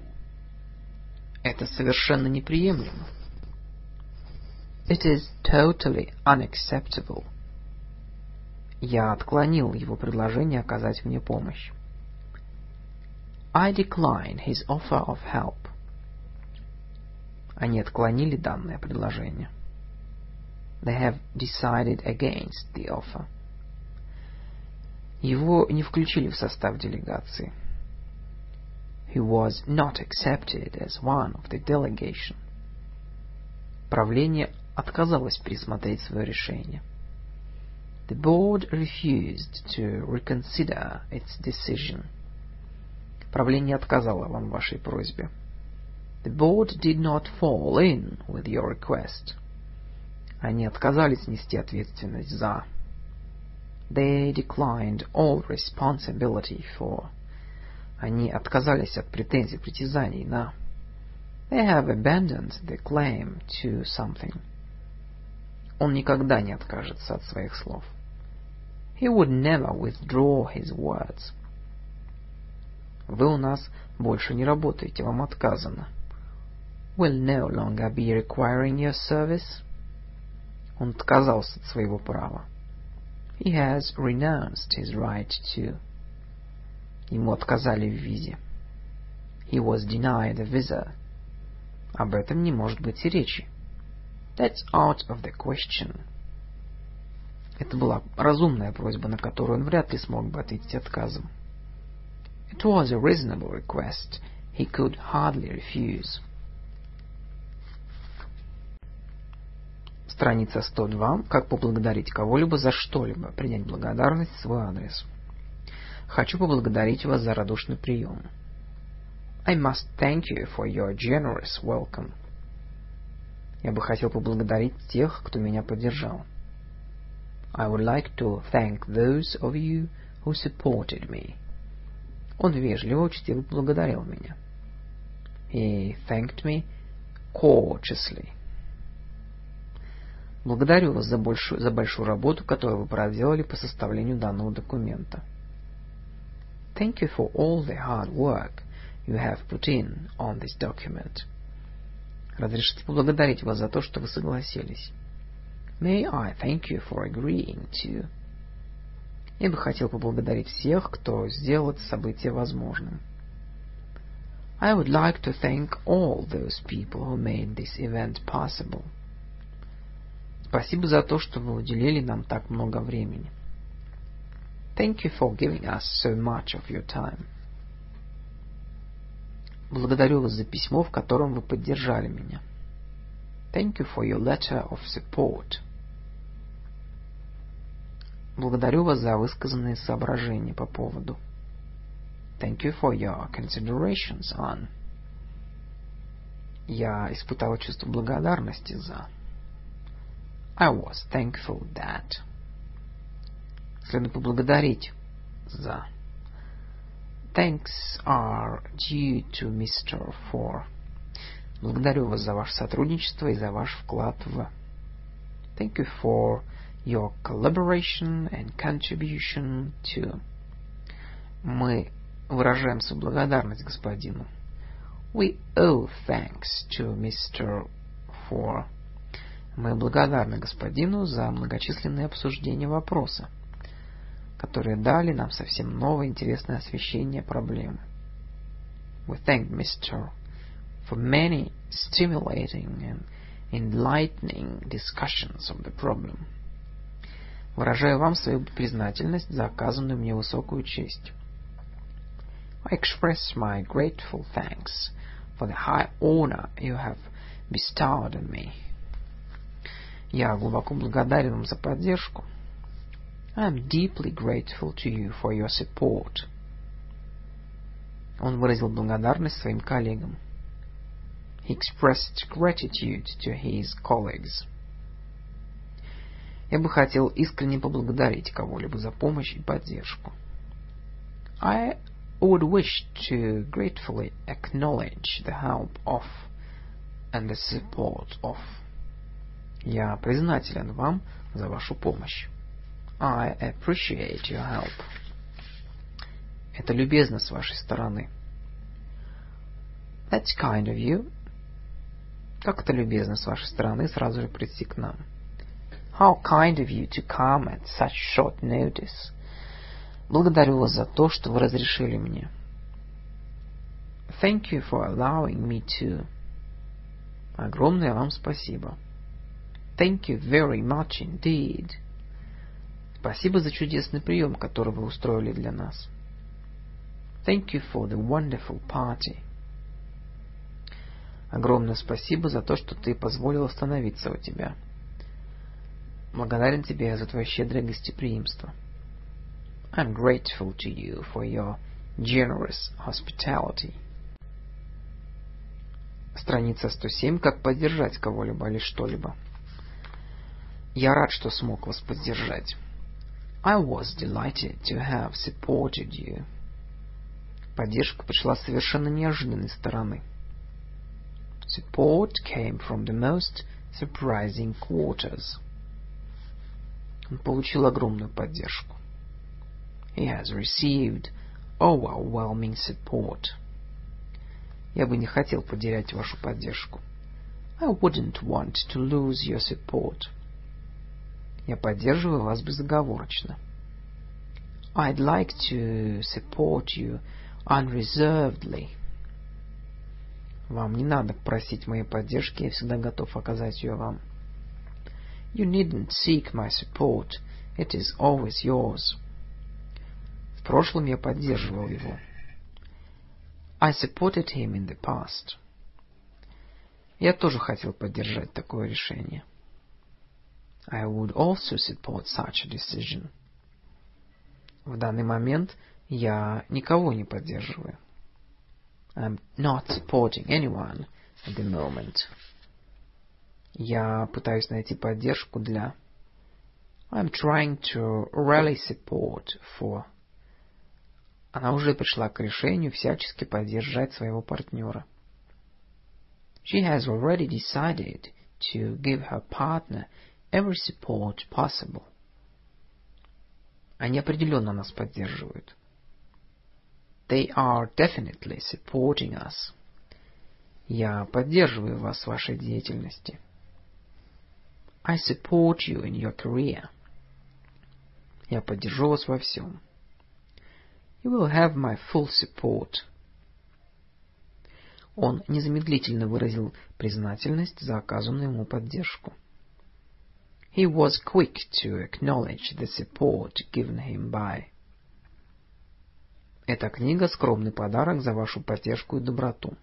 S2: Это совершенно неприемлемо.
S1: It is totally unacceptable.
S2: Я отклонил его предложение оказать мне помощь.
S1: I decline his offer of help.
S2: Они отклонили данное предложение.
S1: They have decided against the offer.
S2: Его не включили в состав делегации.
S1: He was not accepted as one of the delegation.
S2: Правление отказалось пересмотреть свое решение.
S1: The board refused to reconsider its decision.
S2: Правление отказало вам в вашей просьбе.
S1: The board did not fall in with your request.
S2: Они отказались нести ответственность за.
S1: They declined all responsibility for.
S2: Они отказались от претензий, притязаний на.
S1: They have abandoned the claim to something.
S2: Он никогда не откажется от своих слов.
S1: He would never withdraw his words.
S2: Вы у нас больше не работаете, вам отказано.
S1: Will no longer be requiring your service.
S2: Он отказался от своего права.
S1: He has renounced his right to.
S2: Ему отказали в визе.
S1: He was denied a visa.
S2: Об этом не может быть и речи.
S1: That's out of the question.
S2: Это была разумная просьба, на которую он вряд ли смог бы ответить отказом.
S1: It was a reasonable request he could hardly refuse.
S2: Страница 102. Как поблагодарить кого-либо за что-либо. Принять благодарность в свой адрес. Хочу поблагодарить вас за радушный прием.
S1: I must thank you for your generous welcome.
S2: Я бы хотел поблагодарить тех, кто меня поддержал.
S1: I would like to thank those of you who supported me.
S2: Он вежливо, учтиво поблагодарил меня.
S1: He thanked me courteously.
S2: Благодарю вас за большую, за большую работу, которую вы проделали по составлению данного документа.
S1: Thank you for all the hard work you have put in on this document.
S2: Разрешите поблагодарить вас за то, что вы согласились.
S1: May I thank you for agreeing to...
S2: Я бы хотел поблагодарить всех, кто сделал это событие возможным.
S1: I would like to thank all those people who made this event possible.
S2: Спасибо за то, что вы уделили нам так много времени.
S1: Thank you for giving us so much of your time.
S2: Благодарю вас за письмо, в котором вы поддержали меня.
S1: Thank you for your letter of support.
S2: Благодарю вас за высказанные соображения по поводу.
S1: Thank you for your considerations on.
S2: Я испытал чувство благодарности за.
S1: I was thankful that.
S2: Следует поблагодарить за.
S1: Thanks are due to Mr. For.
S2: Благодарю вас за ваше сотрудничество и за ваш вклад в.
S1: Thank you for your collaboration and contribution to.
S2: Мы выражаем свою благодарность господину.
S1: We owe thanks to Mr. For.
S2: Мы благодарны господину за многочисленные обсуждения вопроса, которые дали нам совсем новое интересное освещение проблемы.
S1: We thank Mr. for many stimulating and enlightening discussions of the problem.
S2: Выражаю вам свою признательность за оказанную мне высокую честь.
S1: I express my grateful thanks for the high honor you have bestowed on me.
S2: Я глубоко благодарен вам за поддержку.
S1: I am deeply grateful to you for your support.
S2: Он выразил благодарность своим коллегам.
S1: He expressed gratitude to his colleagues.
S2: Я бы хотел искренне поблагодарить кого-либо за помощь и поддержку.
S1: I would wish to gratefully acknowledge the help of and the support of
S2: я признателен вам за вашу помощь.
S1: I appreciate your help.
S2: Это любезно с вашей стороны.
S1: That's kind of you.
S2: Как это любезно с вашей стороны сразу же прийти к нам.
S1: How kind of you to come at such short notice.
S2: Благодарю вас за то, что вы разрешили мне.
S1: Thank you for allowing me to.
S2: Огромное вам спасибо.
S1: Thank you very much indeed.
S2: Спасибо за чудесный прием, который вы устроили для нас.
S1: Thank you for the wonderful party.
S2: Огромное спасибо за то, что ты позволил остановиться у тебя. Благодарен тебе за твое щедрое гостеприимство.
S1: I'm grateful to you for your generous hospitality.
S2: Страница 107. Как поддержать кого-либо или что-либо. Я рад, что смог вас поддержать.
S1: I was delighted to have supported you.
S2: Поддержка пришла с совершенно неожиданной стороны.
S1: Support came from the most surprising quarters.
S2: Он получил огромную поддержку.
S1: He has received overwhelming support.
S2: Я бы не хотел потерять вашу поддержку.
S1: I wouldn't want to lose your support.
S2: Я поддерживаю вас безоговорочно.
S1: I'd like to support you unreservedly.
S2: Вам не надо просить моей поддержки, я всегда готов оказать ее вам.
S1: You needn't seek my support. It is always yours.
S2: В прошлом я поддерживал его.
S1: I supported him in the past.
S2: Я тоже хотел поддержать такое решение.
S1: I would also support such a decision.
S2: В данный момент я никого не поддерживаю.
S1: I'm not supporting anyone at the moment.
S2: Я пытаюсь найти поддержку для...
S1: I'm trying to rally support for...
S2: Она уже пришла к решению всячески поддержать своего партнера.
S1: She has already decided to give her partner every support possible.
S2: Они определенно нас поддерживают.
S1: They are definitely supporting us.
S2: Я поддерживаю вас в вашей деятельности.
S1: I support you in your career.
S2: Я поддержу вас во всем.
S1: You will have my full support.
S2: Он незамедлительно выразил признательность за оказанную ему поддержку.
S1: He was quick to acknowledge the support given him by.
S2: Эта книга — скромный подарок за вашу поддержку и доброту.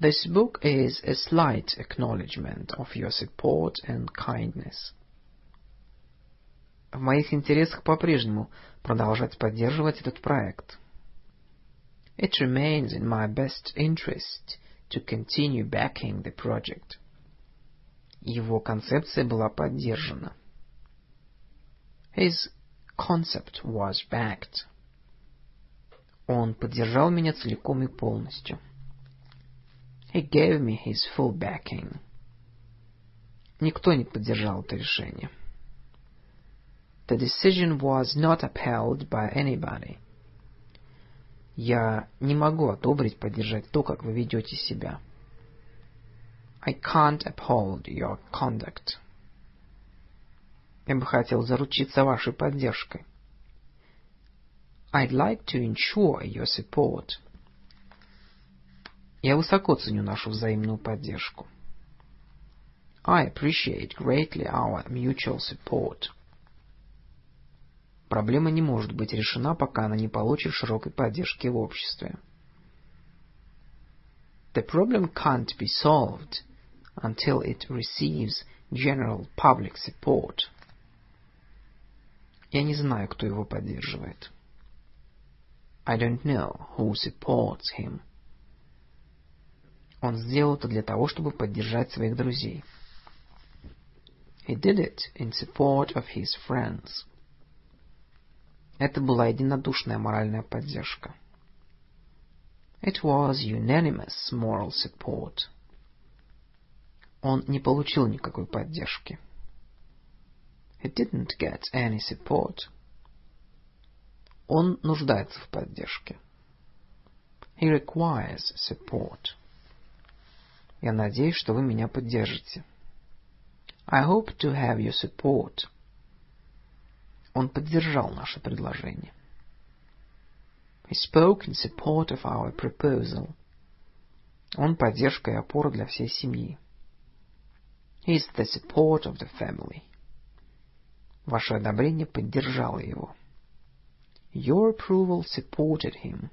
S1: This book is a slight acknowledgement of your support and kindness.
S2: В моих интересах по-прежнему продолжать поддерживать этот проект.
S1: It remains in my best interest to continue backing the project.
S2: Его концепция была поддержана.
S1: His concept was backed.
S2: Он поддержал меня целиком и полностью.
S1: He gave me his full backing.
S2: Никто не поддержал это решение.
S1: The decision was not upheld by anybody.
S2: Я не могу одобрить, поддержать то, как вы ведете себя.
S1: I can't uphold your conduct.
S2: Я бы хотел заручиться вашей поддержкой.
S1: I'd like to ensure your support.
S2: Я высоко ценю нашу взаимную поддержку.
S1: I appreciate greatly our mutual support.
S2: Проблема не может быть решена, пока она не получит широкой поддержки в обществе.
S1: The problem can't be solved until it receives general public support.
S2: Я не знаю, кто его поддерживает.
S1: I don't know who supports him.
S2: Он сделал это для того, чтобы поддержать своих друзей.
S1: He did it in support of his friends.
S2: Это была единодушная моральная поддержка.
S1: It was unanimous moral support.
S2: Он не получил никакой поддержки.
S1: He didn't get any support.
S2: Он нуждается в поддержке.
S1: He requires support.
S2: Я надеюсь, что вы меня поддержите.
S1: I hope to have your support.
S2: Он поддержал наше предложение.
S1: He spoke in support of our proposal.
S2: Он поддержка и опора для всей семьи.
S1: He is the support of the family.
S2: Ваше одобрение поддержало его.
S1: Your approval supported him.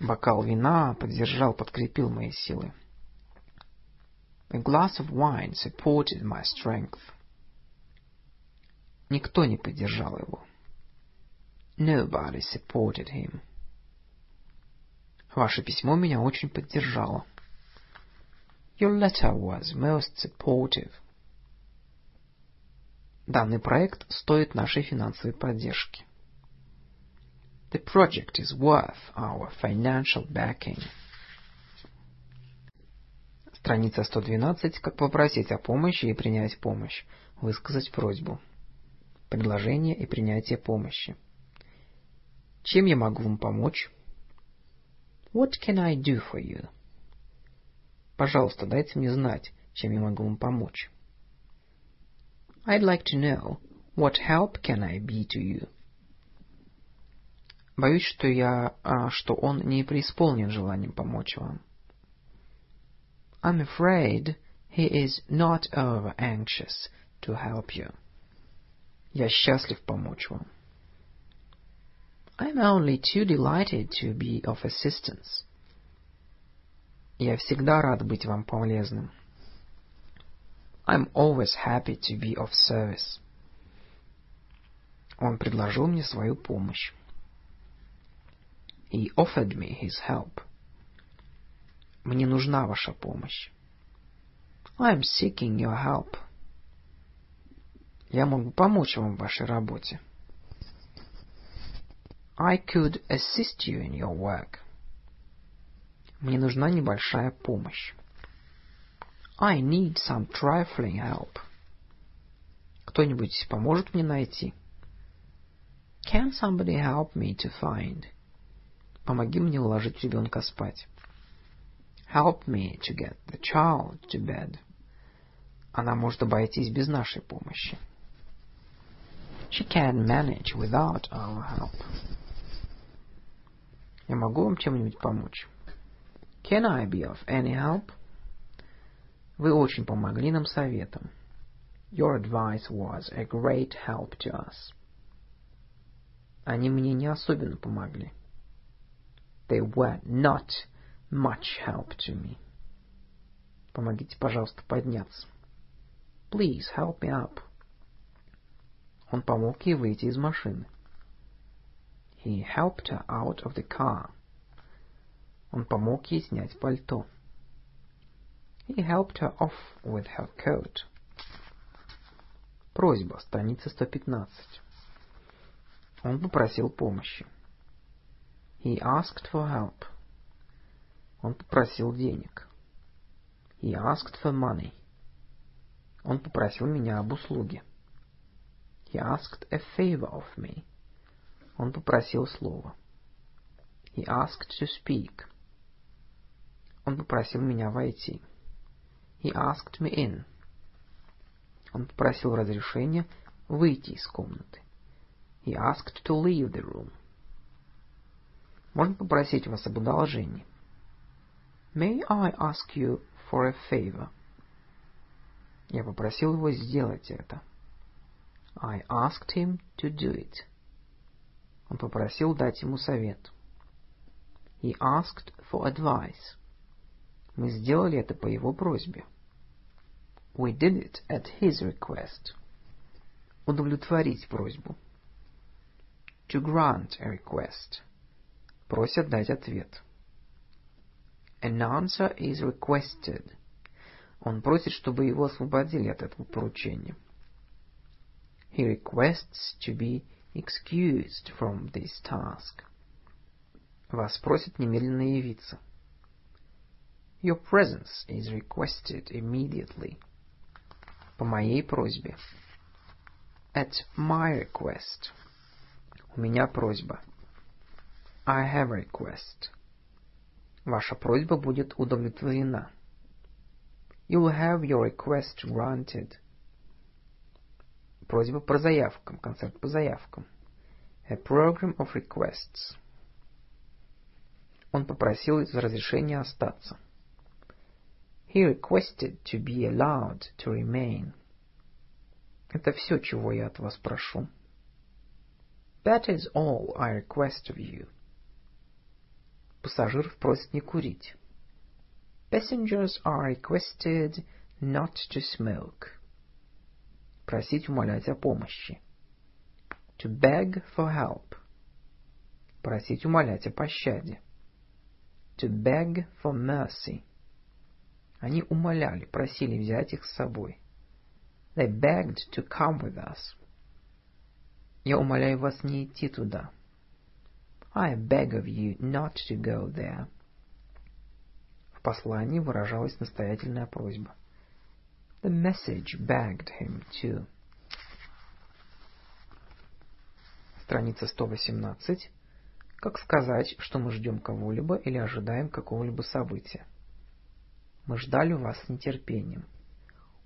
S2: Бокал вина поддержал, подкрепил мои силы.
S1: A glass of wine supported my strength.
S2: Никто не поддержал его.
S1: Nobody supported him.
S2: Ваше письмо меня очень поддержало.
S1: Your letter was most supportive.
S2: Данный проект стоит нашей финансовой поддержки.
S1: The project is worth our financial backing.
S2: Страница 112. Как попросить о помощи и принять помощь. Высказать просьбу. Предложение и принятие помощи. Чем я могу вам помочь?
S1: What can I do for you?
S2: Пожалуйста, дайте мне знать, чем я могу вам помочь.
S1: I'd like to know, what help can I be to you?
S2: Боюсь, что я, а, что он не преисполнен желанием помочь вам.
S1: I'm afraid he is not over anxious to help you.
S2: Я счастлив помочь вам.
S1: I'm only too delighted to be of assistance.
S2: Я всегда рад быть вам полезным.
S1: I'm always happy to be of service.
S2: Он предложил мне свою помощь.
S1: He offered me his help.
S2: Мне нужна ваша помощь.
S1: I'm seeking your help.
S2: Я могу помочь вам в вашей работе.
S1: I could assist you in your work.
S2: Мне нужна небольшая помощь.
S1: I need some trifling help.
S2: Кто-нибудь поможет мне найти?
S1: Can somebody help me to find?
S2: Помоги мне уложить ребенка спать.
S1: Help me to get the child to bed.
S2: Она может обойтись без нашей помощи.
S1: She can manage without our help.
S2: Я могу вам чем-нибудь помочь?
S1: Can I be of any help?
S2: Вы очень помогли нам советом.
S1: Your advice was a great help to us.
S2: Они мне не особенно помогли.
S1: They were not much help to me.
S2: Помогите, пожалуйста, подняться.
S1: Please help me up.
S2: Он помог ей выйти из машины.
S1: He helped her out of the car.
S2: Он помог ей снять пальто.
S1: He helped her off with her coat.
S2: Просьба, страница 115. Он попросил помощи.
S1: He asked for help.
S2: Он попросил денег.
S1: He asked for money.
S2: Он попросил меня об услуге.
S1: He asked a favor of me.
S2: Он попросил слова.
S1: He asked to speak.
S2: Он попросил меня войти.
S1: He asked me in.
S2: Он попросил разрешения выйти из комнаты.
S1: He asked to leave the room.
S2: Можно попросить вас об одолжении?
S1: May I ask you for a favor?
S2: Я попросил его сделать это.
S1: I asked him to do it.
S2: Он попросил дать ему совет.
S1: He asked for advice.
S2: Мы сделали это по его просьбе.
S1: We did it at his request.
S2: Удовлетворить просьбу.
S1: To grant a request.
S2: Просят дать ответ.
S1: An answer is requested.
S2: Он просит, чтобы его освободили от этого поручения.
S1: He requests to be excused from this task.
S2: Вас просят немедленно явиться.
S1: Your presence is requested immediately.
S2: По моей просьбе.
S1: At my request.
S2: У меня просьба.
S1: I have a request.
S2: Ваша просьба будет удовлетворена.
S1: You will have your request granted.
S2: Просьба по заявкам, концерт по заявкам.
S1: A program of requests.
S2: Он попросил разрешения остаться.
S1: He requested to be allowed to remain.
S2: Это все, чего я от вас прошу.
S1: That is all I request of you.
S2: Пассажир просит не курить.
S1: Passengers are requested not to smoke.
S2: Просить умолять о помощи.
S1: To beg for help.
S2: Просить умолять о пощаде.
S1: To beg for mercy.
S2: Они умоляли, просили взять их с собой.
S1: They begged to come with us.
S2: Я умоляю вас не идти туда.
S1: I beg of you not to go there.
S2: В послании выражалась настоятельная просьба.
S1: The message begged him to.
S2: Страница 118. Как сказать, что мы ждем кого-либо или ожидаем какого-либо события? Мы ждали вас с нетерпением.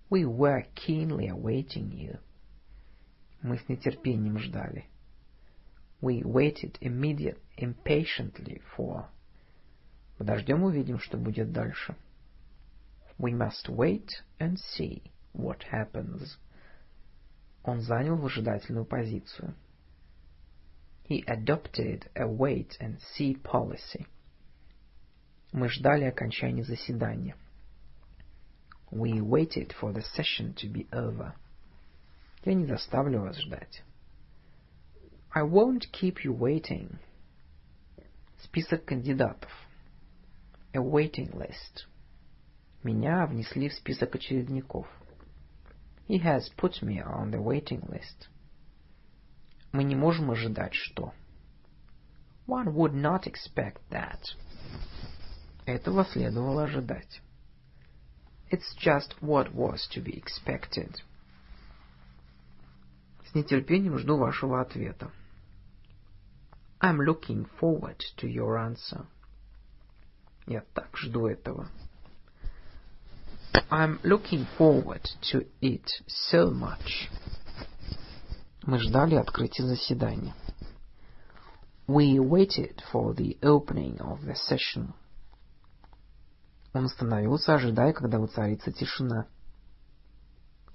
S1: We were keenly awaiting you.
S2: Мы с нетерпением ждали. We waited immediate, impatiently for. Подождем, увидим, что будет дальше. We must wait and see what happens. Он занял выжидательную позицию. He adopted a wait and see policy. Мы ждали окончания заседания. We waited for the session to be over. Я не заставлю вас ждать.
S1: I won't keep you waiting.
S2: Список кандидатов.
S1: A waiting list.
S2: Меня внесли в список очередников.
S1: He has put me on the waiting list.
S2: Мы не можем ожидать, что...
S1: One would not expect that.
S2: Этого следовало ожидать.
S1: It's just what was to be expected.
S2: С нетерпением жду вашего ответа.
S1: I'm looking forward to your answer.
S2: Я так жду этого.
S1: I'm looking forward to it so much.
S2: Мы ждали открытия заседания.
S1: We waited for the opening of the session.
S2: Он остановился, ожидая, когда воцарится тишина.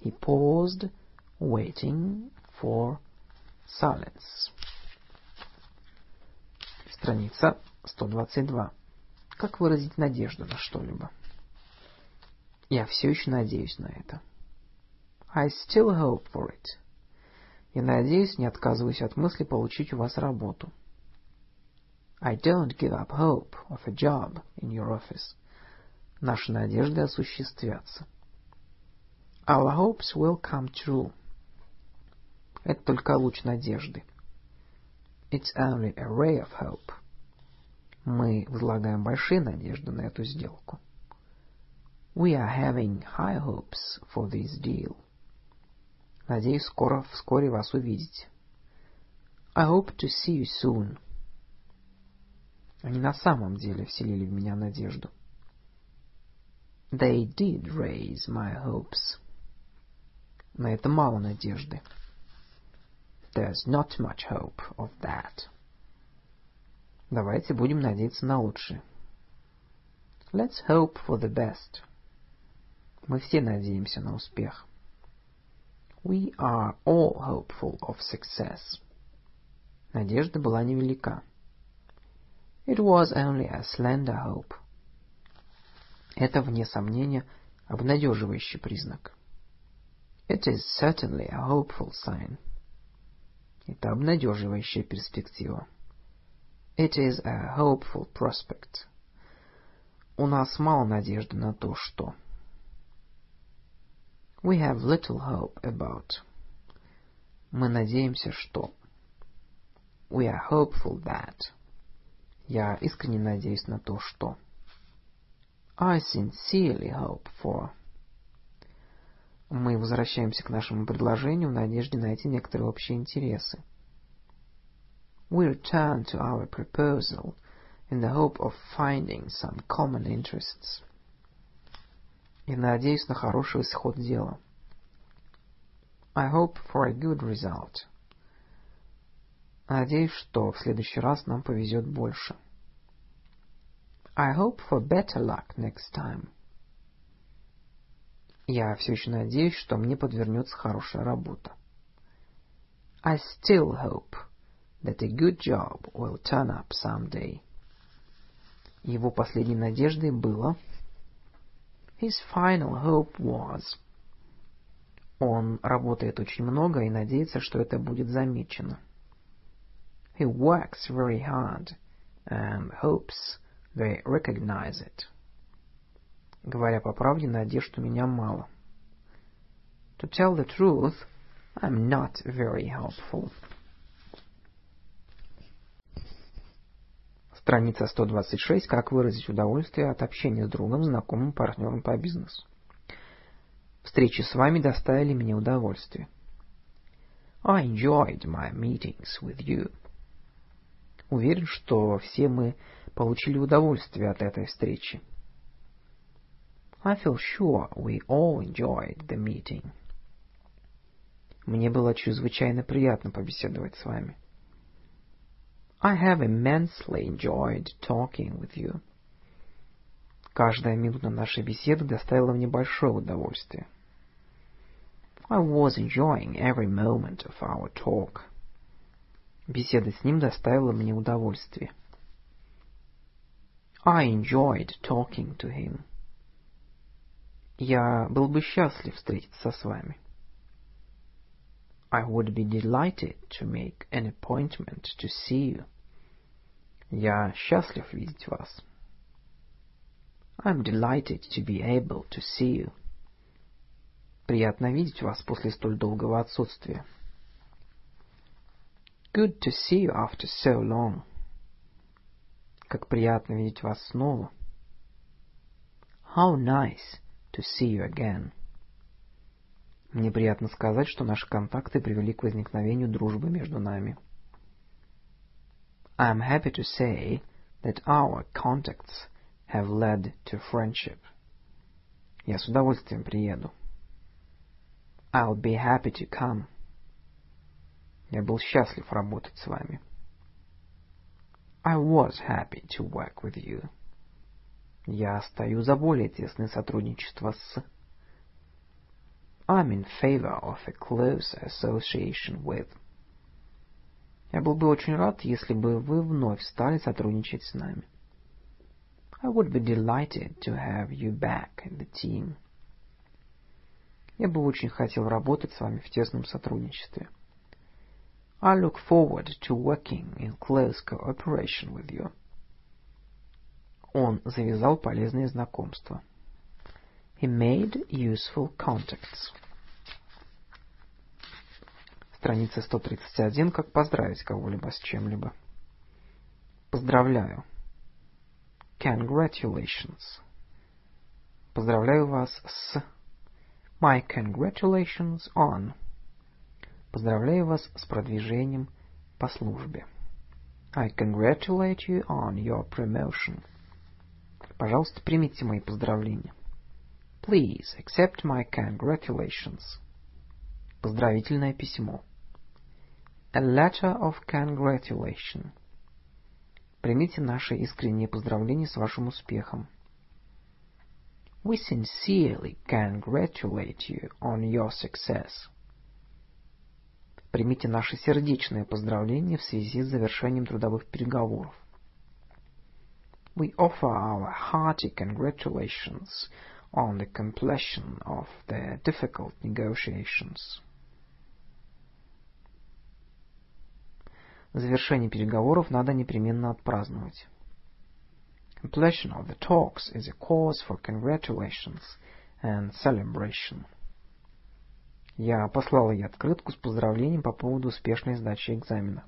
S1: He paused, waiting for silence.
S2: Страница 122. Как выразить надежду на что-либо? Я все еще надеюсь на это.
S1: I still hope for it.
S2: Я надеюсь, не отказываюсь от мысли получить у вас работу.
S1: I don't give up hope of a job in your office.
S2: Наши надежды осуществятся.
S1: Our hopes will come true.
S2: Это только луч надежды.
S1: It's only a ray of hope.
S2: Мы возлагаем большие надежды на эту сделку.
S1: We are having high hopes for this deal.
S2: Надеюсь, скоро, вскоре вас увидеть.
S1: I hope to see you soon.
S2: Они на самом деле вселили в меня надежду.
S1: They did raise my hopes.
S2: На это мало надежды.
S1: There's not much hope of that.
S2: Давайте будем надеяться на лучшее.
S1: Let's hope for the best.
S2: Мы все надеемся на успех.
S1: We are all hopeful of success.
S2: Надежда была невелика.
S1: It was only a slender hope.
S2: Это, вне сомнения, обнадеживающий признак.
S1: It is certainly a hopeful sign.
S2: Это обнадеживающая перспектива.
S1: It is a hopeful prospect.
S2: У нас мало надежды на то, что...
S1: We have little hope about.
S2: Мы надеемся, что...
S1: We are hopeful that.
S2: Я искренне надеюсь на то, что...
S1: I sincerely hope for.
S2: Мы возвращаемся к нашему предложению в надежде найти некоторые общие интересы.
S1: We return to our proposal in the hope of finding some common interests.
S2: И надеюсь на хороший исход дела.
S1: I hope for a good result.
S2: Надеюсь, что в следующий раз нам повезет больше.
S1: I hope for better luck next time.
S2: Я все еще надеюсь, что мне подвернется хорошая работа.
S1: I still hope that a good job will turn up someday.
S2: Его последней надеждой было...
S1: His final hope was...
S2: Он работает очень много и надеется, что это будет замечено.
S1: He works very hard and hopes they recognize it.
S2: Говоря по правде, надежд у меня мало.
S1: To tell the truth, I'm not very hopeful.
S2: Страница 126. Как выразить удовольствие от общения с другом, знакомым, партнером по бизнесу. Встречи с вами доставили мне удовольствие.
S1: I enjoyed my meetings with you.
S2: Уверен, что все мы получили удовольствие от этой встречи.
S1: I feel sure we all enjoyed the meeting.
S2: Мне было чрезвычайно приятно побеседовать с вами. I have immensely enjoyed talking with you. Каждая минута нашей беседы доставила мне большое удовольствие.
S1: I was enjoying every moment of our talk.
S2: Беседа с ним доставила мне удовольствие.
S1: I enjoyed talking to him.
S2: Я был бы счастлив встретиться с вами.
S1: I would be delighted to make an appointment to see you.
S2: Я счастлив видеть вас.
S1: I'm delighted to be able to see you.
S2: Приятно видеть вас после столь долгого отсутствия.
S1: Good to see you after so long.
S2: Как приятно видеть вас снова.
S1: How nice to see you again.
S2: Мне приятно сказать, что наши контакты привели к возникновению дружбы между нами.
S1: I am happy to say that our contacts have led to friendship.
S2: Я с удовольствием приеду.
S1: I'll be happy to come.
S2: Я был счастлив работать с вами.
S1: I was happy to work with you.
S2: Я стою за более тесное сотрудничество с...
S1: I'm in favor of a close association with...
S2: Я был бы очень рад, если бы вы вновь стали сотрудничать с нами.
S1: I would be delighted to have you back in the team.
S2: Я бы очень хотел работать с вами в тесном сотрудничестве.
S1: I look forward to working in close cooperation with you.
S2: Он завязал полезные знакомства.
S1: He made useful contacts.
S2: Страница 131. Как поздравить кого-либо с чем-либо. Поздравляю.
S1: Congratulations.
S2: Поздравляю вас с...
S1: My congratulations on.
S2: Поздравляю вас с продвижением по службе.
S1: I congratulate you on your promotion.
S2: Пожалуйста, примите мои поздравления.
S1: Please accept my congratulations.
S2: Поздравительное письмо.
S1: A letter of congratulation.
S2: Примите наши искренние поздравления с вашим успехом.
S1: We sincerely congratulate you on your success.
S2: Примите наши сердечные поздравления в связи с завершением трудовых переговоров.
S1: We offer our hearty congratulations on the completion of the difficult negotiations.
S2: Завершение переговоров надо непременно отпраздновать.
S1: Completion of the talks is a cause for congratulations and celebration.
S2: Я послал ей открытку с поздравлением по поводу успешной сдачи экзамена.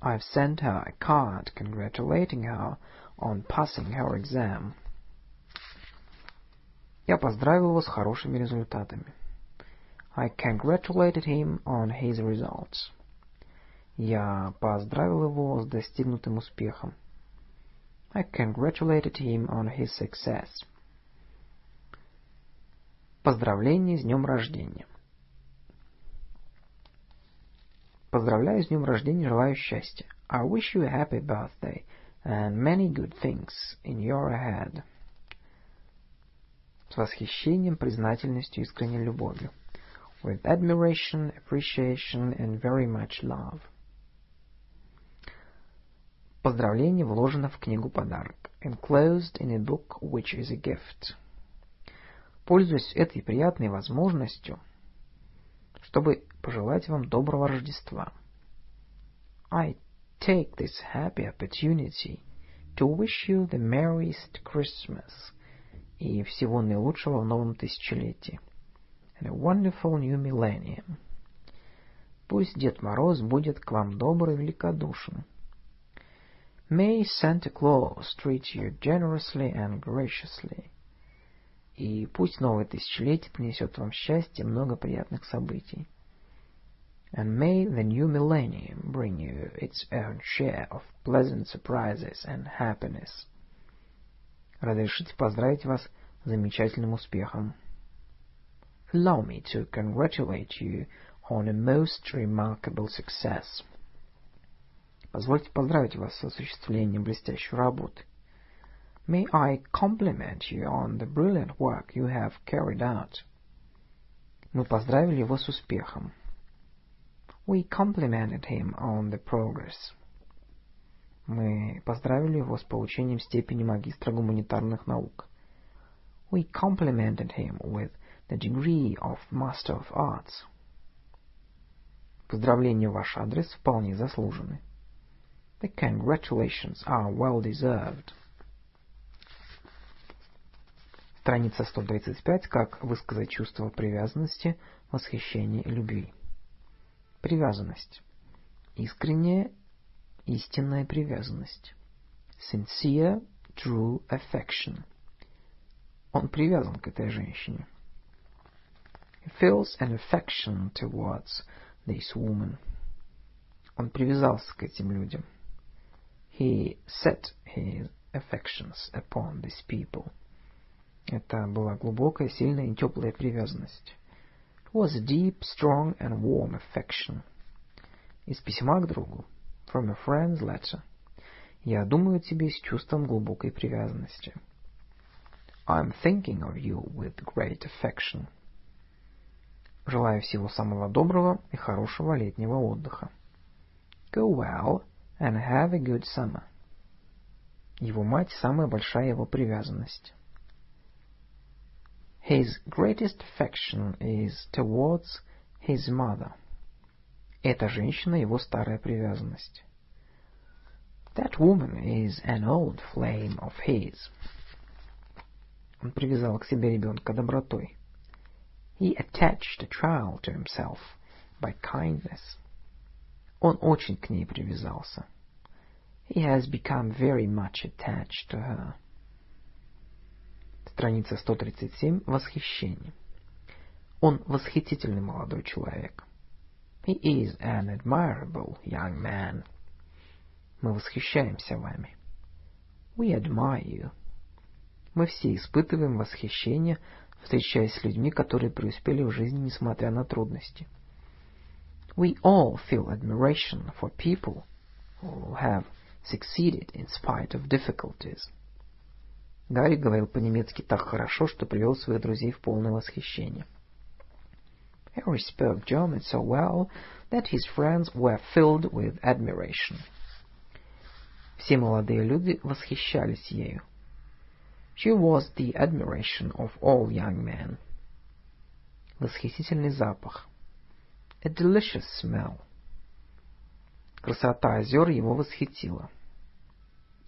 S1: I've sent her a card congratulating her on passing her exam.
S2: Я поздравил его с хорошими результатами.
S1: I congratulated him on his results.
S2: Я поздравил его с достигнутым успехом.
S1: I congratulated him on his success.
S2: Поздравление с днем рождения. Поздравляю с днем рождения, желаю счастья.
S1: I wish you a happy birthday and many good things in your ahead.
S2: С восхищением, признательностью, искренней любовью.
S1: With admiration, appreciation and very much love.
S2: Поздравление вложено в книгу подарок.
S1: Enclosed in a book which is a gift.
S2: Пользуясь этой приятной возможностью, чтобы пожелать вам доброго Рождества.
S1: I take this happy opportunity to wish you the merriest Christmas
S2: и всего наилучшего в новом тысячелетии.
S1: And a wonderful new millennium.
S2: Пусть Дед Мороз будет к вам добр и великодушен.
S1: May Santa Claus treat you generously and graciously.
S2: И пусть новое тысячелетие принесет вам счастье и много приятных событий.
S1: And may the new millennium bring you its own share of pleasant surprises and happiness.
S2: Разрешите поздравить вас с замечательным успехом. allow me to congratulate you on a most remarkable success. Позвольте поздравить вас с осуществлением блестящей работы. May I compliment you on the brilliant work you have carried out? Мы поздравили его с успехом. We complimented him on the progress. Мы поздравили его с получением степени магистра гуманитарных наук. We complimented him with the degree of Master of Arts. Поздравления в ваш адрес вполне заслужены. The congratulations are well deserved. Страница 135. Как высказать чувство привязанности, восхищения и любви. Привязанность. Искренняя, истинная привязанность. Sincere, true affection. Он привязан к этой женщине. He feels an affection towards this woman. Он привязался к этим людям. He set his affections upon these people. Это была глубокая, сильная и теплая привязанность. It was a deep, strong and warm affection. Из письма к другу. From a friend's letter. Я думаю о тебе с чувством глубокой привязанности. I'm thinking of you with great affection. Желаю всего самого доброго и хорошего летнего отдыха. Go well and have a good summer. Его мать – самая большая его привязанность. His greatest affection is towards his mother. Эта женщина его старая привязанность. That woman is an old flame of his. Он привязал к себе ребенка добротой. He attached a child to himself by kindness. Он очень к ней привязался. He has become very much attached to her. Страница 137. Восхищение. Он восхитительный молодой человек. He is an admirable young man. Мы восхищаемся вами. We admire you. Мы все испытываем восхищение, встречаясь с людьми, которые преуспели в жизни, несмотря на трудности. We all feel admiration for people who have succeeded in spite of difficulties. Гарри говорил по-немецки так хорошо, что привел своих друзей в полное восхищение. Harry spoke German so well that his friends were filled with admiration. Все молодые люди восхищались ею. She was the admiration of all young men. Восхитительный запах. A delicious smell. Красота озер его восхитила.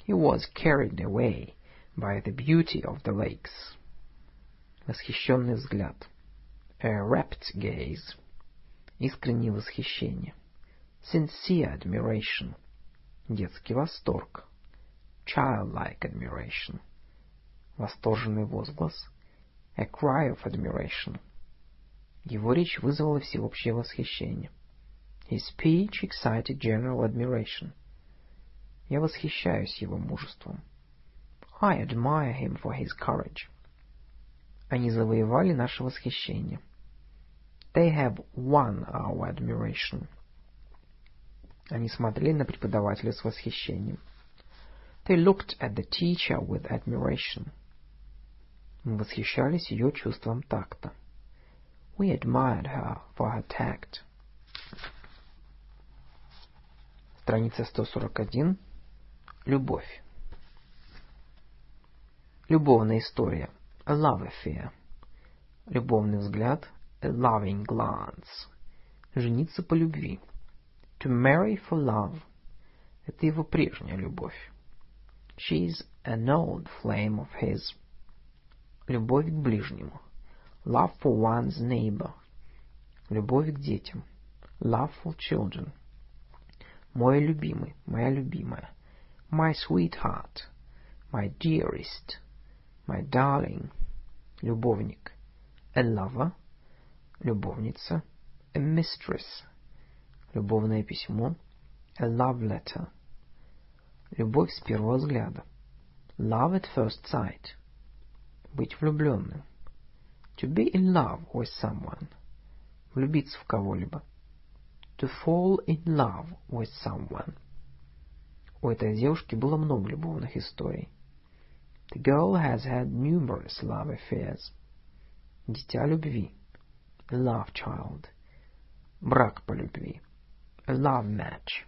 S2: He was carried away by the beauty of the lakes. Восхищенный взгляд. A rapt gaze. Искреннее восхищение. Sincere admiration. Детский восторг. Childlike admiration. Восторженный возглас. A cry of admiration. Его речь вызвала всеобщее восхищение. His speech excited general admiration. Я восхищаюсь его мужеством. I admire him for his courage. Они завоевали наше восхищение. They have won our admiration. Они смотрели на преподавателя с восхищением. They looked at the teacher with admiration. Мы восхищались ее чувством такта. We admired her for her tact. Страница 141. Любовь. Любовная история. A love affair. Любовный взгляд. A loving glance. Жениться по любви. To marry for love. Это его прежняя любовь. She's an old flame of his. Любовь к ближнему. Love for one's neighbor. Любовь к детям. Love for children. Мой любимый, моя любимая. My sweetheart. My dearest. My darling, любовник, a lover, любовница, a mistress, любовное письмо, a love letter, любовь с первого взгляда, love at first sight, быть влюбленным, To be in love with someone. Влюбиться в кого-либо. To fall in love with someone. У этой девушки было много любовных историй. The girl has had numerous love affairs. Дитя любви. A love child. Брак по любви. A love match.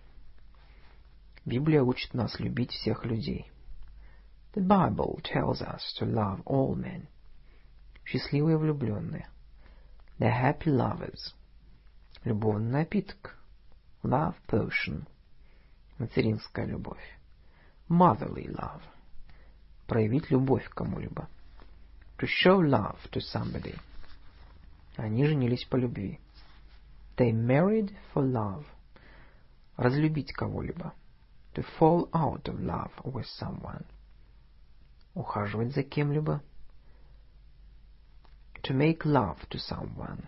S2: Библия учит нас любить всех людей. The Bible tells us to love all men. Счастливые влюбленные. The happy lovers. Любовный напиток. Love potion. Материнская любовь. Motherly love. Проявить любовь к кому-либо. To show love to somebody. Они женились по любви. They married for love. Разлюбить кого-либо. To fall out of love with someone. Ухаживать за кем-либо. To make love to someone.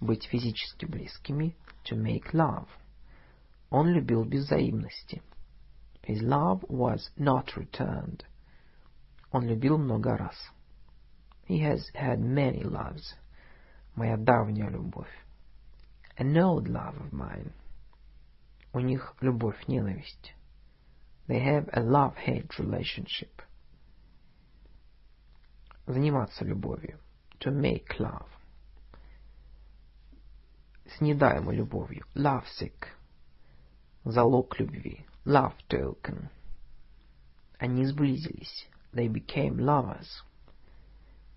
S2: Быть физически близкими. To make love. Он любил без взаимности. His love was not returned. Он любил много раз. He has had many loves. Моя давняя любовь. An old love of mine. У них любовь-ненависть. They have a love-hate relationship. Заниматься любовью. To make love. С недаемой любовью. Love sick. Залог любви. Love token. Они сблизились. They became lovers.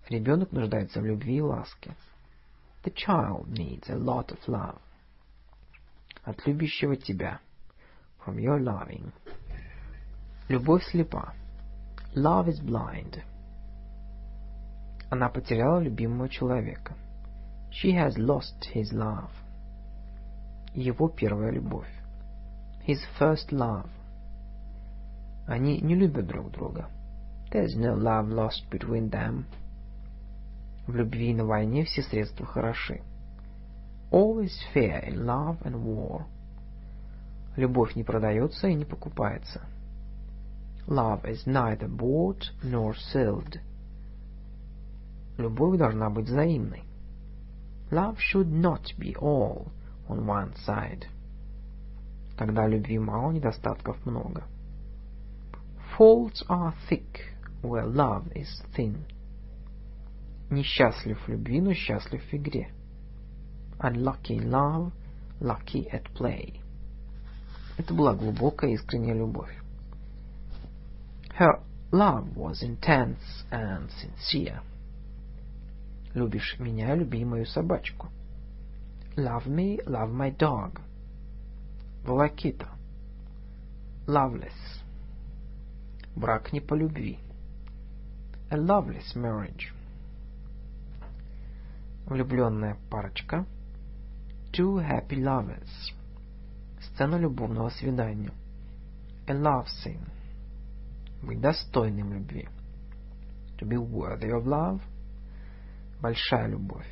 S2: Ребенок нуждается в любви и ласке. The child needs a lot of love. От любящего тебя. From your loving. Любовь слепа. Love is blind. Она потеряла любимого человека. She has lost his love. Его первая любовь. His first love. Они не любят друг друга. There's no love lost between them. В любви и на войне все средства хороши. All is fair in love and war. Любовь не продается и не покупается. Love is neither bought nor sold. Любовь должна быть взаимной. Love should not be all on one side. Когда любви мало, недостатков много. Faults are thick where love is thin. Несчастлив в любви, но счастлив в игре. Unlucky in love, lucky at play. Это была глубокая искренняя любовь. Her love was intense and sincere. Любишь меня, люби мою собачку. Love me, love my dog. Волокита. Loveless. Брак не по любви. A loveless marriage. Влюбленная парочка. Two happy lovers. Сцена любовного свидания. A love scene. Быть достойным любви. To be worthy of love. Большая любовь.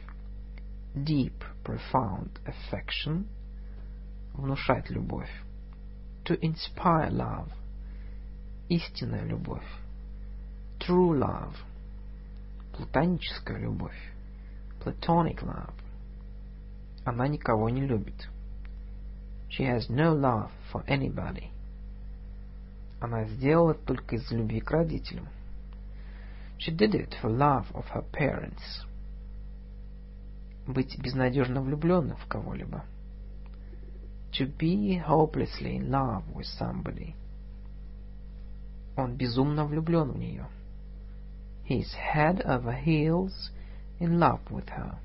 S2: Deep, profound affection. Внушать любовь. To inspire love. Истинная любовь. True love. Платоническая любовь. Platonic love. Она никого не любит. She has no love for anybody. Она сделала только из любви к родителям. She did it for love of her parents. Быть безнадежно влюбленным в кого-либо. To be hopelessly in love with somebody. Он безумно влюблен в нее. He's head over heels in love with her.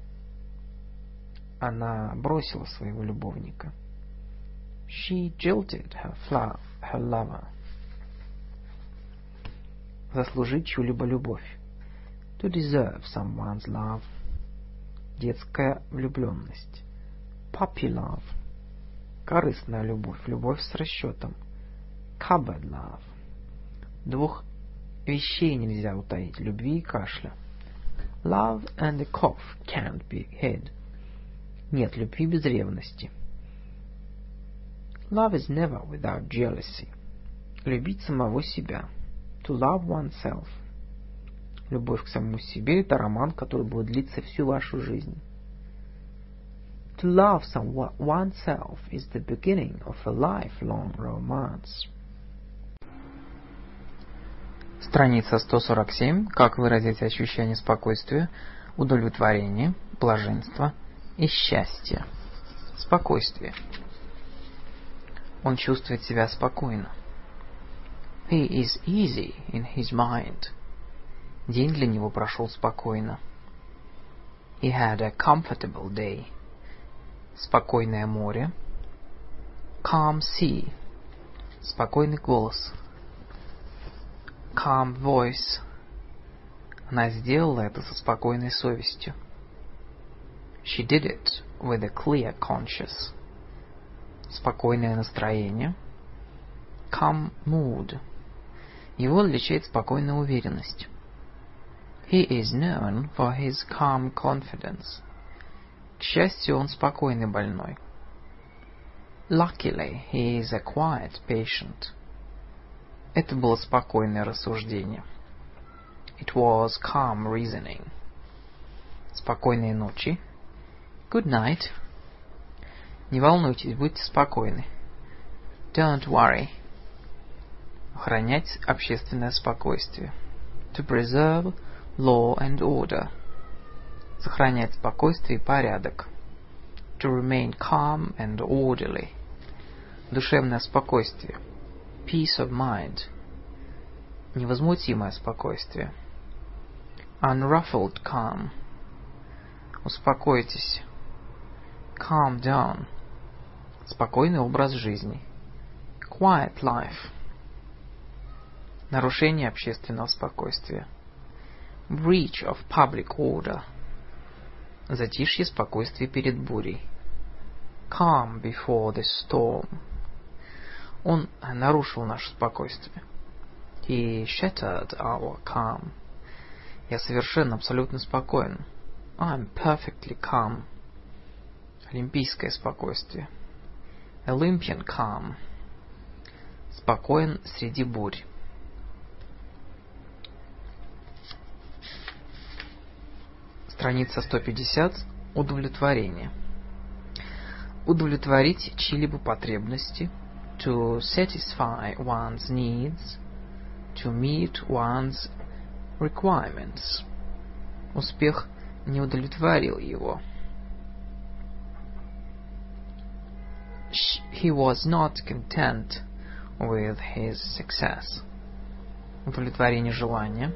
S2: Она бросила своего любовника. She jilted her, fla her lover. Заслужить чью-либо любовь. To deserve someone's love. Детская влюбленность. Puppy love. Корыстная любовь. Любовь с расчетом. Cupboard love. Двух вещей нельзя утаить. Любви и кашля. Love and a cough can't be hid. Нет любви без ревности. Love is never without jealousy. Любить самого себя. To love oneself. Любовь к самому себе – это роман, который будет длиться всю вашу жизнь.
S1: To love someone oneself is the beginning of a lifelong romance.
S2: Страница 147. Как выразить ощущение спокойствия, удовлетворения, блаженства и счастья. Спокойствие. Он чувствует себя спокойно.
S1: He is easy in his mind.
S2: День для него прошел спокойно.
S1: He had a comfortable day.
S2: Спокойное море.
S1: Calm sea.
S2: Спокойный голос.
S1: Calm voice.
S2: Она сделала это со спокойной совестью.
S1: She did it with a clear conscience.
S2: Спокойное настроение.
S1: Calm mood.
S2: Его отличает спокойная уверенность.
S1: He is known for his calm confidence.
S2: К счастью, он спокойный больной.
S1: Luckily, he is a quiet patient.
S2: Это было спокойное рассуждение.
S1: It was calm reasoning.
S2: Спокойной ночи.
S1: Good night.
S2: Не волнуйтесь, будьте спокойны.
S1: Don't worry.
S2: Охранять общественное спокойствие.
S1: To preserve law and order.
S2: Сохранять спокойствие и порядок.
S1: To remain calm and orderly.
S2: Душевное спокойствие.
S1: Peace of mind.
S2: Невозмутимое спокойствие.
S1: Unruffled calm.
S2: Успокойтесь.
S1: Calm down.
S2: Спокойный образ жизни.
S1: Quiet life.
S2: Нарушение общественного спокойствия.
S1: Breach of public order.
S2: Затишье спокойствия перед бурей.
S1: Calm before the storm.
S2: Он нарушил наше спокойствие.
S1: He shattered our calm.
S2: Я совершенно, абсолютно спокоен.
S1: I'm perfectly calm.
S2: Олимпийское спокойствие.
S1: Olympian calm.
S2: Спокоен среди бурь. Страница 150. Удовлетворение. Удовлетворить чьи-либо потребности.
S1: To satisfy one's needs. To meet one's requirements.
S2: Успех не удовлетворил его.
S1: He was not content with his success.
S2: Удовлетворение желания.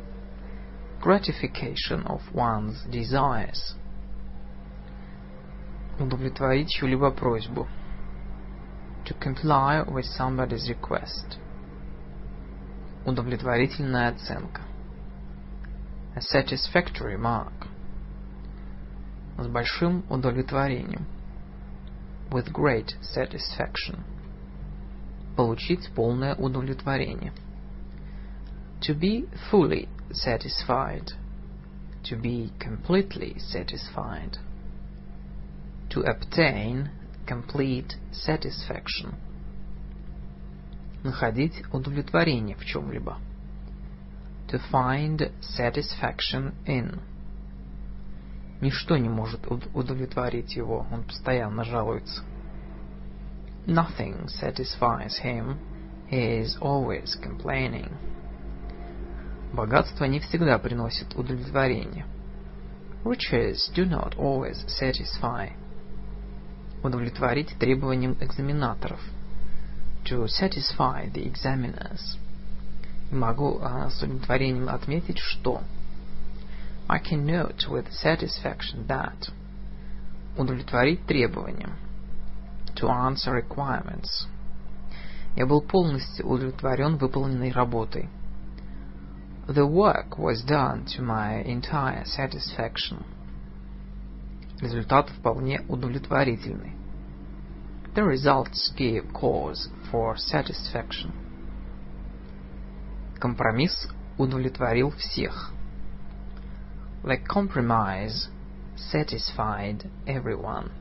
S1: Gratification of one's desires.
S2: Удовлетворить чью-либо просьбу.
S1: To comply with somebody's request.
S2: Удовлетворительная оценка.
S1: A satisfactory mark.
S2: С большим удовлетворением.
S1: With great satisfaction.
S2: Получить полное удовлетворение.
S1: To be fully satisfied. To be completely satisfied. To obtain complete satisfaction.
S2: Находить удовлетворение в чем-либо.
S1: To find satisfaction in.
S2: Ничто не может удовлетворить его, он постоянно жалуется.
S1: Nothing satisfies him, he is always complaining.
S2: Богатство не всегда приносит удовлетворение.
S1: Riches do not always satisfy.
S2: Удовлетворить требованиям экзаменаторов.
S1: To satisfy the examiners.
S2: Могу а, с удовлетворением отметить, что
S1: I can note with satisfaction that
S2: удовлетворить требованиям.
S1: To answer requirements.
S2: Я был полностью удовлетворен выполненной работой.
S1: The work was done to my entire satisfaction.
S2: Результат вполне удовлетворительный.
S1: The results give cause for satisfaction.
S2: Компромисс удовлетворил всех.
S1: The compromise satisfied everyone.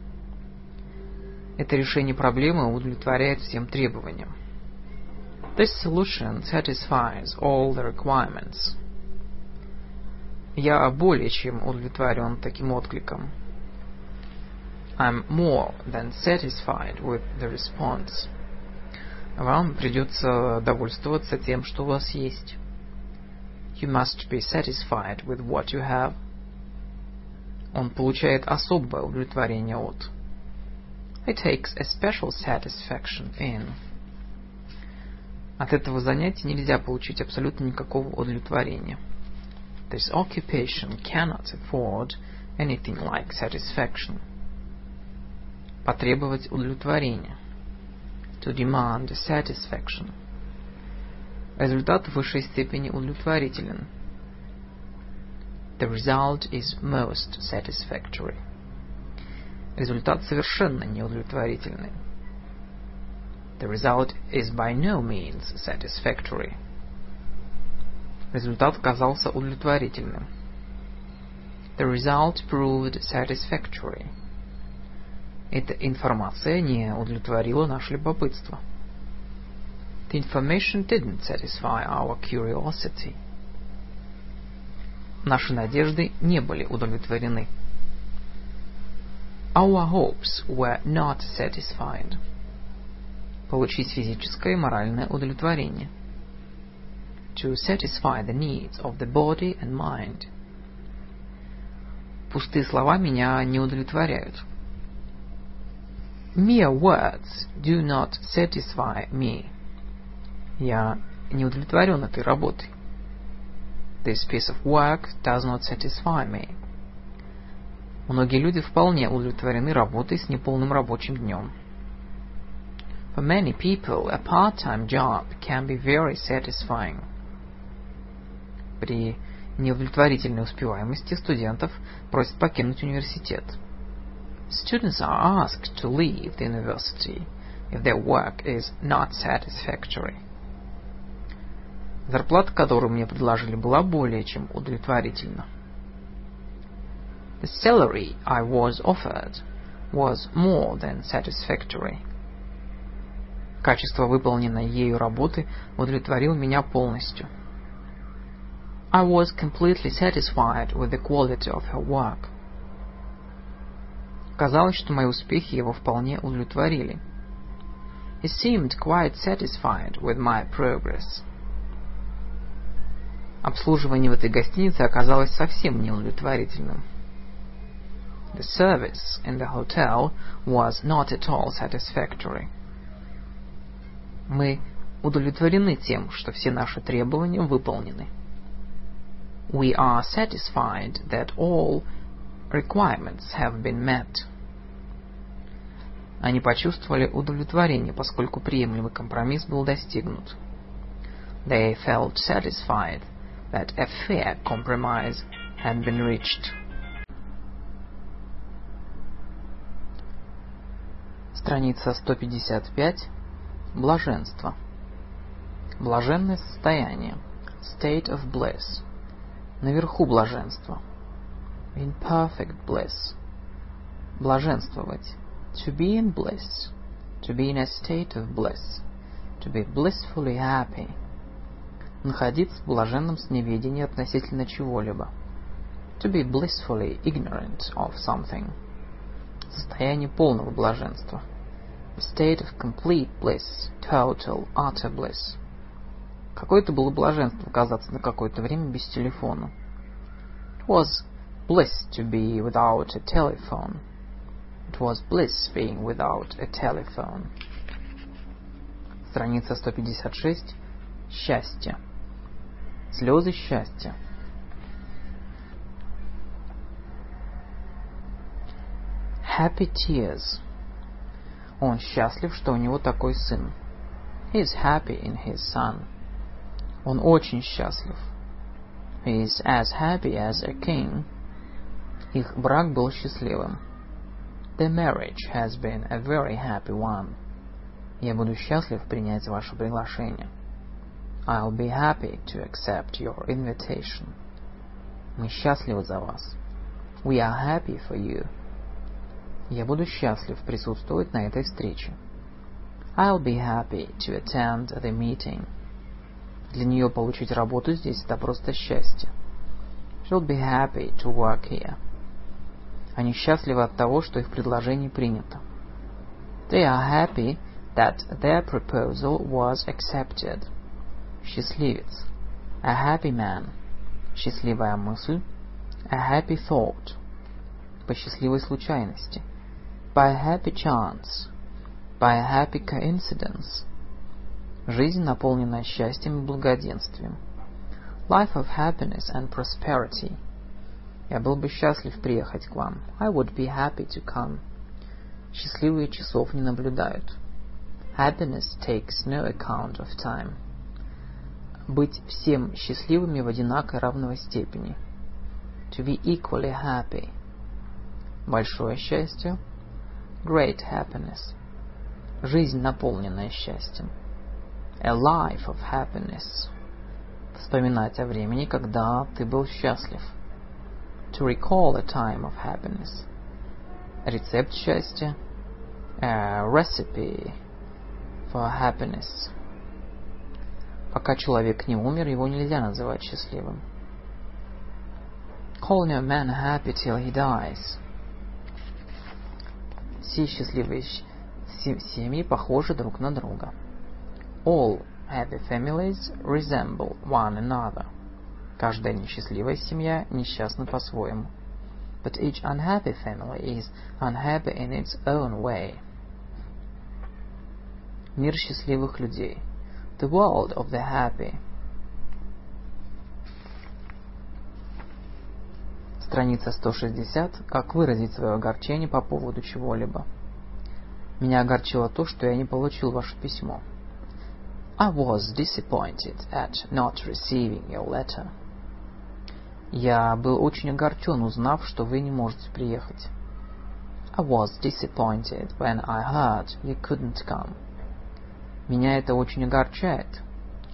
S2: Это решение проблемы удовлетворяет всем требованиям.
S1: This solution satisfies all the requirements. Я более чем удовлетворен таким откликом. I'm more than satisfied with the response. Вам придется довольствоваться тем, что у вас есть. You must be satisfied with what you have. Он получает особое удовлетворение от. He takes a special satisfaction in. От этого занятия нельзя получить абсолютно никакого удовлетворения. This occupation cannot afford anything like satisfaction. Потребовать удовлетворения. To demand satisfaction. Результат в высшей степени удовлетворителен. The result is most satisfactory. Результат совершенно неудовлетворительный. The result is by no means satisfactory. Результат казался удовлетворительным. The result proved satisfactory. Эта информация не удовлетворила наше любопытство. The information didn't satisfy our curiosity. Наши надежды не были удовлетворены. Our hopes were not satisfied. Получить физическое и моральное удовлетворение. To satisfy the needs of the body and mind. Пустые слова меня не удовлетворяют. Mere words do not satisfy me. Я не удовлетворен этой работой. This piece of work does not satisfy me. Многие люди вполне удовлетворены работой с неполным рабочим днем. For many people, a part-time job can be very satisfying. При неудовлетворительной успеваемости студентов просят покинуть университет. Students are asked to leave the university if their work is not satisfactory. Зарплата, которую мне предложили, была более чем удовлетворительна. The salary I was offered was more than satisfactory. Качество выполненной ею работы удовлетворило меня полностью. I was completely satisfied with the quality of her work. Казалось, что мои успехи его вполне удовлетворили. He seemed quite satisfied with my progress. Обслуживание в этой гостинице оказалось совсем неудовлетворительным. The service in the hotel was not at all satisfactory. Мы удовлетворены тем, что все наши требования выполнены. We are satisfied that all requirements have been met. Они почувствовали удовлетворение, поскольку приемлемый компромисс был достигнут. They felt satisfied that a fair compromise had been reached. Страница 155. Блаженство. Блаженное состояние. State of bliss. Наверху блаженства. In perfect bliss. Блаженствовать. To be in bliss. To be in a state of bliss. To be blissfully happy. Находиться в блаженном сневедении относительно чего-либо. To be blissfully ignorant of something. Состояние полного блаженства. A state of complete bliss, total, utter bliss. Какое-то было блаженство оказаться на какое-то время без телефона. It was bliss to be without a telephone. It was bliss being without a telephone. Страница 156. Счастье. Слезы счастья. Happy tears. Он счастлив, что у него такой сын. He is happy in his son. Он очень счастлив. He is as happy as a king. Их брак был счастливым. The marriage has been a very happy one. Я буду счастлив принять ваше приглашение. I'll be happy to accept your invitation. Мы счастливы за вас. We are happy for you. Я буду счастлив присутствовать на этой встрече. I'll be happy to attend the meeting. Для нее получить работу здесь это просто счастье. She'll be happy to work here. Они счастливы от того, что их предложение принято.
S2: They are happy that their proposal was accepted.
S1: Счастливец. A happy man. Счастливая мысль.
S2: A happy thought.
S1: По счастливой случайности.
S2: By a happy chance. By a happy coincidence.
S1: Жизнь, наполненная счастьем и благоденствием.
S2: Life of happiness and prosperity.
S1: Я был бы счастлив приехать к вам.
S2: I would be happy to come.
S1: Счастливые часов не наблюдают.
S2: Happiness takes no account of time.
S1: Быть всем счастливыми в одинаковой равной степени.
S2: To be equally happy.
S1: Большое счастье.
S2: Great happiness.
S1: Жизнь, наполненная счастьем.
S2: A life of happiness.
S1: Вспоминать о времени, когда ты был счастлив.
S2: To recall a time of happiness.
S1: Рецепт счастья.
S2: A recipe for happiness.
S1: Пока человек не умер, его нельзя называть счастливым.
S2: Call no man happy till he dies.
S1: Все счастливые семьи похожи друг на друга.
S2: All happy families resemble one another.
S1: Каждая несчастливая семья несчастна по-своему.
S2: But each unhappy family is unhappy in its own way.
S1: Мир счастливых людей.
S2: The world of the happy.
S1: Страница 160. Как выразить свое огорчение по поводу чего-либо. Меня огорчило то, что я не получил ваше письмо.
S2: I was disappointed at not receiving your letter.
S1: Я был очень огорчен, узнав, что вы не можете приехать.
S2: I was disappointed when I heard you couldn't come.
S1: Меня это очень огорчает.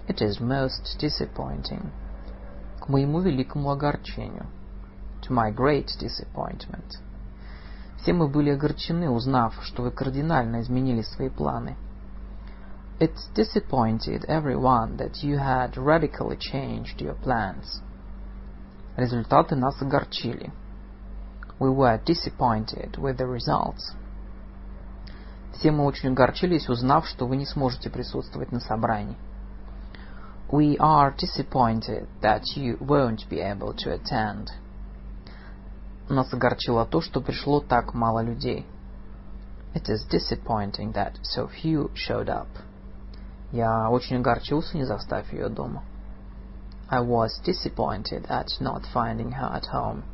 S2: It is most disappointing.
S1: К моему великому огорчению.
S2: To my great disappointment.
S1: Все мы были огорчены, узнав, что вы кардинально изменили свои планы.
S2: It disappointed everyone that you had radically changed your plans.
S1: Результаты нас огорчили.
S2: We were disappointed with the results.
S1: Все мы очень огорчились, узнав, что вы не сможете присутствовать на собрании.
S2: We are disappointed that you won't be able to attend.
S1: Нас огорчило то, что пришло так мало людей.
S2: It is disappointing that so few showed up.
S1: Я очень огорчился, не застав ее дома.
S2: I was disappointed at not finding her at home.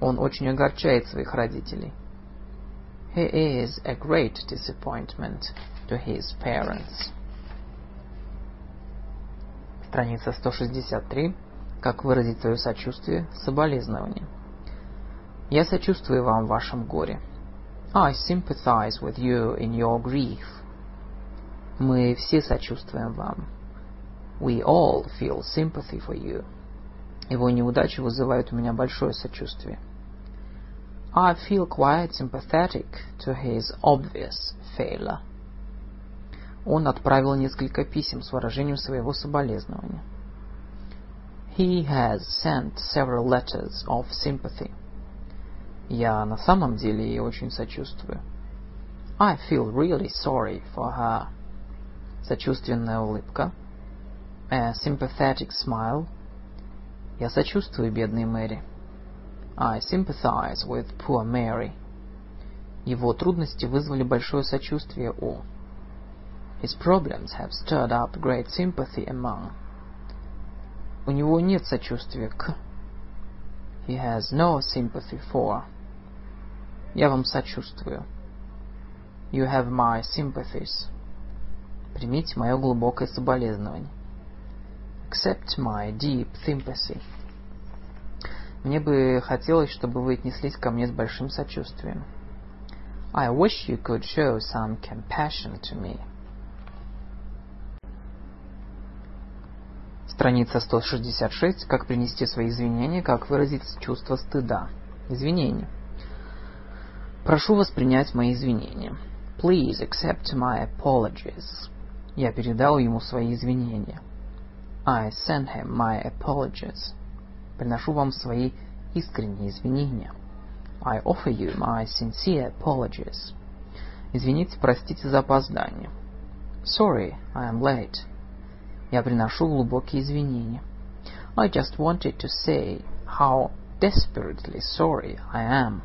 S1: Он очень огорчает своих родителей.
S2: He is a great disappointment to his parents.
S1: Страница 163. Как выразить свое сочувствие, соболезнование. Я сочувствую вам в вашем горе.
S2: I sympathize with you in your grief.
S1: Мы все сочувствуем вам.
S2: We all feel sympathy for you.
S1: Его неудачи вызывают у меня большое сочувствие.
S2: I feel quite sympathetic to his obvious failure.
S1: Он отправил несколько писем с выражением своего соболезнования.
S2: He has sent several letters of sympathy.
S1: Я на самом деле ей очень сочувствую.
S2: I feel really sorry for her.
S1: Сочувственная улыбка.
S2: A sympathetic smile.
S1: Я сочувствую бедной Мэри.
S2: I sympathize with poor Mary.
S1: Его трудности вызвали большое сочувствие у.
S2: His problems have stirred up great sympathy among.
S1: У него нет сочувствия к.
S2: He has no sympathy for.
S1: Я вам сочувствую.
S2: You have my sympathies.
S1: Примите мое глубокое соболезнование.
S2: Accept my deep sympathy.
S1: Мне бы хотелось, чтобы вы отнеслись ко мне с большим сочувствием.
S2: I wish you could show some compassion to me.
S1: Страница 166. Как принести свои извинения, как выразить чувство стыда. Извинения. Прошу вас принять мои извинения.
S2: Please accept my apologies.
S1: Я передал ему свои извинения.
S2: I sent him my apologies.
S1: Приношу вам свои искренние извинения. I offer you my sincere apologies. Извините, простите за опоздание. Sorry, I am late. Я приношу глубокие извинения. I just wanted to say how desperately sorry I am.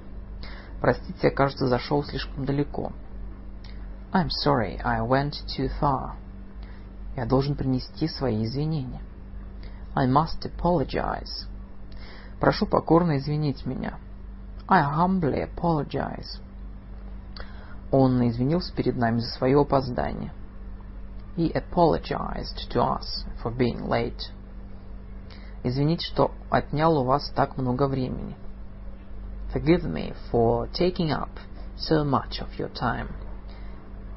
S1: Простите, я, кажется, зашел слишком далеко. I'm sorry, I went too far. Я должен принести свои извинения. I must apologize. Прошу покорно извинить меня. I humbly apologize. Он извинился перед нами за свое опоздание. He apologized to us for being late. Извините, что отнял у вас так много времени. Forgive me for taking up so much of your time.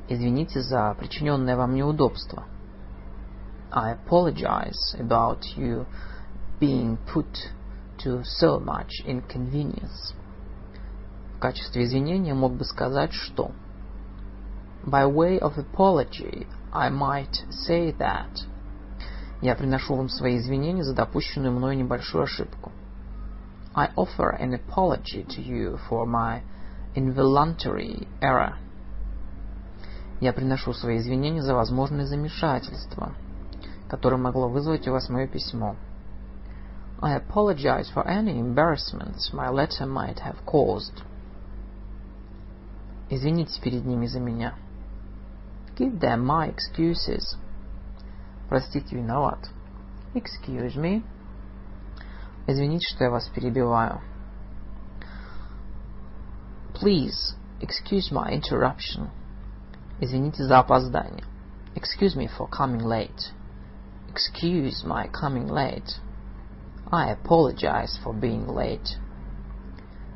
S1: Извините за причиненное вам неудобство. I apologize about you being put to so much inconvenience. В качестве извинения мог бы сказать, что By way of apology, I might say that. Я приношу вам свои извинения за допущенную мною небольшую ошибку. I offer an apology to you for my involuntary error. Я приношу свои извинения за возможное замешательство, которое могло вызвать у вас мое письмо. I apologize for any embarrassments my letter might have caused. Извините перед ними за меня. Give them my excuses. Простите, виноват. Excuse me. Извините, что я вас перебиваю. Please, excuse my interruption. Извините за опоздание. Excuse me for coming late. Excuse my coming late. I apologize for being late.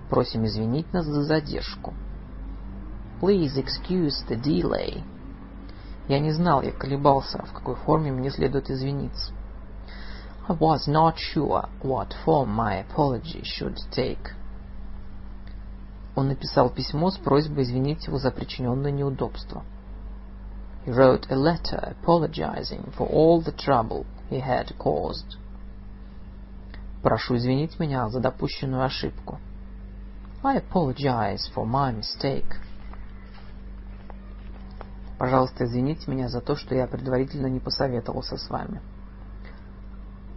S1: Просим извинить нас за задержку. Please excuse the delay. Я не знал, я колебался, в какой форме мне следует извиниться. I was not sure what form my apology should take. Он написал письмо с просьбой извинить его за причиненное неудобство. He wrote a letter apologizing for all the trouble he had caused. Прошу извинить меня за допущенную ошибку. I apologize for my mistake. Пожалуйста, извините меня за то, что я предварительно не посоветовался с вами.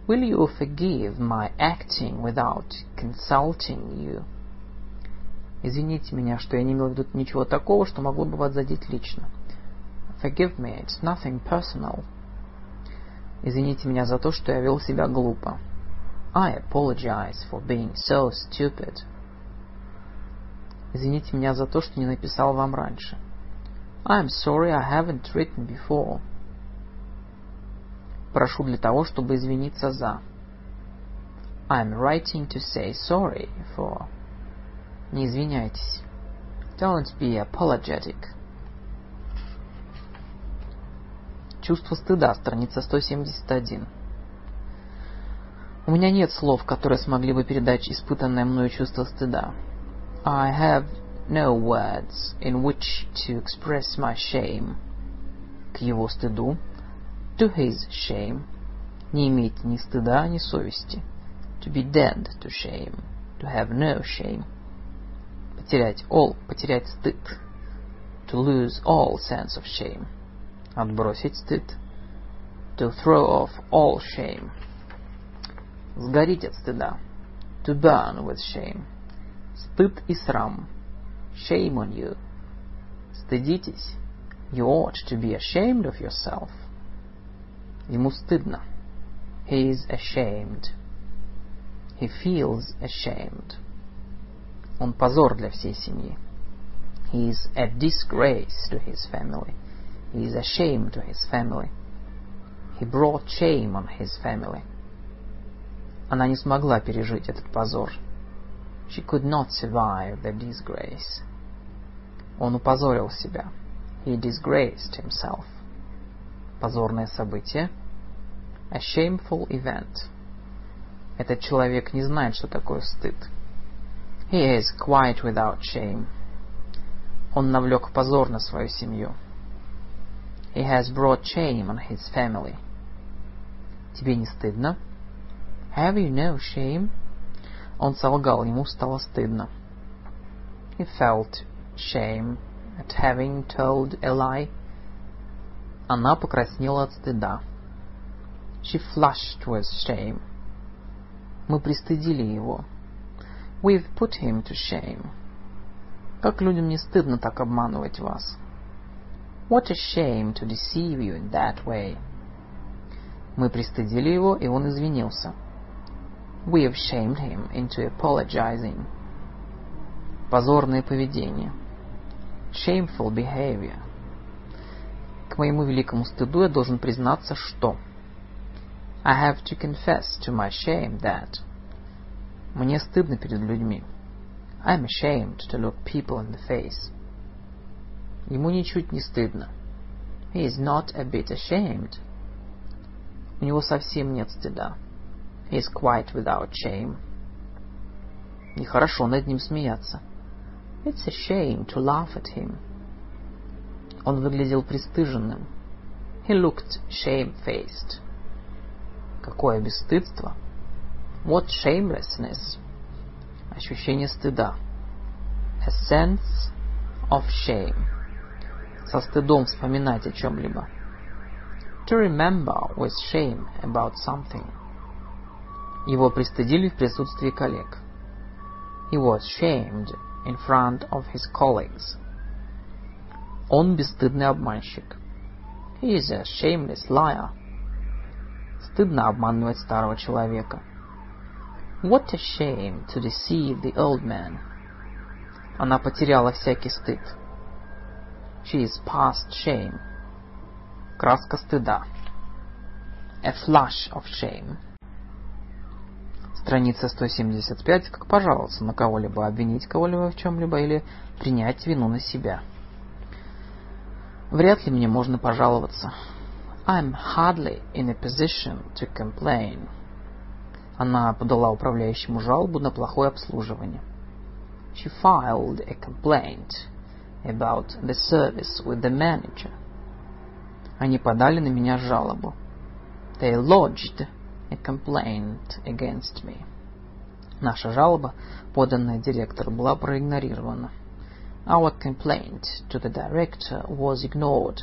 S1: Will you forgive my acting without consulting you? Извините меня, что я не имел в виду ничего такого, что могло бы вас задеть лично. Forgive me, it's nothing personal. Извините меня за то, что я вел себя глупо. I apologize for being so stupid. Извините меня за то, что не написал вам раньше. I'm sorry I haven't written before. Прошу для того, чтобы извиниться за. I'm writing to say sorry for. Не извиняйтесь. Don't be apologetic. Чувство стыда, страница 171. У меня нет слов, которые смогли бы передать испытанное мною чувство стыда. I have no words in which to express my shame. К его стыду, to his shame, не иметь ни стыда, ни совести. To be dead to shame, to have no shame. Потерять all, потерять стыд. To lose all sense of shame. Отбросить стыд. To throw off all shame. Сгореть от стыда. To burn with shame. Стыд и срам. Shame on you. Стыдитесь. You ought to be ashamed of yourself. Ему стыдно. He is ashamed. He feels ashamed. Он позор для всей семьи. He is a disgrace to his family. He is ashamed to his family. He brought shame on his family. Она не смогла пережить этот позор. She could not survive the disgrace. Он упозорил себя. He disgraced himself. Позорное событие. A shameful event. Этот человек не знает, что такое стыд. He is quite without shame. Он навлек позор на свою семью. He has brought shame on his family. Тебе не стыдно? Have you no shame? Он солгал, ему стало стыдно. He felt shame at having told a lie. Она покраснела от стыда. She flushed with shame. Мы пристыдили его. We've put him to shame. Как людям не стыдно так обманывать вас. What a shame to deceive you in that way. Мы пристыдили его, и он извинился. We have shamed him into apologizing. Позорное поведение. Shameful behavior. К моему великому стыду я должен признаться, что... I have to confess to my shame that... Мне стыдно перед людьми. I'm ashamed to look people in the face. Ему ничуть не стыдно. He is not a bit ashamed. У него совсем нет стыда. He is quite without shame. Нехорошо над ним смеяться. It's a shame to laugh at him. Он выглядел пристыженным. He looked shamefaced. Какое бесстыдство! What shamelessness! Ощущение стыда. A sense of shame. Со стыдом вспоминать о чем-либо. To remember with shame about something. Его пристыдили в присутствии коллег. He was shamed in front of his colleagues. Он бесстыдный обманщик. He is a shameless liar. Стыдно обманывать старого человека. What a shame to deceive the old man. Она потеряла всякий стыд. She is past shame. Краска стыда. A flush of shame. Страница 175. Как пожаловаться на кого-либо, обвинить кого-либо в чем-либо или принять вину на себя. Вряд ли мне можно пожаловаться. I'm hardly in a position to complain. Она подала управляющему жалобу на плохое обслуживание. She filed a complaint about the service with the manager. Они подали на меня жалобу. They lodged a complaint against me. Наша жалоба, поданная директору, была проигнорирована. Our complaint to the director was ignored.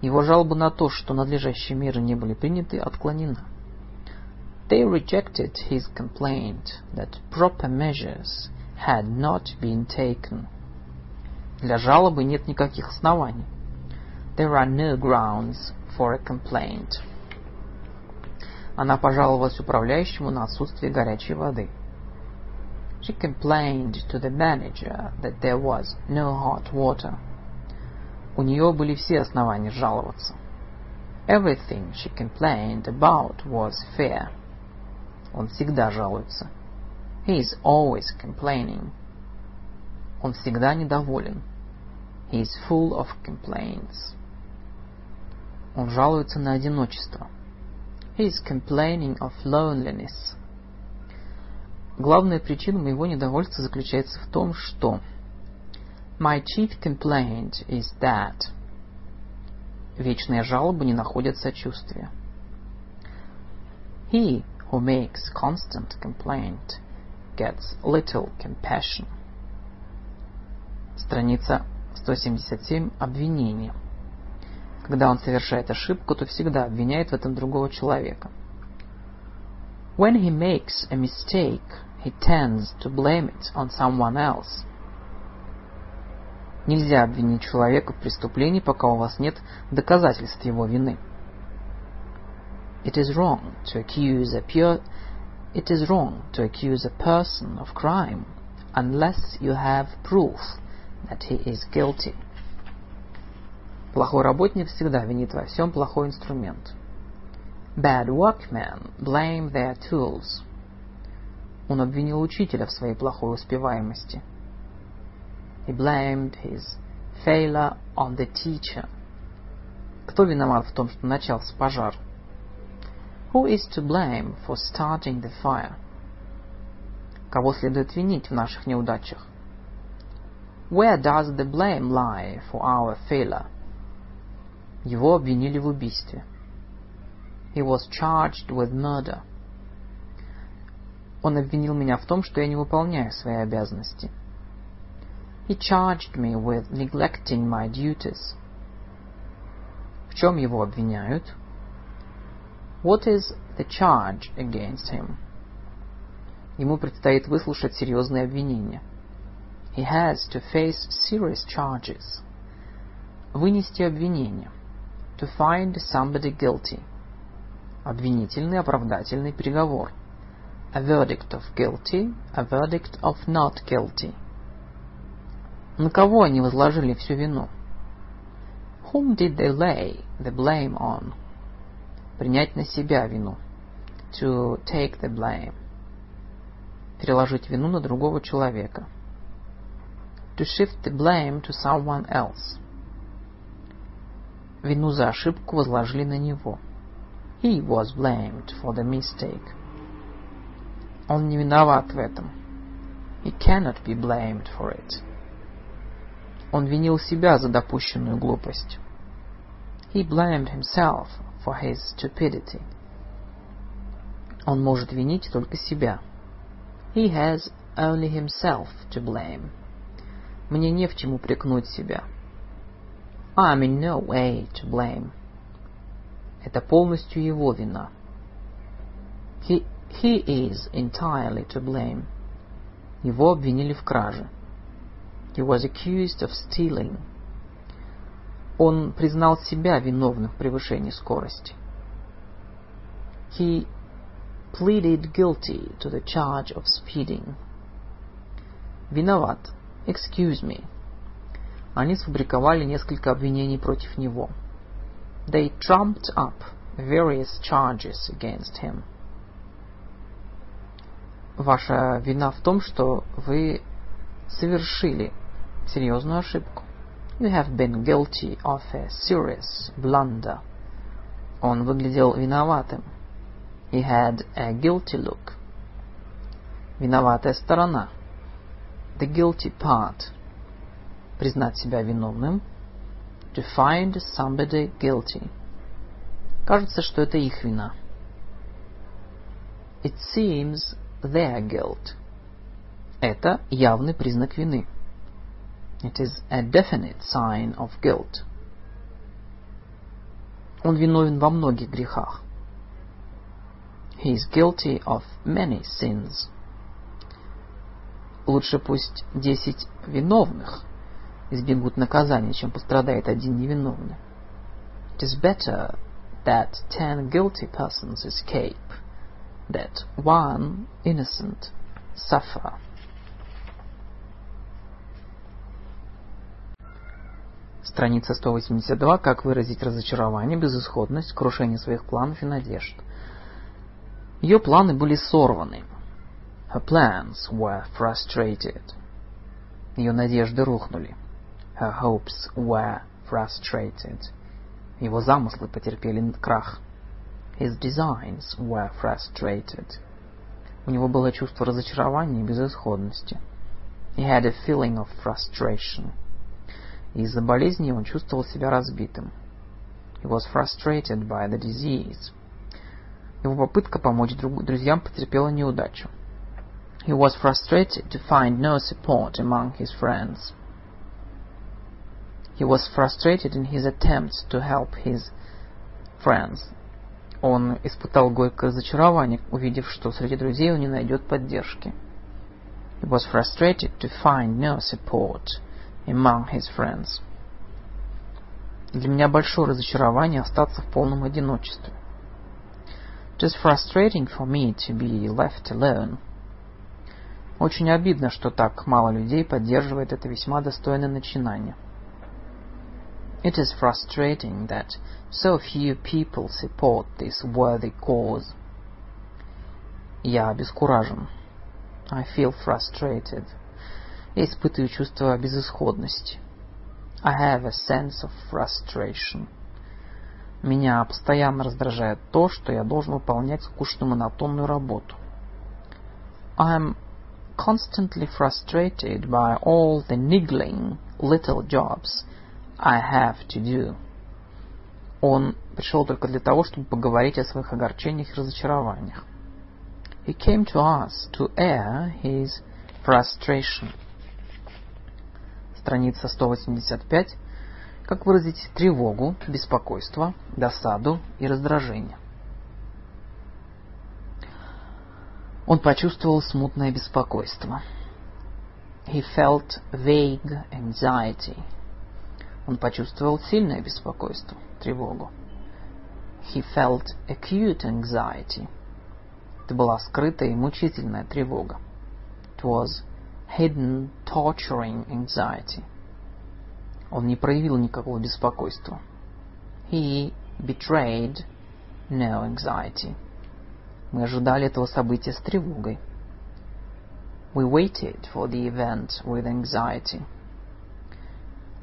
S1: Его жалоба на то, что надлежащие меры не были приняты, отклонена. They rejected his complaint that proper measures had not been taken. Для жалобы нет никаких оснований. There are no grounds for a complaint. Она пожаловалась управляющему на отсутствие горячей воды. She complained to the manager that there was no hot water. У нее были все основания жаловаться. Everything she complained about was fair. Он всегда жалуется. He is always complaining. Он всегда недоволен. He is full of complaints. Он жалуется на одиночество. He is complaining of loneliness. Главная причина моего недовольства заключается в том, что My chief complaint is that вечные жалобы не находят сочувствия. He who makes constant complaint gets little compassion. Страница 177. Обвинение. Когда он совершает ошибку, то всегда обвиняет в этом другого человека. When he makes a mistake, he tends to blame it on someone else. Нельзя обвинить человека в преступлении, пока у вас нет доказательств его вины. It is wrong to accuse a pure It is wrong to accuse a person of crime unless you have proof that he is guilty. Плохой работник всегда винит во всем плохой инструмент. Bad workmen blame their tools. Он обвинил учителя в своей плохой успеваемости. He blamed his failure on the teacher. Кто виноват в том, что начался пожар? Who is to blame for starting the fire? Кого следует винить в наших неудачах? Where does the blame lie for our failure? Его обвинили в убийстве. He was charged with murder. Он обвинил меня в том, что я не выполняю свои обязанности. He charged me with neglecting my duties. В чем его обвиняют? What is the charge against him? Ему предстоит выслушать серьезные обвинения. He has to face serious charges. Вынести обвинение. To find somebody guilty. Обвинительный оправдательный приговор. A verdict of guilty, a verdict of not guilty. На кого они возложили всю вину? Whom did they lay the blame on? Принять на себя вину. To take the blame. Переложить вину на другого человека. To shift the blame to someone else. Вину за ошибку возложили на него. He was blamed for the mistake. Он не виноват в этом. He cannot be blamed for it. Он винил себя за допущенную глупость. He blamed himself for his stupidity. Он может винить только себя. He has only himself to blame. Мне не в чем упрекнуть себя. I'm in no way to blame. Это полностью его вина. He, he is entirely to blame. Его обвинили в краже. He was accused of stealing. Он признал себя виновным в превышении скорости. He pleaded guilty to the charge of speeding. Виноват. Excuse me. Они сфабриковали несколько обвинений против него. They trumped up various charges against him. Ваша вина в том, что вы совершили серьезную ошибку. You have been guilty of a serious blunder. Он выглядел виноватым. He had a guilty look. Виноватая сторона. The guilty part. Признать себя виновным. To find somebody guilty. Кажется, что это их вина. It seems their guilt. Это явный признак вины. It is a definite sign of guilt. Он виновен во многих грехах. He is guilty of many sins. Лучше пусть десять виновных избегут наказания, чем пострадает один невиновный. It is better that ten guilty persons escape, that one innocent suffer. Страница 182. Как выразить разочарование, безысходность, крушение своих планов и надежд. Ее планы были сорваны. Her plans were frustrated. Ее надежды рухнули. Her hopes were frustrated. Его замыслы потерпели крах. His designs were frustrated. У него было чувство разочарования и безысходности. He had a feeling of frustration. Из-за болезни он чувствовал себя разбитым. He was frustrated by the disease. Его попытка помочь друзьям потерпела неудачу. He was frustrated to find no support among his friends. He was frustrated in his attempts to help his friends. Он испытал горькое разочарование, увидев, что среди друзей он не найдет поддержки. He was frustrated to find no support among his friends. Для меня большое разочарование остаться в полном одиночестве. It is frustrating for me to be left alone. Очень обидно, что так мало людей поддерживает это весьма достойное начинание. It is frustrating that so few people support this worthy cause. Я обескуражен. I feel frustrated. Я испытываю чувство безысходности. I have a sense of frustration. Меня постоянно раздражает то, что я должен выполнять скучную монотонную работу. I am constantly frustrated by all the niggling little jobs I have to do. Он пришел только для того, чтобы поговорить о своих огорчениях и разочарованиях. he came to us to air his frustration. Страница 185. Как выразить тревогу, беспокойство, досаду и раздражение? Он почувствовал смутное беспокойство. He felt vague anxiety. Он почувствовал сильное беспокойство, тревогу. He felt acute anxiety. Это была скрытая и мучительная тревога. It was hidden, torturing anxiety. Он не проявил никакого беспокойства. He betrayed no anxiety. Мы ожидали этого события с тревогой. We waited for the event with anxiety.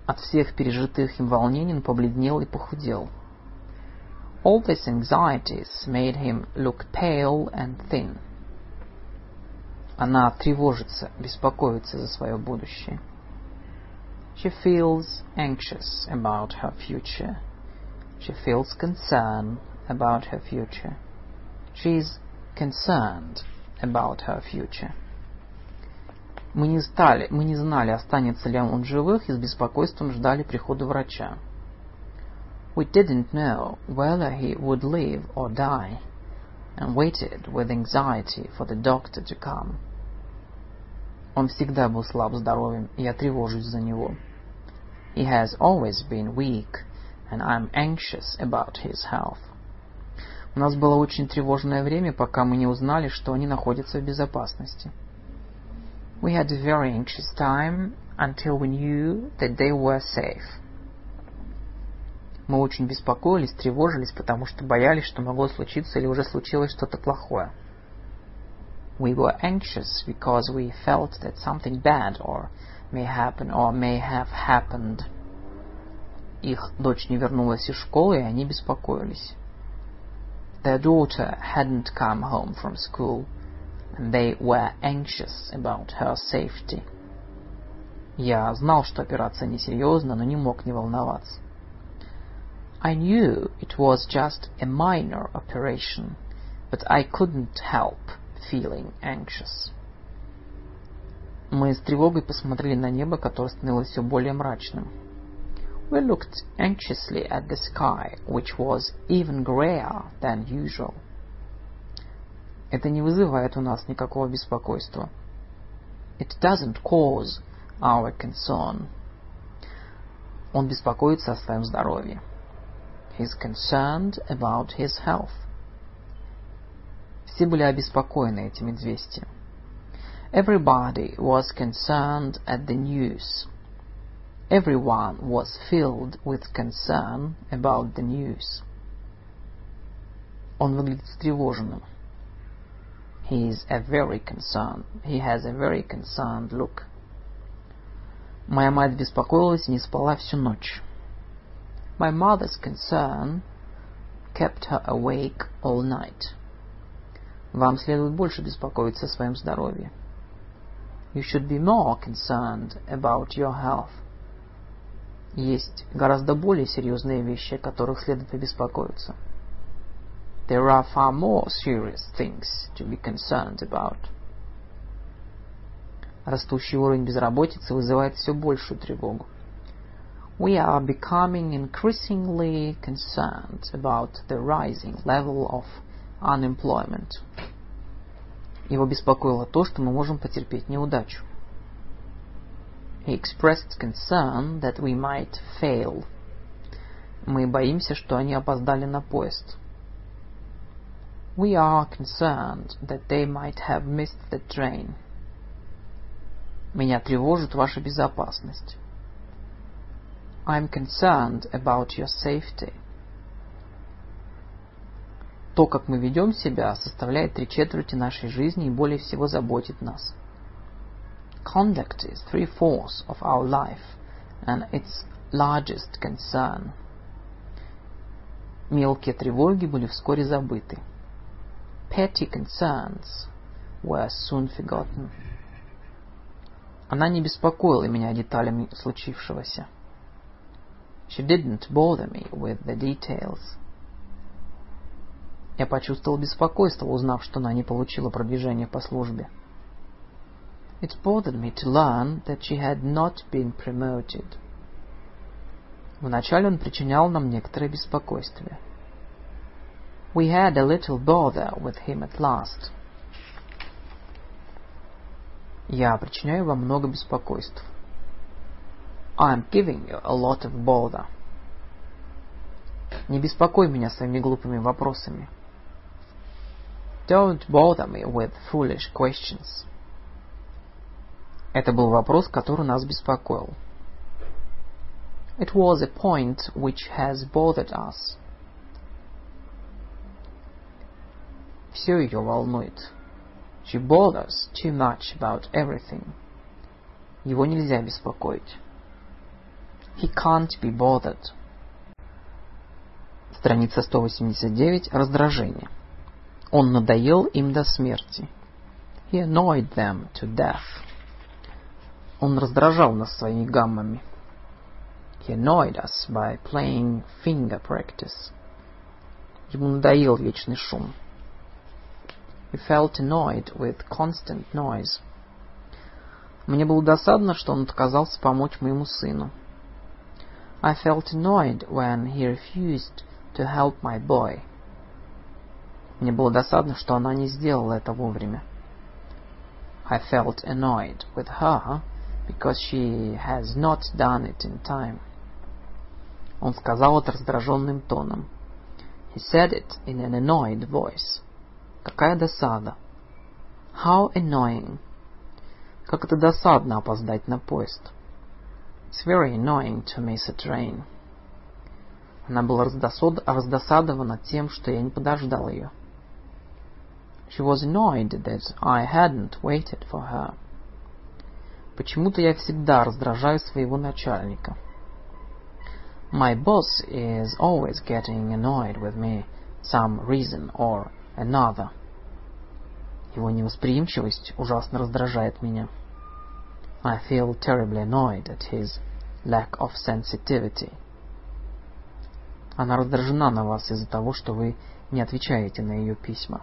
S1: От всех пережитых им волнений он побледнел и похудел. All these anxieties made him look pale and thin. Она тревожится, беспокоится за свое будущее. She feels anxious about her future. She feels concern about her future. She is concerned about her future. Мы не, стали, мы не знали, останется ли он живых, и с беспокойством ждали прихода врача. We didn't know whether he would live or die, and waited with anxiety for the doctor to come. Он всегда был слаб здоровьем, и я тревожусь за него. He has always been weak, and I'm anxious about his health. У нас было очень тревожное время, пока мы не узнали, что они находятся в безопасности. We had a very anxious time until we knew that they were safe. Мы очень беспокоились, тревожились, потому что боялись, что могло случиться или уже случилось что-то плохое. We were anxious because we felt that something bad or may happen or may have happened. Их дочь не вернулась из школы, и они беспокоились. Their daughter hadn't come home from school, and they were anxious about her safety. Я знал, что операция несерьезна, но не мог не волноваться. I knew it was just a minor operation, but I couldn't help feeling anxious. Мы с тревогой посмотрели на небо, которое становилось все более мрачным. We looked anxiously at the sky, which was even grayer than usual. Это не вызывает у нас никакого беспокойства. It doesn't cause our concern. Он беспокоится о своем здоровье. He's concerned about his health. Все были обеспокоены этим известием. Everybody was concerned at the news. Everyone was filled with concern about the news. Он выглядит встревоженным. He is a very concerned. He has a very concerned look. Моя мать беспокоилась и не спала всю ночь. My mother's concern kept her awake all night. Вам следует больше беспокоиться о своем здоровье. You should be more concerned about your health. Есть гораздо более серьезные вещи, о которых следует побеспокоиться. There are far more serious things to be concerned about. Растущий уровень безработицы вызывает все большую тревогу. we are becoming increasingly concerned about the rising level of unemployment. Его беспокоило то, что мы можем потерпеть неудачу. He expressed concern that we might fail. Мы боимся, что они опоздали на поезд. We are concerned that they might have missed the train. Меня тревожит ваша безопасность. I'm concerned about your safety. То, как мы ведем себя, составляет три четверти нашей жизни и более всего заботит нас. Conduct is three-fourths of our life and its largest concern. Мелкие тревоги были вскоре забыты. Petty concerns were soon forgotten. Она не беспокоила меня деталями случившегося. She didn't bother me with the details. Я почувствовал беспокойство, узнав, что она не получила продвижения по службе.
S2: It bothered me to learn that she had not been promoted.
S1: Вначале он причинял нам некоторое беспокойство.
S2: We had a little bother with him at last.
S1: Я причиняю вам много беспокойств.
S2: I'm giving you a lot of bother.
S1: Не беспокой меня своими глупыми вопросами.
S2: Don't bother me with foolish questions.
S1: Это был вопрос, который нас беспокоил.
S2: It was a point which has bothered us.
S1: Все ее волнует.
S2: She bothers too much about everything.
S1: Его нельзя беспокоить.
S2: He can't be bothered.
S1: Страница 189. Раздражение. Он надоел им до смерти.
S2: He annoyed them to death.
S1: Он раздражал нас своими гаммами.
S2: He annoyed us by playing finger practice.
S1: Ему надоел вечный шум.
S2: He felt annoyed with constant noise.
S1: Мне было досадно, что он отказался помочь моему сыну.
S2: I felt annoyed when he refused to help my boy.
S1: Мне было досадно, что она не сделала это вовремя.
S2: I felt annoyed with her because she has not done it in time.
S1: Он сказал это раздраженным тоном.
S2: He said it in an annoyed voice.
S1: Какая досада.
S2: How annoying.
S1: Как это досадно опоздать на поезд.
S2: It's very annoying to miss a train.
S1: Она была раздосадована тем, что я не подождал ее.
S2: She was annoyed that I hadn't waited for her.
S1: Почему-то я всегда раздражаю своего начальника.
S2: My boss is always getting annoyed with me, some reason or another.
S1: Его невосприимчивость ужасно раздражает меня.
S2: I feel terribly annoyed at his lack of sensitivity.
S1: Она раздражена на вас из-за того, что вы не отвечаете на ее письма.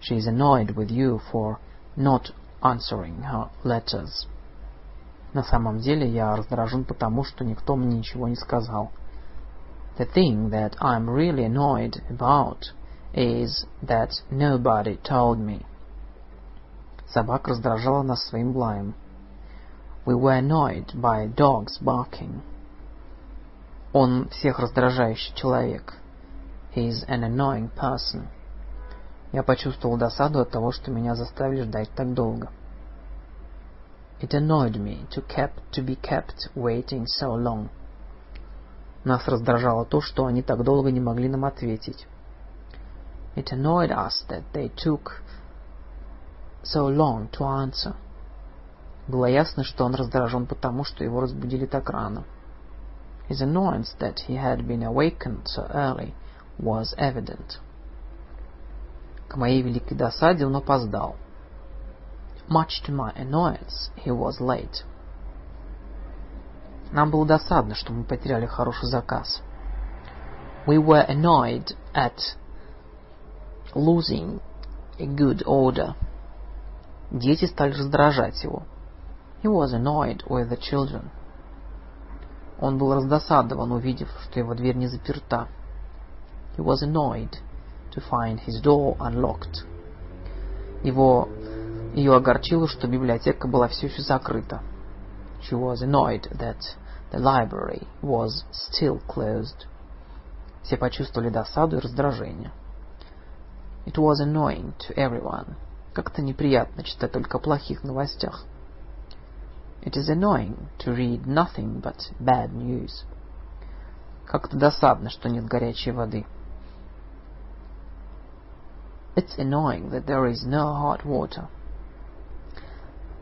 S2: She is annoyed with you for not answering her letters.
S1: На самом деле я раздражен потому, что никто мне ничего не сказал.
S2: The thing that I'm really annoyed about is that nobody told me.
S1: Собака раздражала нас своим лаем.
S2: We were annoyed by dogs barking.
S1: Он всех раздражающий человек.
S2: He is an annoying person.
S1: Я почувствовал досаду от того, что меня заставили ждать так долго.
S2: It annoyed me to, kept, to be kept waiting so long.
S1: Нас раздражало то, что они так долго не могли нам ответить.
S2: It annoyed us that they took so long to answer.
S1: Было ясно, что он раздражен потому, что его разбудили так рано.
S2: His annoyance that he had been awakened so early was evident.
S1: К моей великой досаде он опоздал.
S2: Much to my annoyance, he was late.
S1: Нам было досадно, что мы потеряли хороший заказ.
S2: We were annoyed at losing a good order.
S1: Дети стали раздражать его.
S2: He was annoyed with the children.
S1: Он был раздосадован, увидев, что его дверь не заперта.
S2: He was annoyed to find his door unlocked.
S1: Его ее огорчило, что библиотека была все еще закрыта.
S2: She was annoyed that the library was still closed.
S1: Все почувствовали досаду и раздражение.
S2: It was annoying to everyone.
S1: Как-то неприятно читать только о плохих новостях.
S2: It is annoying to read nothing but bad news.
S1: Как-то досадно, что нет горячей воды.
S2: It's annoying that there is no hot water.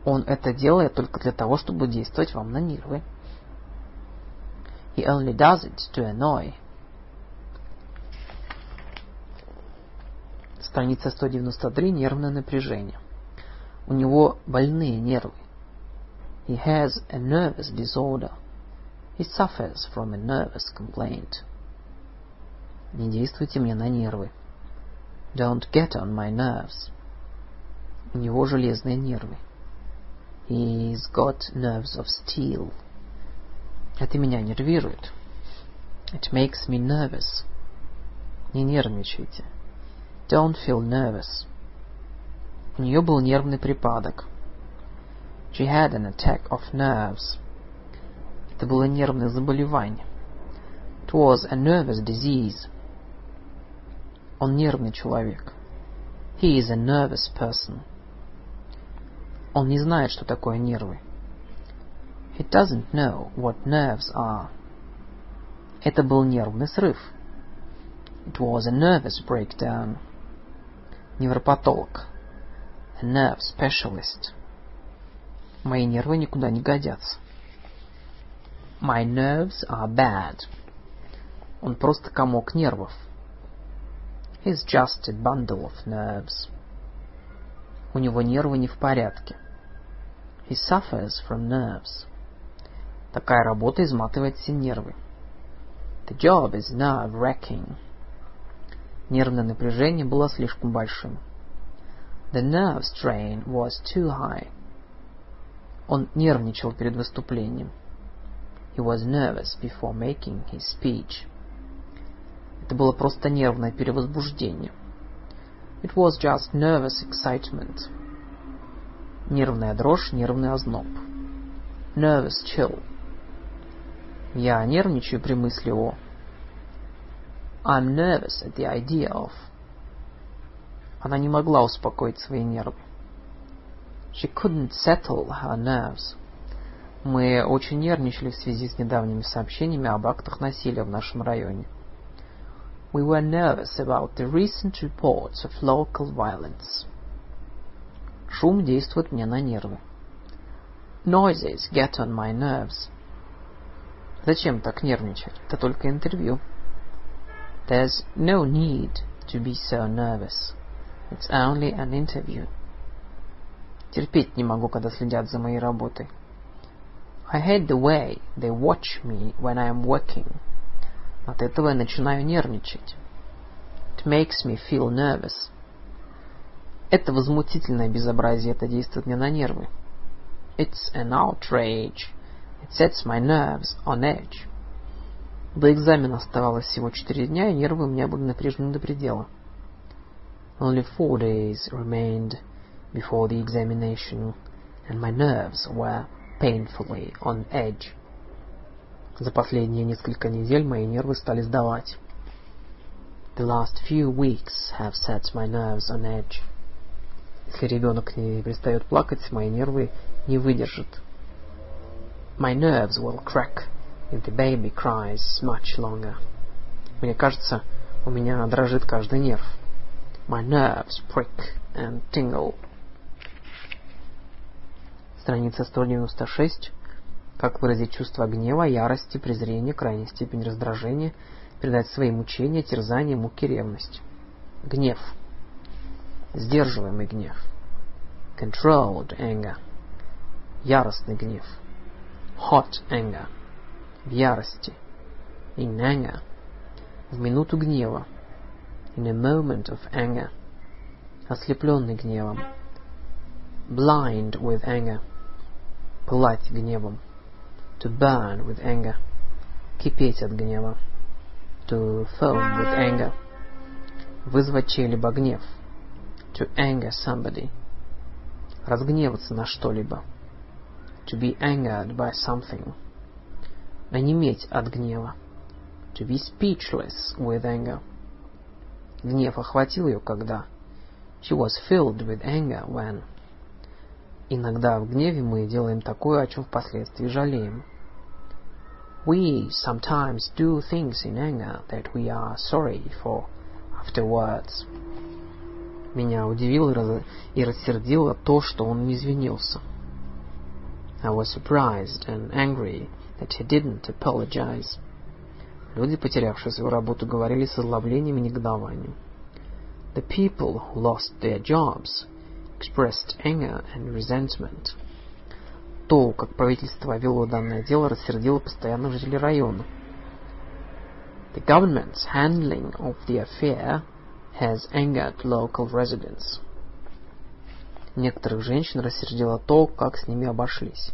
S1: Он это делает только для того, чтобы действовать вам на нервы.
S2: He only does it to annoy.
S1: Страница 193. Нервное напряжение. У него больные нервы.
S2: He has a nervous disorder. He suffers from a nervous complaint.
S1: Не действуйте мне на нервы. Don't get on my nerves. У него железные нервы. He's got nerves of steel. Это меня нервирует. It makes me nervous. Не нервничайте. Don't feel nervous. У нее был нервный припадок. She had an attack of nerves. Это было нервное заболевание. It was a nervous disease. Он нервный человек. He is a nervous person. Он не знает, что такое нервы. He doesn't know what nerves are. Это был нервный срыв. It was a nervous breakdown. Невропатолог. A nerve specialist. Мои нервы никуда не годятся. My nerves are bad. Он просто комок нервов. He's just a bundle of nerves. У него нервы не в порядке. He suffers from nerves. Такая работа изматывает все нервы. The job is nerve-wracking. Нервное напряжение было слишком большим. The nerve strain was too high. Он нервничал перед выступлением. He was nervous before making his speech. Это было просто нервное перевозбуждение. It was just nervous excitement. Нервная дрожь, нервный озноб. Nervous chill. Я нервничаю при мысли о... I'm nervous at the idea of... Она не могла успокоить свои нервы. She couldn't settle her nerves. Мы очень нервничали в связи с недавними сообщениями об актах насилия в нашем районе. we were nervous about the recent reports of local violence. Шум действует мне на нервы. Noises get on my nerves. Зачем так нервничать? Это только интервью. There's no need to be so nervous. It's only an interview. Терпеть не могу, когда следят за моей работой. I hate the way they watch me when I am working. От этого я начинаю нервничать. It makes me feel nervous. Это возмутительное безобразие, это действует мне на нервы. It's an outrage. It sets my nerves on edge. До экзамена оставалось всего четыре дня, и нервы у меня были напряжены до предела. Only four days remained before the examination, and my nerves were painfully on edge. За последние несколько недель мои нервы стали сдавать. The last few weeks have set my nerves on edge. Если ребенок не перестает плакать, мои нервы не выдержат. My nerves will crack if the baby cries much longer. Мне кажется, у меня дрожит каждый нерв. My nerves prick and tingle. Страница 196. Как выразить чувство гнева, ярости, презрения, крайней степени раздражения, передать свои мучения, терзания, муки, ревность. Гнев. Сдерживаемый гнев. Controlled anger. Яростный гнев. Hot anger. В ярости. In anger. В минуту гнева. In a moment of anger. Ослепленный гневом. Blind with anger. Пылать гневом to burn with anger, кипеть от гнева, to foam with anger, вызвать чей-либо гнев, to anger somebody, разгневаться на что-либо, to be angered by something, онеметь от гнева, to be speechless with anger. Гнев охватил ее, когда she was filled with anger when Иногда в гневе мы делаем такое, о чем впоследствии жалеем. We sometimes do things in anger that we are sorry for afterwards. Меня удивило и рассердило то, что он не извинился. I was surprised and angry that he didn't apologize. Люди, потерявшие свою работу, говорили с озлоблением и негодованием. The people who lost their jobs expressed anger and resentment. То, как правительство вело данное дело, рассердило постоянных жителей района. The government's handling of the affair
S2: has angered local residents. Некоторых женщин рассердило то, как с ними обошлись.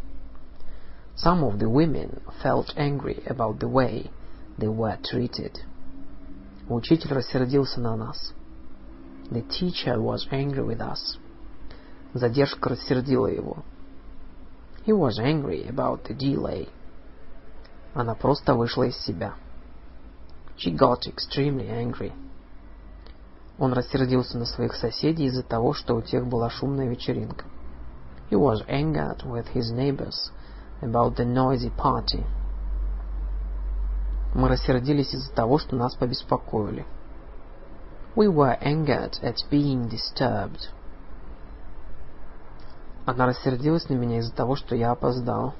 S2: Some of the women felt angry about the way they were treated. Учитель рассердился на нас. The teacher was angry with us. Задержка рассердила его. He was angry about the delay. Она просто вышла из себя. She got extremely angry. Он рассердился на своих соседей из-за того, что у тех была шумная вечеринка. He was angered with his neighbors about the noisy party. Мы рассердились из-за того, что нас побеспокоили. We were angered at being disturbed. Она рассердилась на меня из-за того, что я опоздал.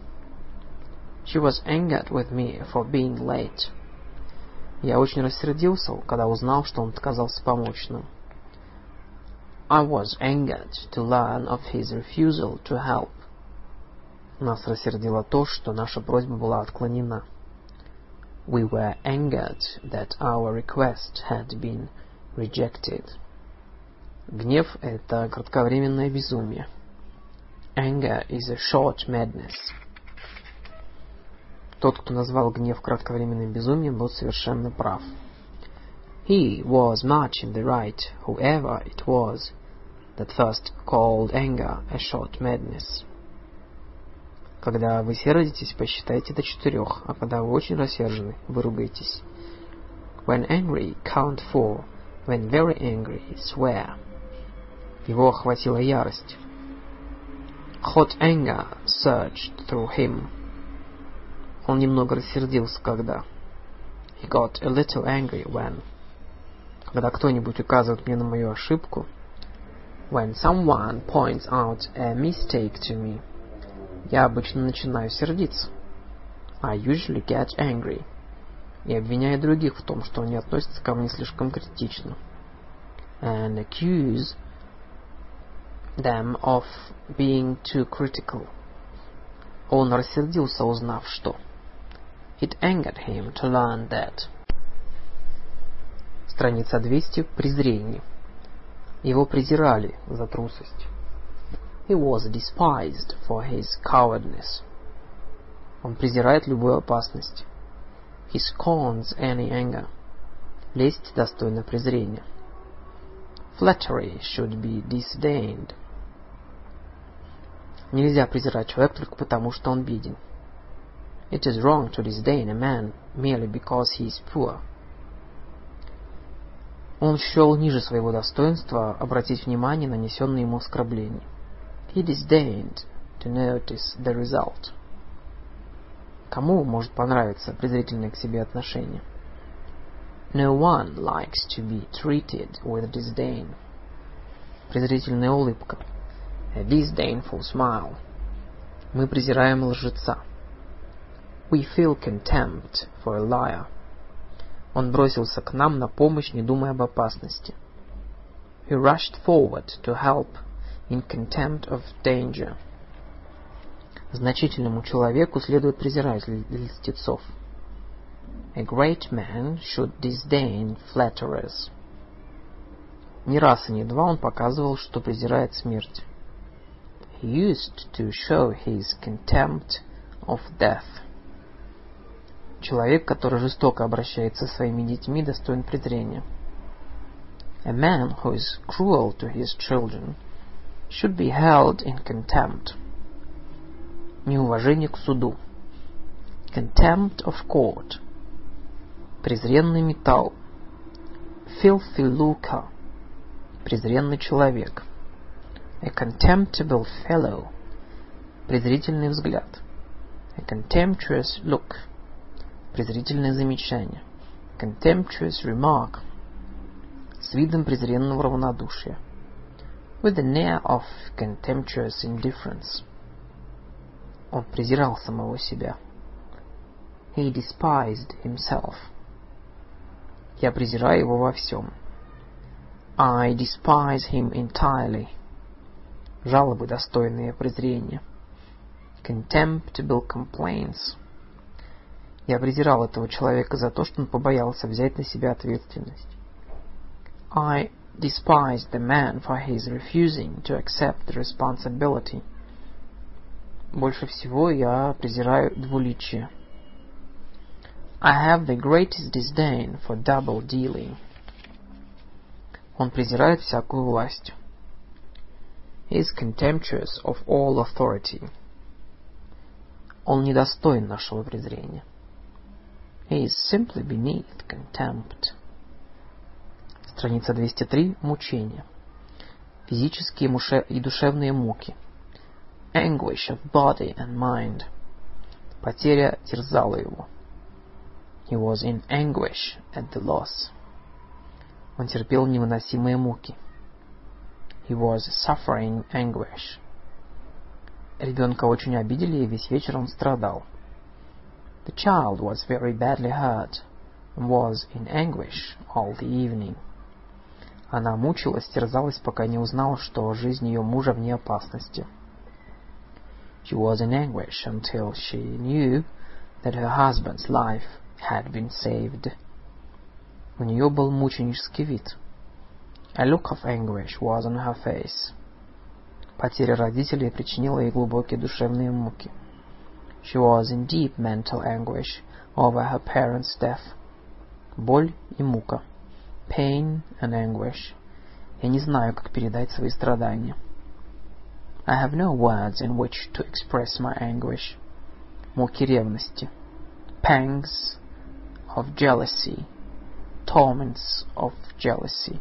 S2: She was angered with me for being late. Я очень рассердился, когда узнал, что он отказался помочь нам. I was angered to learn of his refusal to help. Нас рассердило то, что наша просьба была отклонена. We were angered that our request had been rejected. Гнев — это кратковременное безумие. Anger is a short madness. Тот, кто назвал гнев кратковременным безумием, был совершенно прав. He was much in the right, whoever it was that first called anger a short madness. Когда вы сердитесь, посчитайте до четырех, а когда вы очень рассержены, выругайтесь. When angry, count four. When very angry, swear. Его охватила ярость. Hot anger surged through him. Он немного рассердился, когда... He got a little angry when... Когда кто-нибудь указывает мне на мою ошибку... When someone points out a mistake to me... Я обычно начинаю сердиться. I usually get angry. И обвиняю других в том, что они относятся ко мне слишком критично. And accuse them of being too critical. Он рассердился, узнав, что... It angered him to learn that. Страница 200. Презрение. Его презирали за трусость. He was despised for his cowardness. Он презирает любую опасность. He scorns any anger. Лесть достойна презрения. Flattery should be disdained. Нельзя презирать человека только потому, что он беден. It is wrong to disdain a man merely because he is poor. Он счел ниже своего достоинства обратить внимание на нанесенные ему оскорбления. He disdained to notice the result. Кому может понравиться презрительное к себе отношение? No one likes to be treated with disdain. Презрительная улыбка. A disdainful smile. Мы презираем лжеца. We feel contempt for a liar. Он бросился к нам на помощь, не думая об опасности. He rushed forward to help in contempt of danger. Значительному человеку следует презирать льстецов. A great man should disdain flatterers. Не раз и не два он показывал, что презирает смерть. He used to show his contempt of death. Человек, который жестоко обращается со своими детьми, достоин презрения. A man who is cruel to his children should be held in contempt. Неуважение к суду. Contempt of court. Презренный металл. Filthy lucre. Презренный человек. A contemptible fellow. Презрительный взгляд. A contemptuous look презрительное замечание. Contemptuous remark. С видом презренного равнодушия. With an air of contemptuous indifference. Он презирал самого себя. He despised himself. Я презираю его во всем. I despise him entirely. Жалобы, достойные презрения. Contemptible complaints. Я презирал этого человека за то, что он побоялся взять на себя ответственность.
S1: I despise the man for his refusing to accept the responsibility. Больше всего я презираю двуличие. I have the greatest disdain for double dealing. Он презирает всякую власть. He is contemptuous of all authority. Он недостоин нашего презрения. He is simply beneath contempt. Страница 203. Мучения. Физические и душевные муки. Anguish of body and mind. Потеря терзала его. He was in anguish at the loss. Он терпел невыносимые муки. He was suffering anguish. Ребенка очень обидели, и весь вечер он страдал. The child was very badly hurt and was in anguish all the evening. Она мучилась, терзалась, пока не узнала, что жизнь ее мужа вне опасности. She was in anguish until she knew that her husband's life had been saved. У нее был мученический вид. A look of anguish was on her face. Потеря родителей причинила ей глубокие душевные муки. She was in deep mental anguish over her parents' death. Боль и мука pain and anguish. Я не знаю, как передать свои страдания. I have no words in which to express my anguish. Муки ревности. Pangs of jealousy. Torments of jealousy.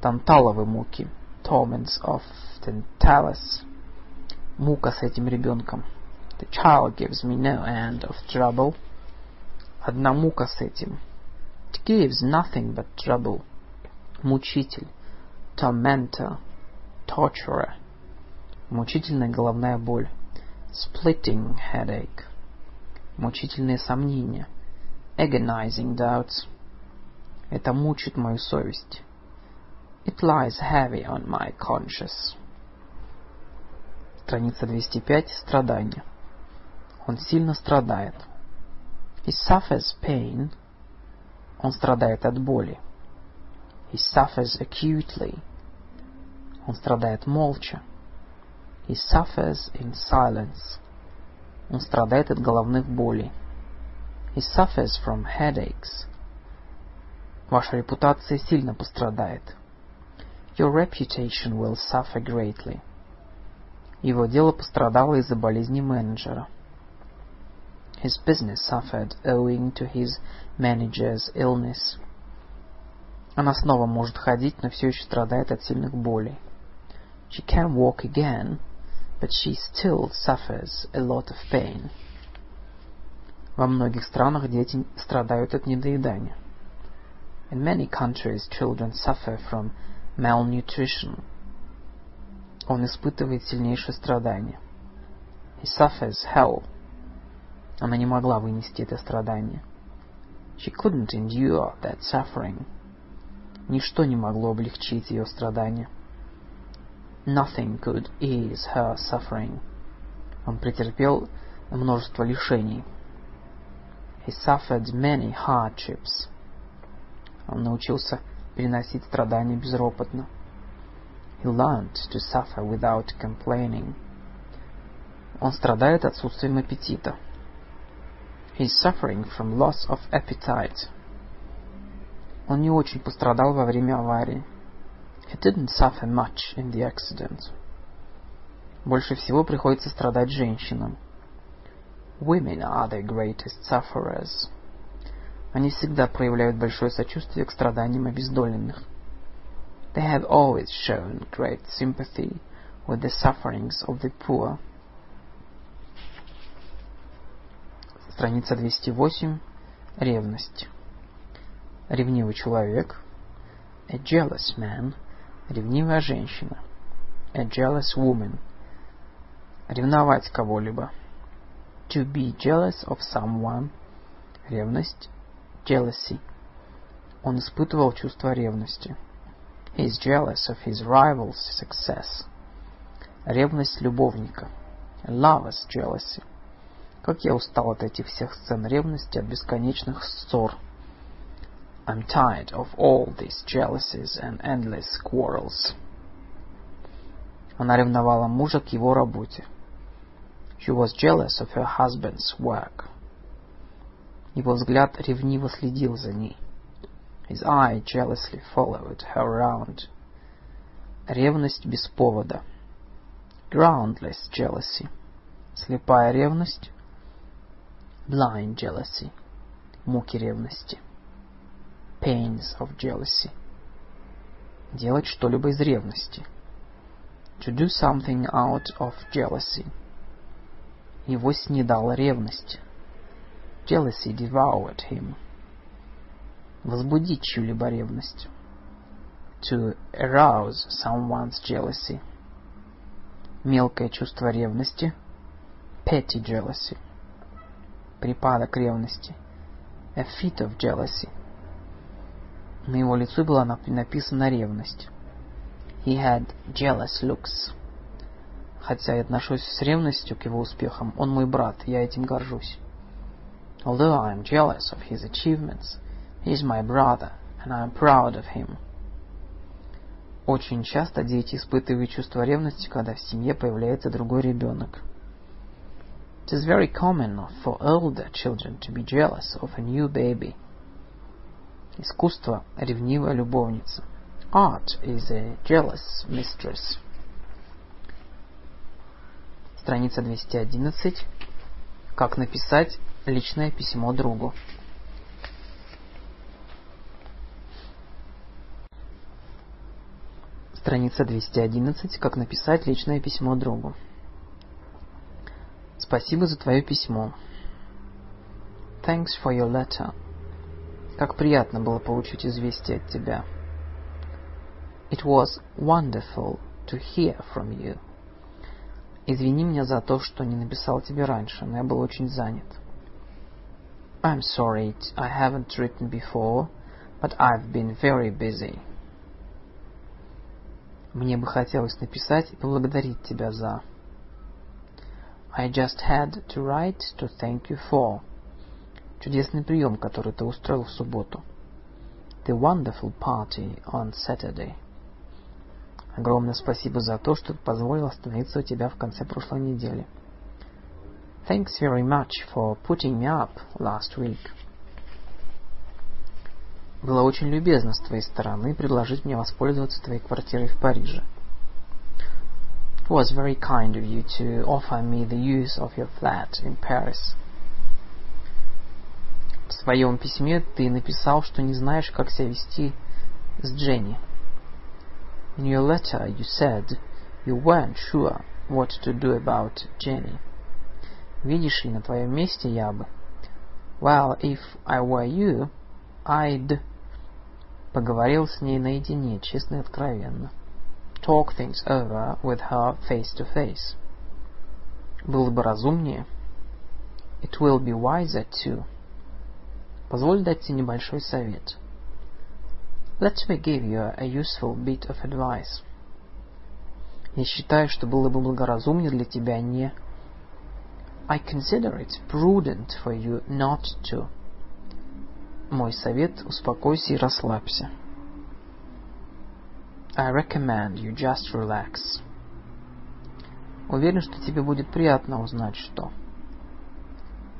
S1: Танталовы муки. Torments of Tantalus. Мука с этим ребенком. The child gives me no end of trouble. Одна мука с этим. It gives nothing but trouble. Мучитель. Tormentor. Torturer. Мучительная головная боль. Splitting headache. Мучительные сомнения. Agonizing doubts. Это мучит мою совесть. It lies heavy on my conscience. Страница 205. Страдания. Он сильно страдает. He suffers pain. Он страдает от боли. He suffers acutely. Он страдает молча. He suffers in silence. Он страдает от головных болей. He suffers from headaches. Ваша репутация сильно пострадает. Your reputation will suffer greatly. Его дело пострадало из-за болезни менеджера. His business suffered owing to his manager's illness. Она снова может ходить, но все еще страдает от сильных болей. She can walk again, but she still suffers a lot of pain. Во многих странах дети страдают от недоедания. In many countries, children suffer from malnutrition. Он испытывает сильнейшее страдание. He suffers hell. Она не могла вынести это страдание. She couldn't endure that suffering. Ничто не могло облегчить ее страдания. Nothing could ease her suffering. Он претерпел множество лишений. He suffered many hardships. Он научился переносить страдания безропотно. He learned to suffer without complaining. Он страдает отсутствием аппетита. He is suffering from loss of appetite. Он не очень пострадал во время аварии. He didn't suffer much in the accident. Больше всего приходится страдать женщинам. Women are the greatest sufferers. Они всегда проявляют большое сочувствие к страданиям обездоленных. They have always shown great sympathy with the sufferings of the poor. Страница 208. Ревность. Ревнивый человек. A jealous man. Ревнивая женщина. A jealous woman. Ревновать кого-либо. To be jealous of someone. Ревность. Jealousy. Он испытывал чувство ревности. He is jealous of his rival's success. Ревность любовника. Lover's jealousy. Как я устал от этих всех сцен ревности, от бесконечных ссор. I'm tired of all these jealousies and endless quarrels. Она ревновала мужа к его работе. She was jealous of her husband's work. Его взгляд ревниво следил за ней. His eye jealously followed her around. Ревность без повода. Groundless jealousy. Слепая ревность. Blind jealousy. Муки ревности. Pains of jealousy. Делать что-либо из ревности. To do something out of jealousy. Его снедала ревность. Jealousy devoured him. Возбудить чью-либо ревность. To arouse someone's jealousy. Мелкое чувство ревности. Petty jealousy. Припадок ревности. A fit of jealousy. На его лице была написана ревность. He had jealous looks. Хотя я отношусь с ревностью к его успехам, он мой брат, я этим горжусь. Although I am jealous of his achievements, he is my brother, and I am proud of him. Очень часто дети испытывают чувство ревности, когда в семье появляется другой ребенок. It is very common for older children to be jealous of a new baby. Искусство – ревнивая любовница. Art is a jealous mistress. Страница 211. Как написать личное письмо другу. Страница 211. Как написать личное письмо другу. Спасибо за твое письмо. Thanks for your letter. Как приятно было получить известие от тебя. It was wonderful to hear from you. Извини меня за то, что не написал тебе раньше, но я был очень занят. I'm sorry I haven't written before, but I've been very busy. Мне бы хотелось написать и поблагодарить тебя за. I just had to write to thank you for. Чудесный прием, который ты устроил в субботу. The wonderful party on Saturday. Огромное спасибо за то, что позволил остановиться у тебя в конце прошлой недели. Thanks very much for putting me up last week. Было очень любезно с твоей стороны предложить мне воспользоваться твоей квартирой в Париже. It was very kind of you to offer me the use of your flat in Paris. В своем письме ты написал, что не знаешь, как себя вести с Дженни. In your letter you said you weren't sure what to do about Jenny. Видишь ли, на твоем месте я бы... Well, if I were you, I'd... Поговорил с ней наедине, честно и откровенно. Talk things over with her face to face. Было бы разумнее. It will be wiser too. Позволь дать тебе небольшой совет. Let me give you a useful bit of advice. Я считаю, что было бы благоразумнее для тебя не... I consider it prudent for you not to. Мой совет – успокойся и расслабься. I recommend you just relax. Уверен, что тебе будет приятно узнать, что...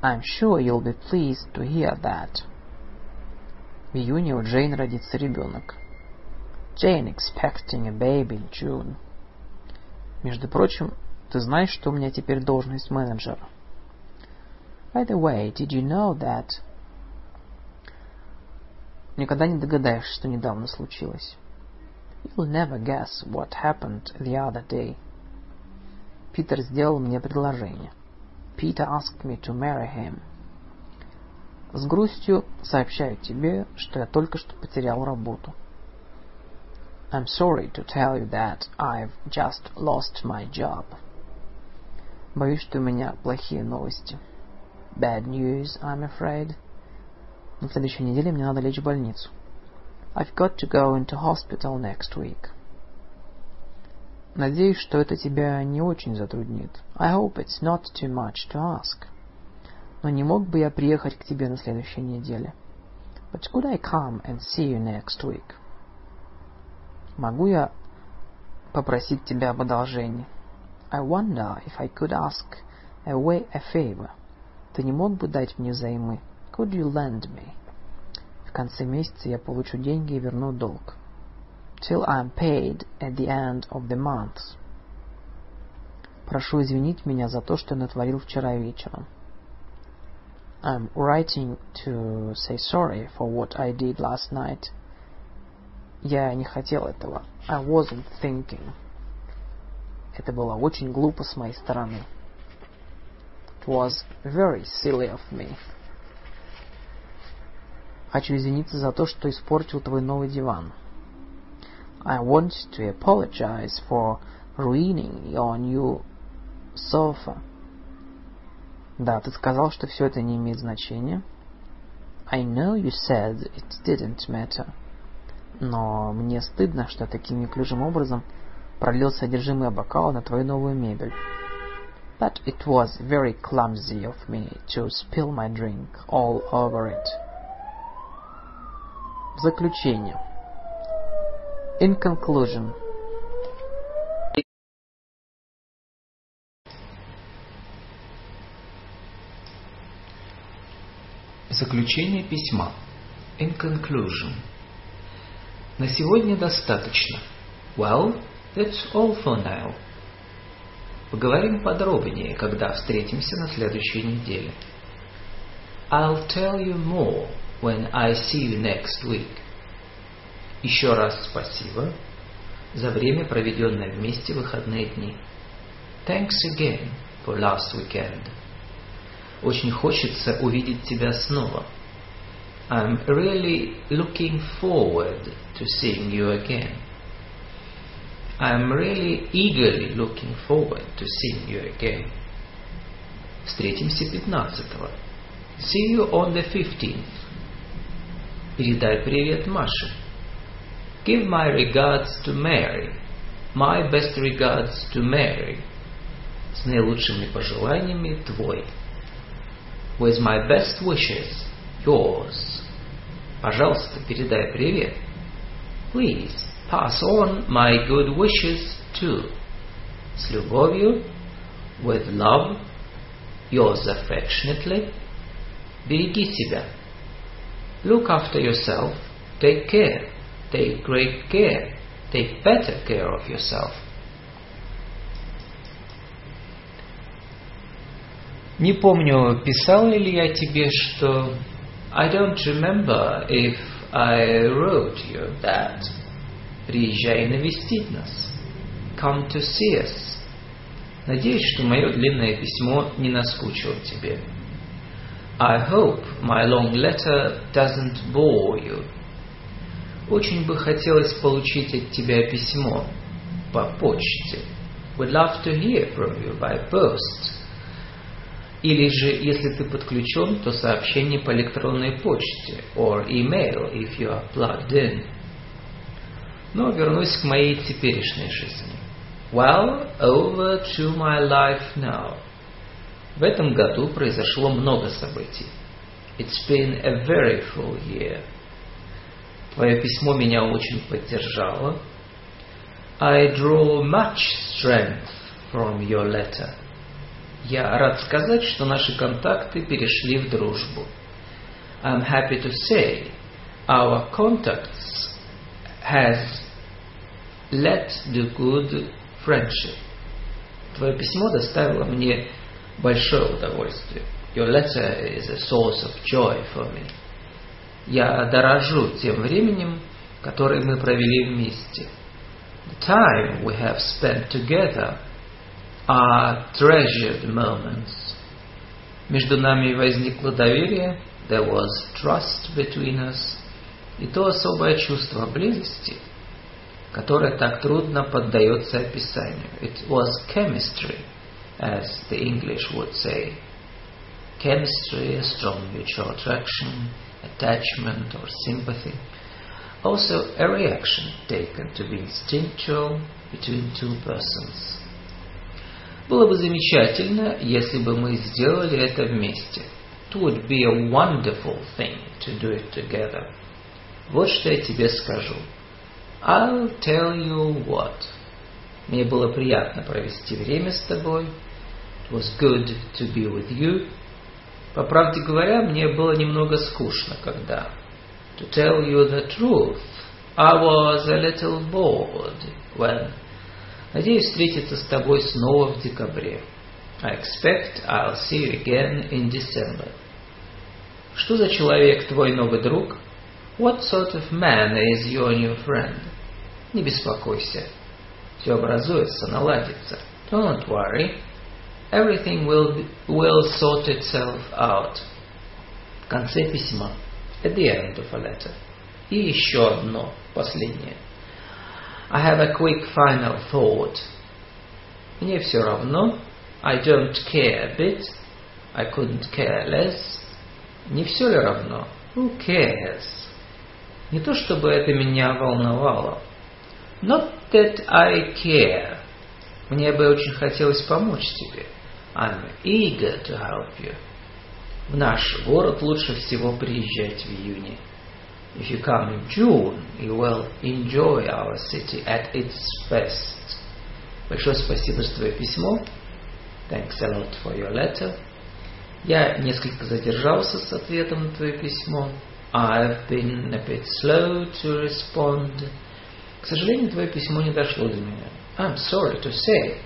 S1: I'm sure you'll be pleased to hear that. В июне у Джейн родится ребенок. Jane expecting a baby in June. Между прочим, ты знаешь, что у меня теперь должность менеджера? By the way, did you know that... Никогда не догадаешься, что недавно случилось. You'll never guess what happened the other day. Питер сделал мне предложение. Peter asked me to marry him. С грустью сообщаю тебе, что я только что потерял работу. I'm sorry to tell you that I've just lost my job. Боюсь, что у меня плохие новости. Bad news, I'm afraid. На следующей неделе мне надо лечь в больницу. I've got to go into hospital next week. Надеюсь, что это тебя не очень затруднит. I hope it's not too much to ask. Но не мог бы я приехать к тебе на следующей неделе? But could I come and see you next week? Могу я попросить тебя об одолжении? I wonder if I could ask away a favor. Ты не мог бы дать мне взаймы? Could you lend me? В конце месяца я получу деньги и верну долг. Till I'm paid at the end of the month. Прошу извинить меня за то, что натворил вчера вечером. I'm writing to say sorry for what I did last night. Я не хотел этого. I wasn't thinking. Это было очень глупо с моей стороны. It was very silly of me. Хочу извиниться за то, что испортил твой новый диван. I want to apologize for ruining your new sofa. Да, ты сказал, что все это не имеет значения. I know you said it didn't matter. Но мне стыдно, что таким неклюжим образом пролил содержимое бокала на твою новую мебель. But it was very clumsy of me to spill my drink all over it. В заключение. In conclusion.
S2: Заключение письма. In conclusion. На сегодня достаточно. Well, that's all for now. Поговорим подробнее, когда встретимся на следующей неделе. I'll tell you more when I see you next week. Еще раз спасибо за время, проведенное вместе в выходные дни. Thanks again for last weekend. Очень хочется увидеть тебя снова. I'm really looking forward to seeing you again. I'm really eagerly looking forward to seeing you again. Встретимся 15-го. See you on the 15th. Передай привет Маше. Give my regards to Mary. My best regards to Mary. С наилучшими пожеланиями твой. With my best wishes, yours. Пожалуйста, передай привет. Please, pass on my good wishes too. С любовью, with love, yours affectionately. Береги себя. Look after yourself. Take care. Take great care. Take better care of yourself. Не помню, писал ли я тебе, что... I don't remember if I wrote you that. Приезжай навестить нас. Come to see us. Надеюсь, что мое длинное письмо не наскучило тебе. I hope my long letter doesn't bore you. Очень бы хотелось получить от тебя письмо по почте. Would love to hear from you by post. Или же, если ты подключен, то сообщение по электронной почте, or email, if you are plugged in. Но вернусь к моей теперешней жизни. Well, over to my life now. В этом году произошло много событий. It's been a very full year. Твое письмо меня очень поддержало. I draw much strength from your letter. Я рад сказать, что наши контакты перешли в дружбу. I'm happy to say our contacts has led to good friendship. Твое письмо доставило мне большое удовольствие. Your letter is a source of joy for me. Я дорожу тем временем, которое мы провели вместе. The time we have spent together are treasured moments. Между нами возникло доверие, there was trust between us, и то особое чувство близости, которое так трудно поддается описанию. It was chemistry, as the English would say. Chemistry, a strong mutual attraction, attachment or sympathy. Also a reaction taken to be instinctual between two persons. Было бы замечательно, если бы мы сделали это вместе. It
S3: would be a wonderful thing to do it together. Вот что я тебе скажу. I'll tell you what. Мне было приятно провести время с тобой. It was good to be with you. По правде говоря, мне было немного скучно, когда... To tell you the truth, I was a little bored when... Надеюсь встретиться с тобой снова в декабре. I expect I'll see you again in December. Что за человек твой новый друг? What sort of man is your new friend? Не беспокойся. Все образуется, наладится. Don't worry. Everything will, will sort itself out. В конце письма. At the end of a letter. И еще одно, последнее. I have a quick final thought. Мне все равно. I don't care a bit. I couldn't care less. Не все ли равно? Who cares? Не то чтобы это меня волновало. Not that I care. Мне бы очень хотелось помочь тебе. I'm eager to help you. В наш город лучше всего приезжать в июне. If you come in June, you will enjoy our city at its best. Большое спасибо за твое письмо. Thanks a lot for your letter. Я несколько задержался с ответом на твое письмо. I've been a bit slow to respond. К сожалению, твое письмо не дошло до меня. I'm sorry to say,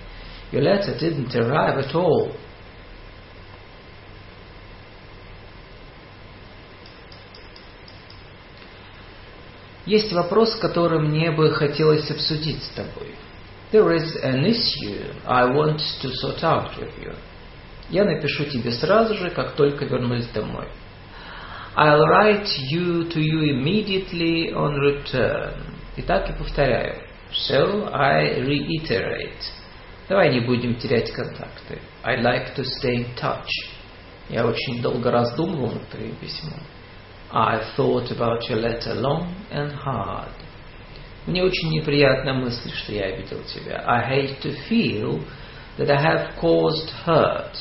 S3: your letter didn't arrive at all. Есть вопрос, который мне бы хотелось обсудить с тобой. There is an issue I want to sort out with you. Я напишу тебе сразу же, как только вернусь домой. I'll write you to you immediately on return. Итак, и повторяю. So I reiterate. Давай не будем терять контакты. I'd like to stay in touch. Я очень долго раздумывал над твоим письмом. I thought about your letter long and hard. Мне очень неприятна мысль, что я обидел тебя. I hate to feel that I have caused hurt.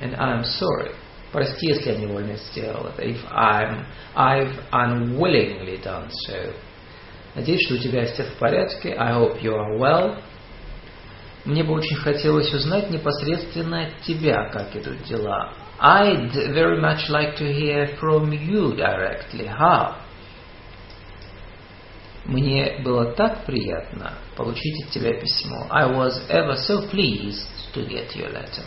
S3: And I'm sorry. Прости, если я невольно сделал это. If I'm, I've unwillingly done so. Надеюсь, что у тебя все в порядке. I hope you are well. Мне бы очень хотелось узнать непосредственно от тебя, как идут дела. I'd very much like to hear from you directly. How? Мне было так приятно получить от тебя письмо. I was ever so pleased to get your letter.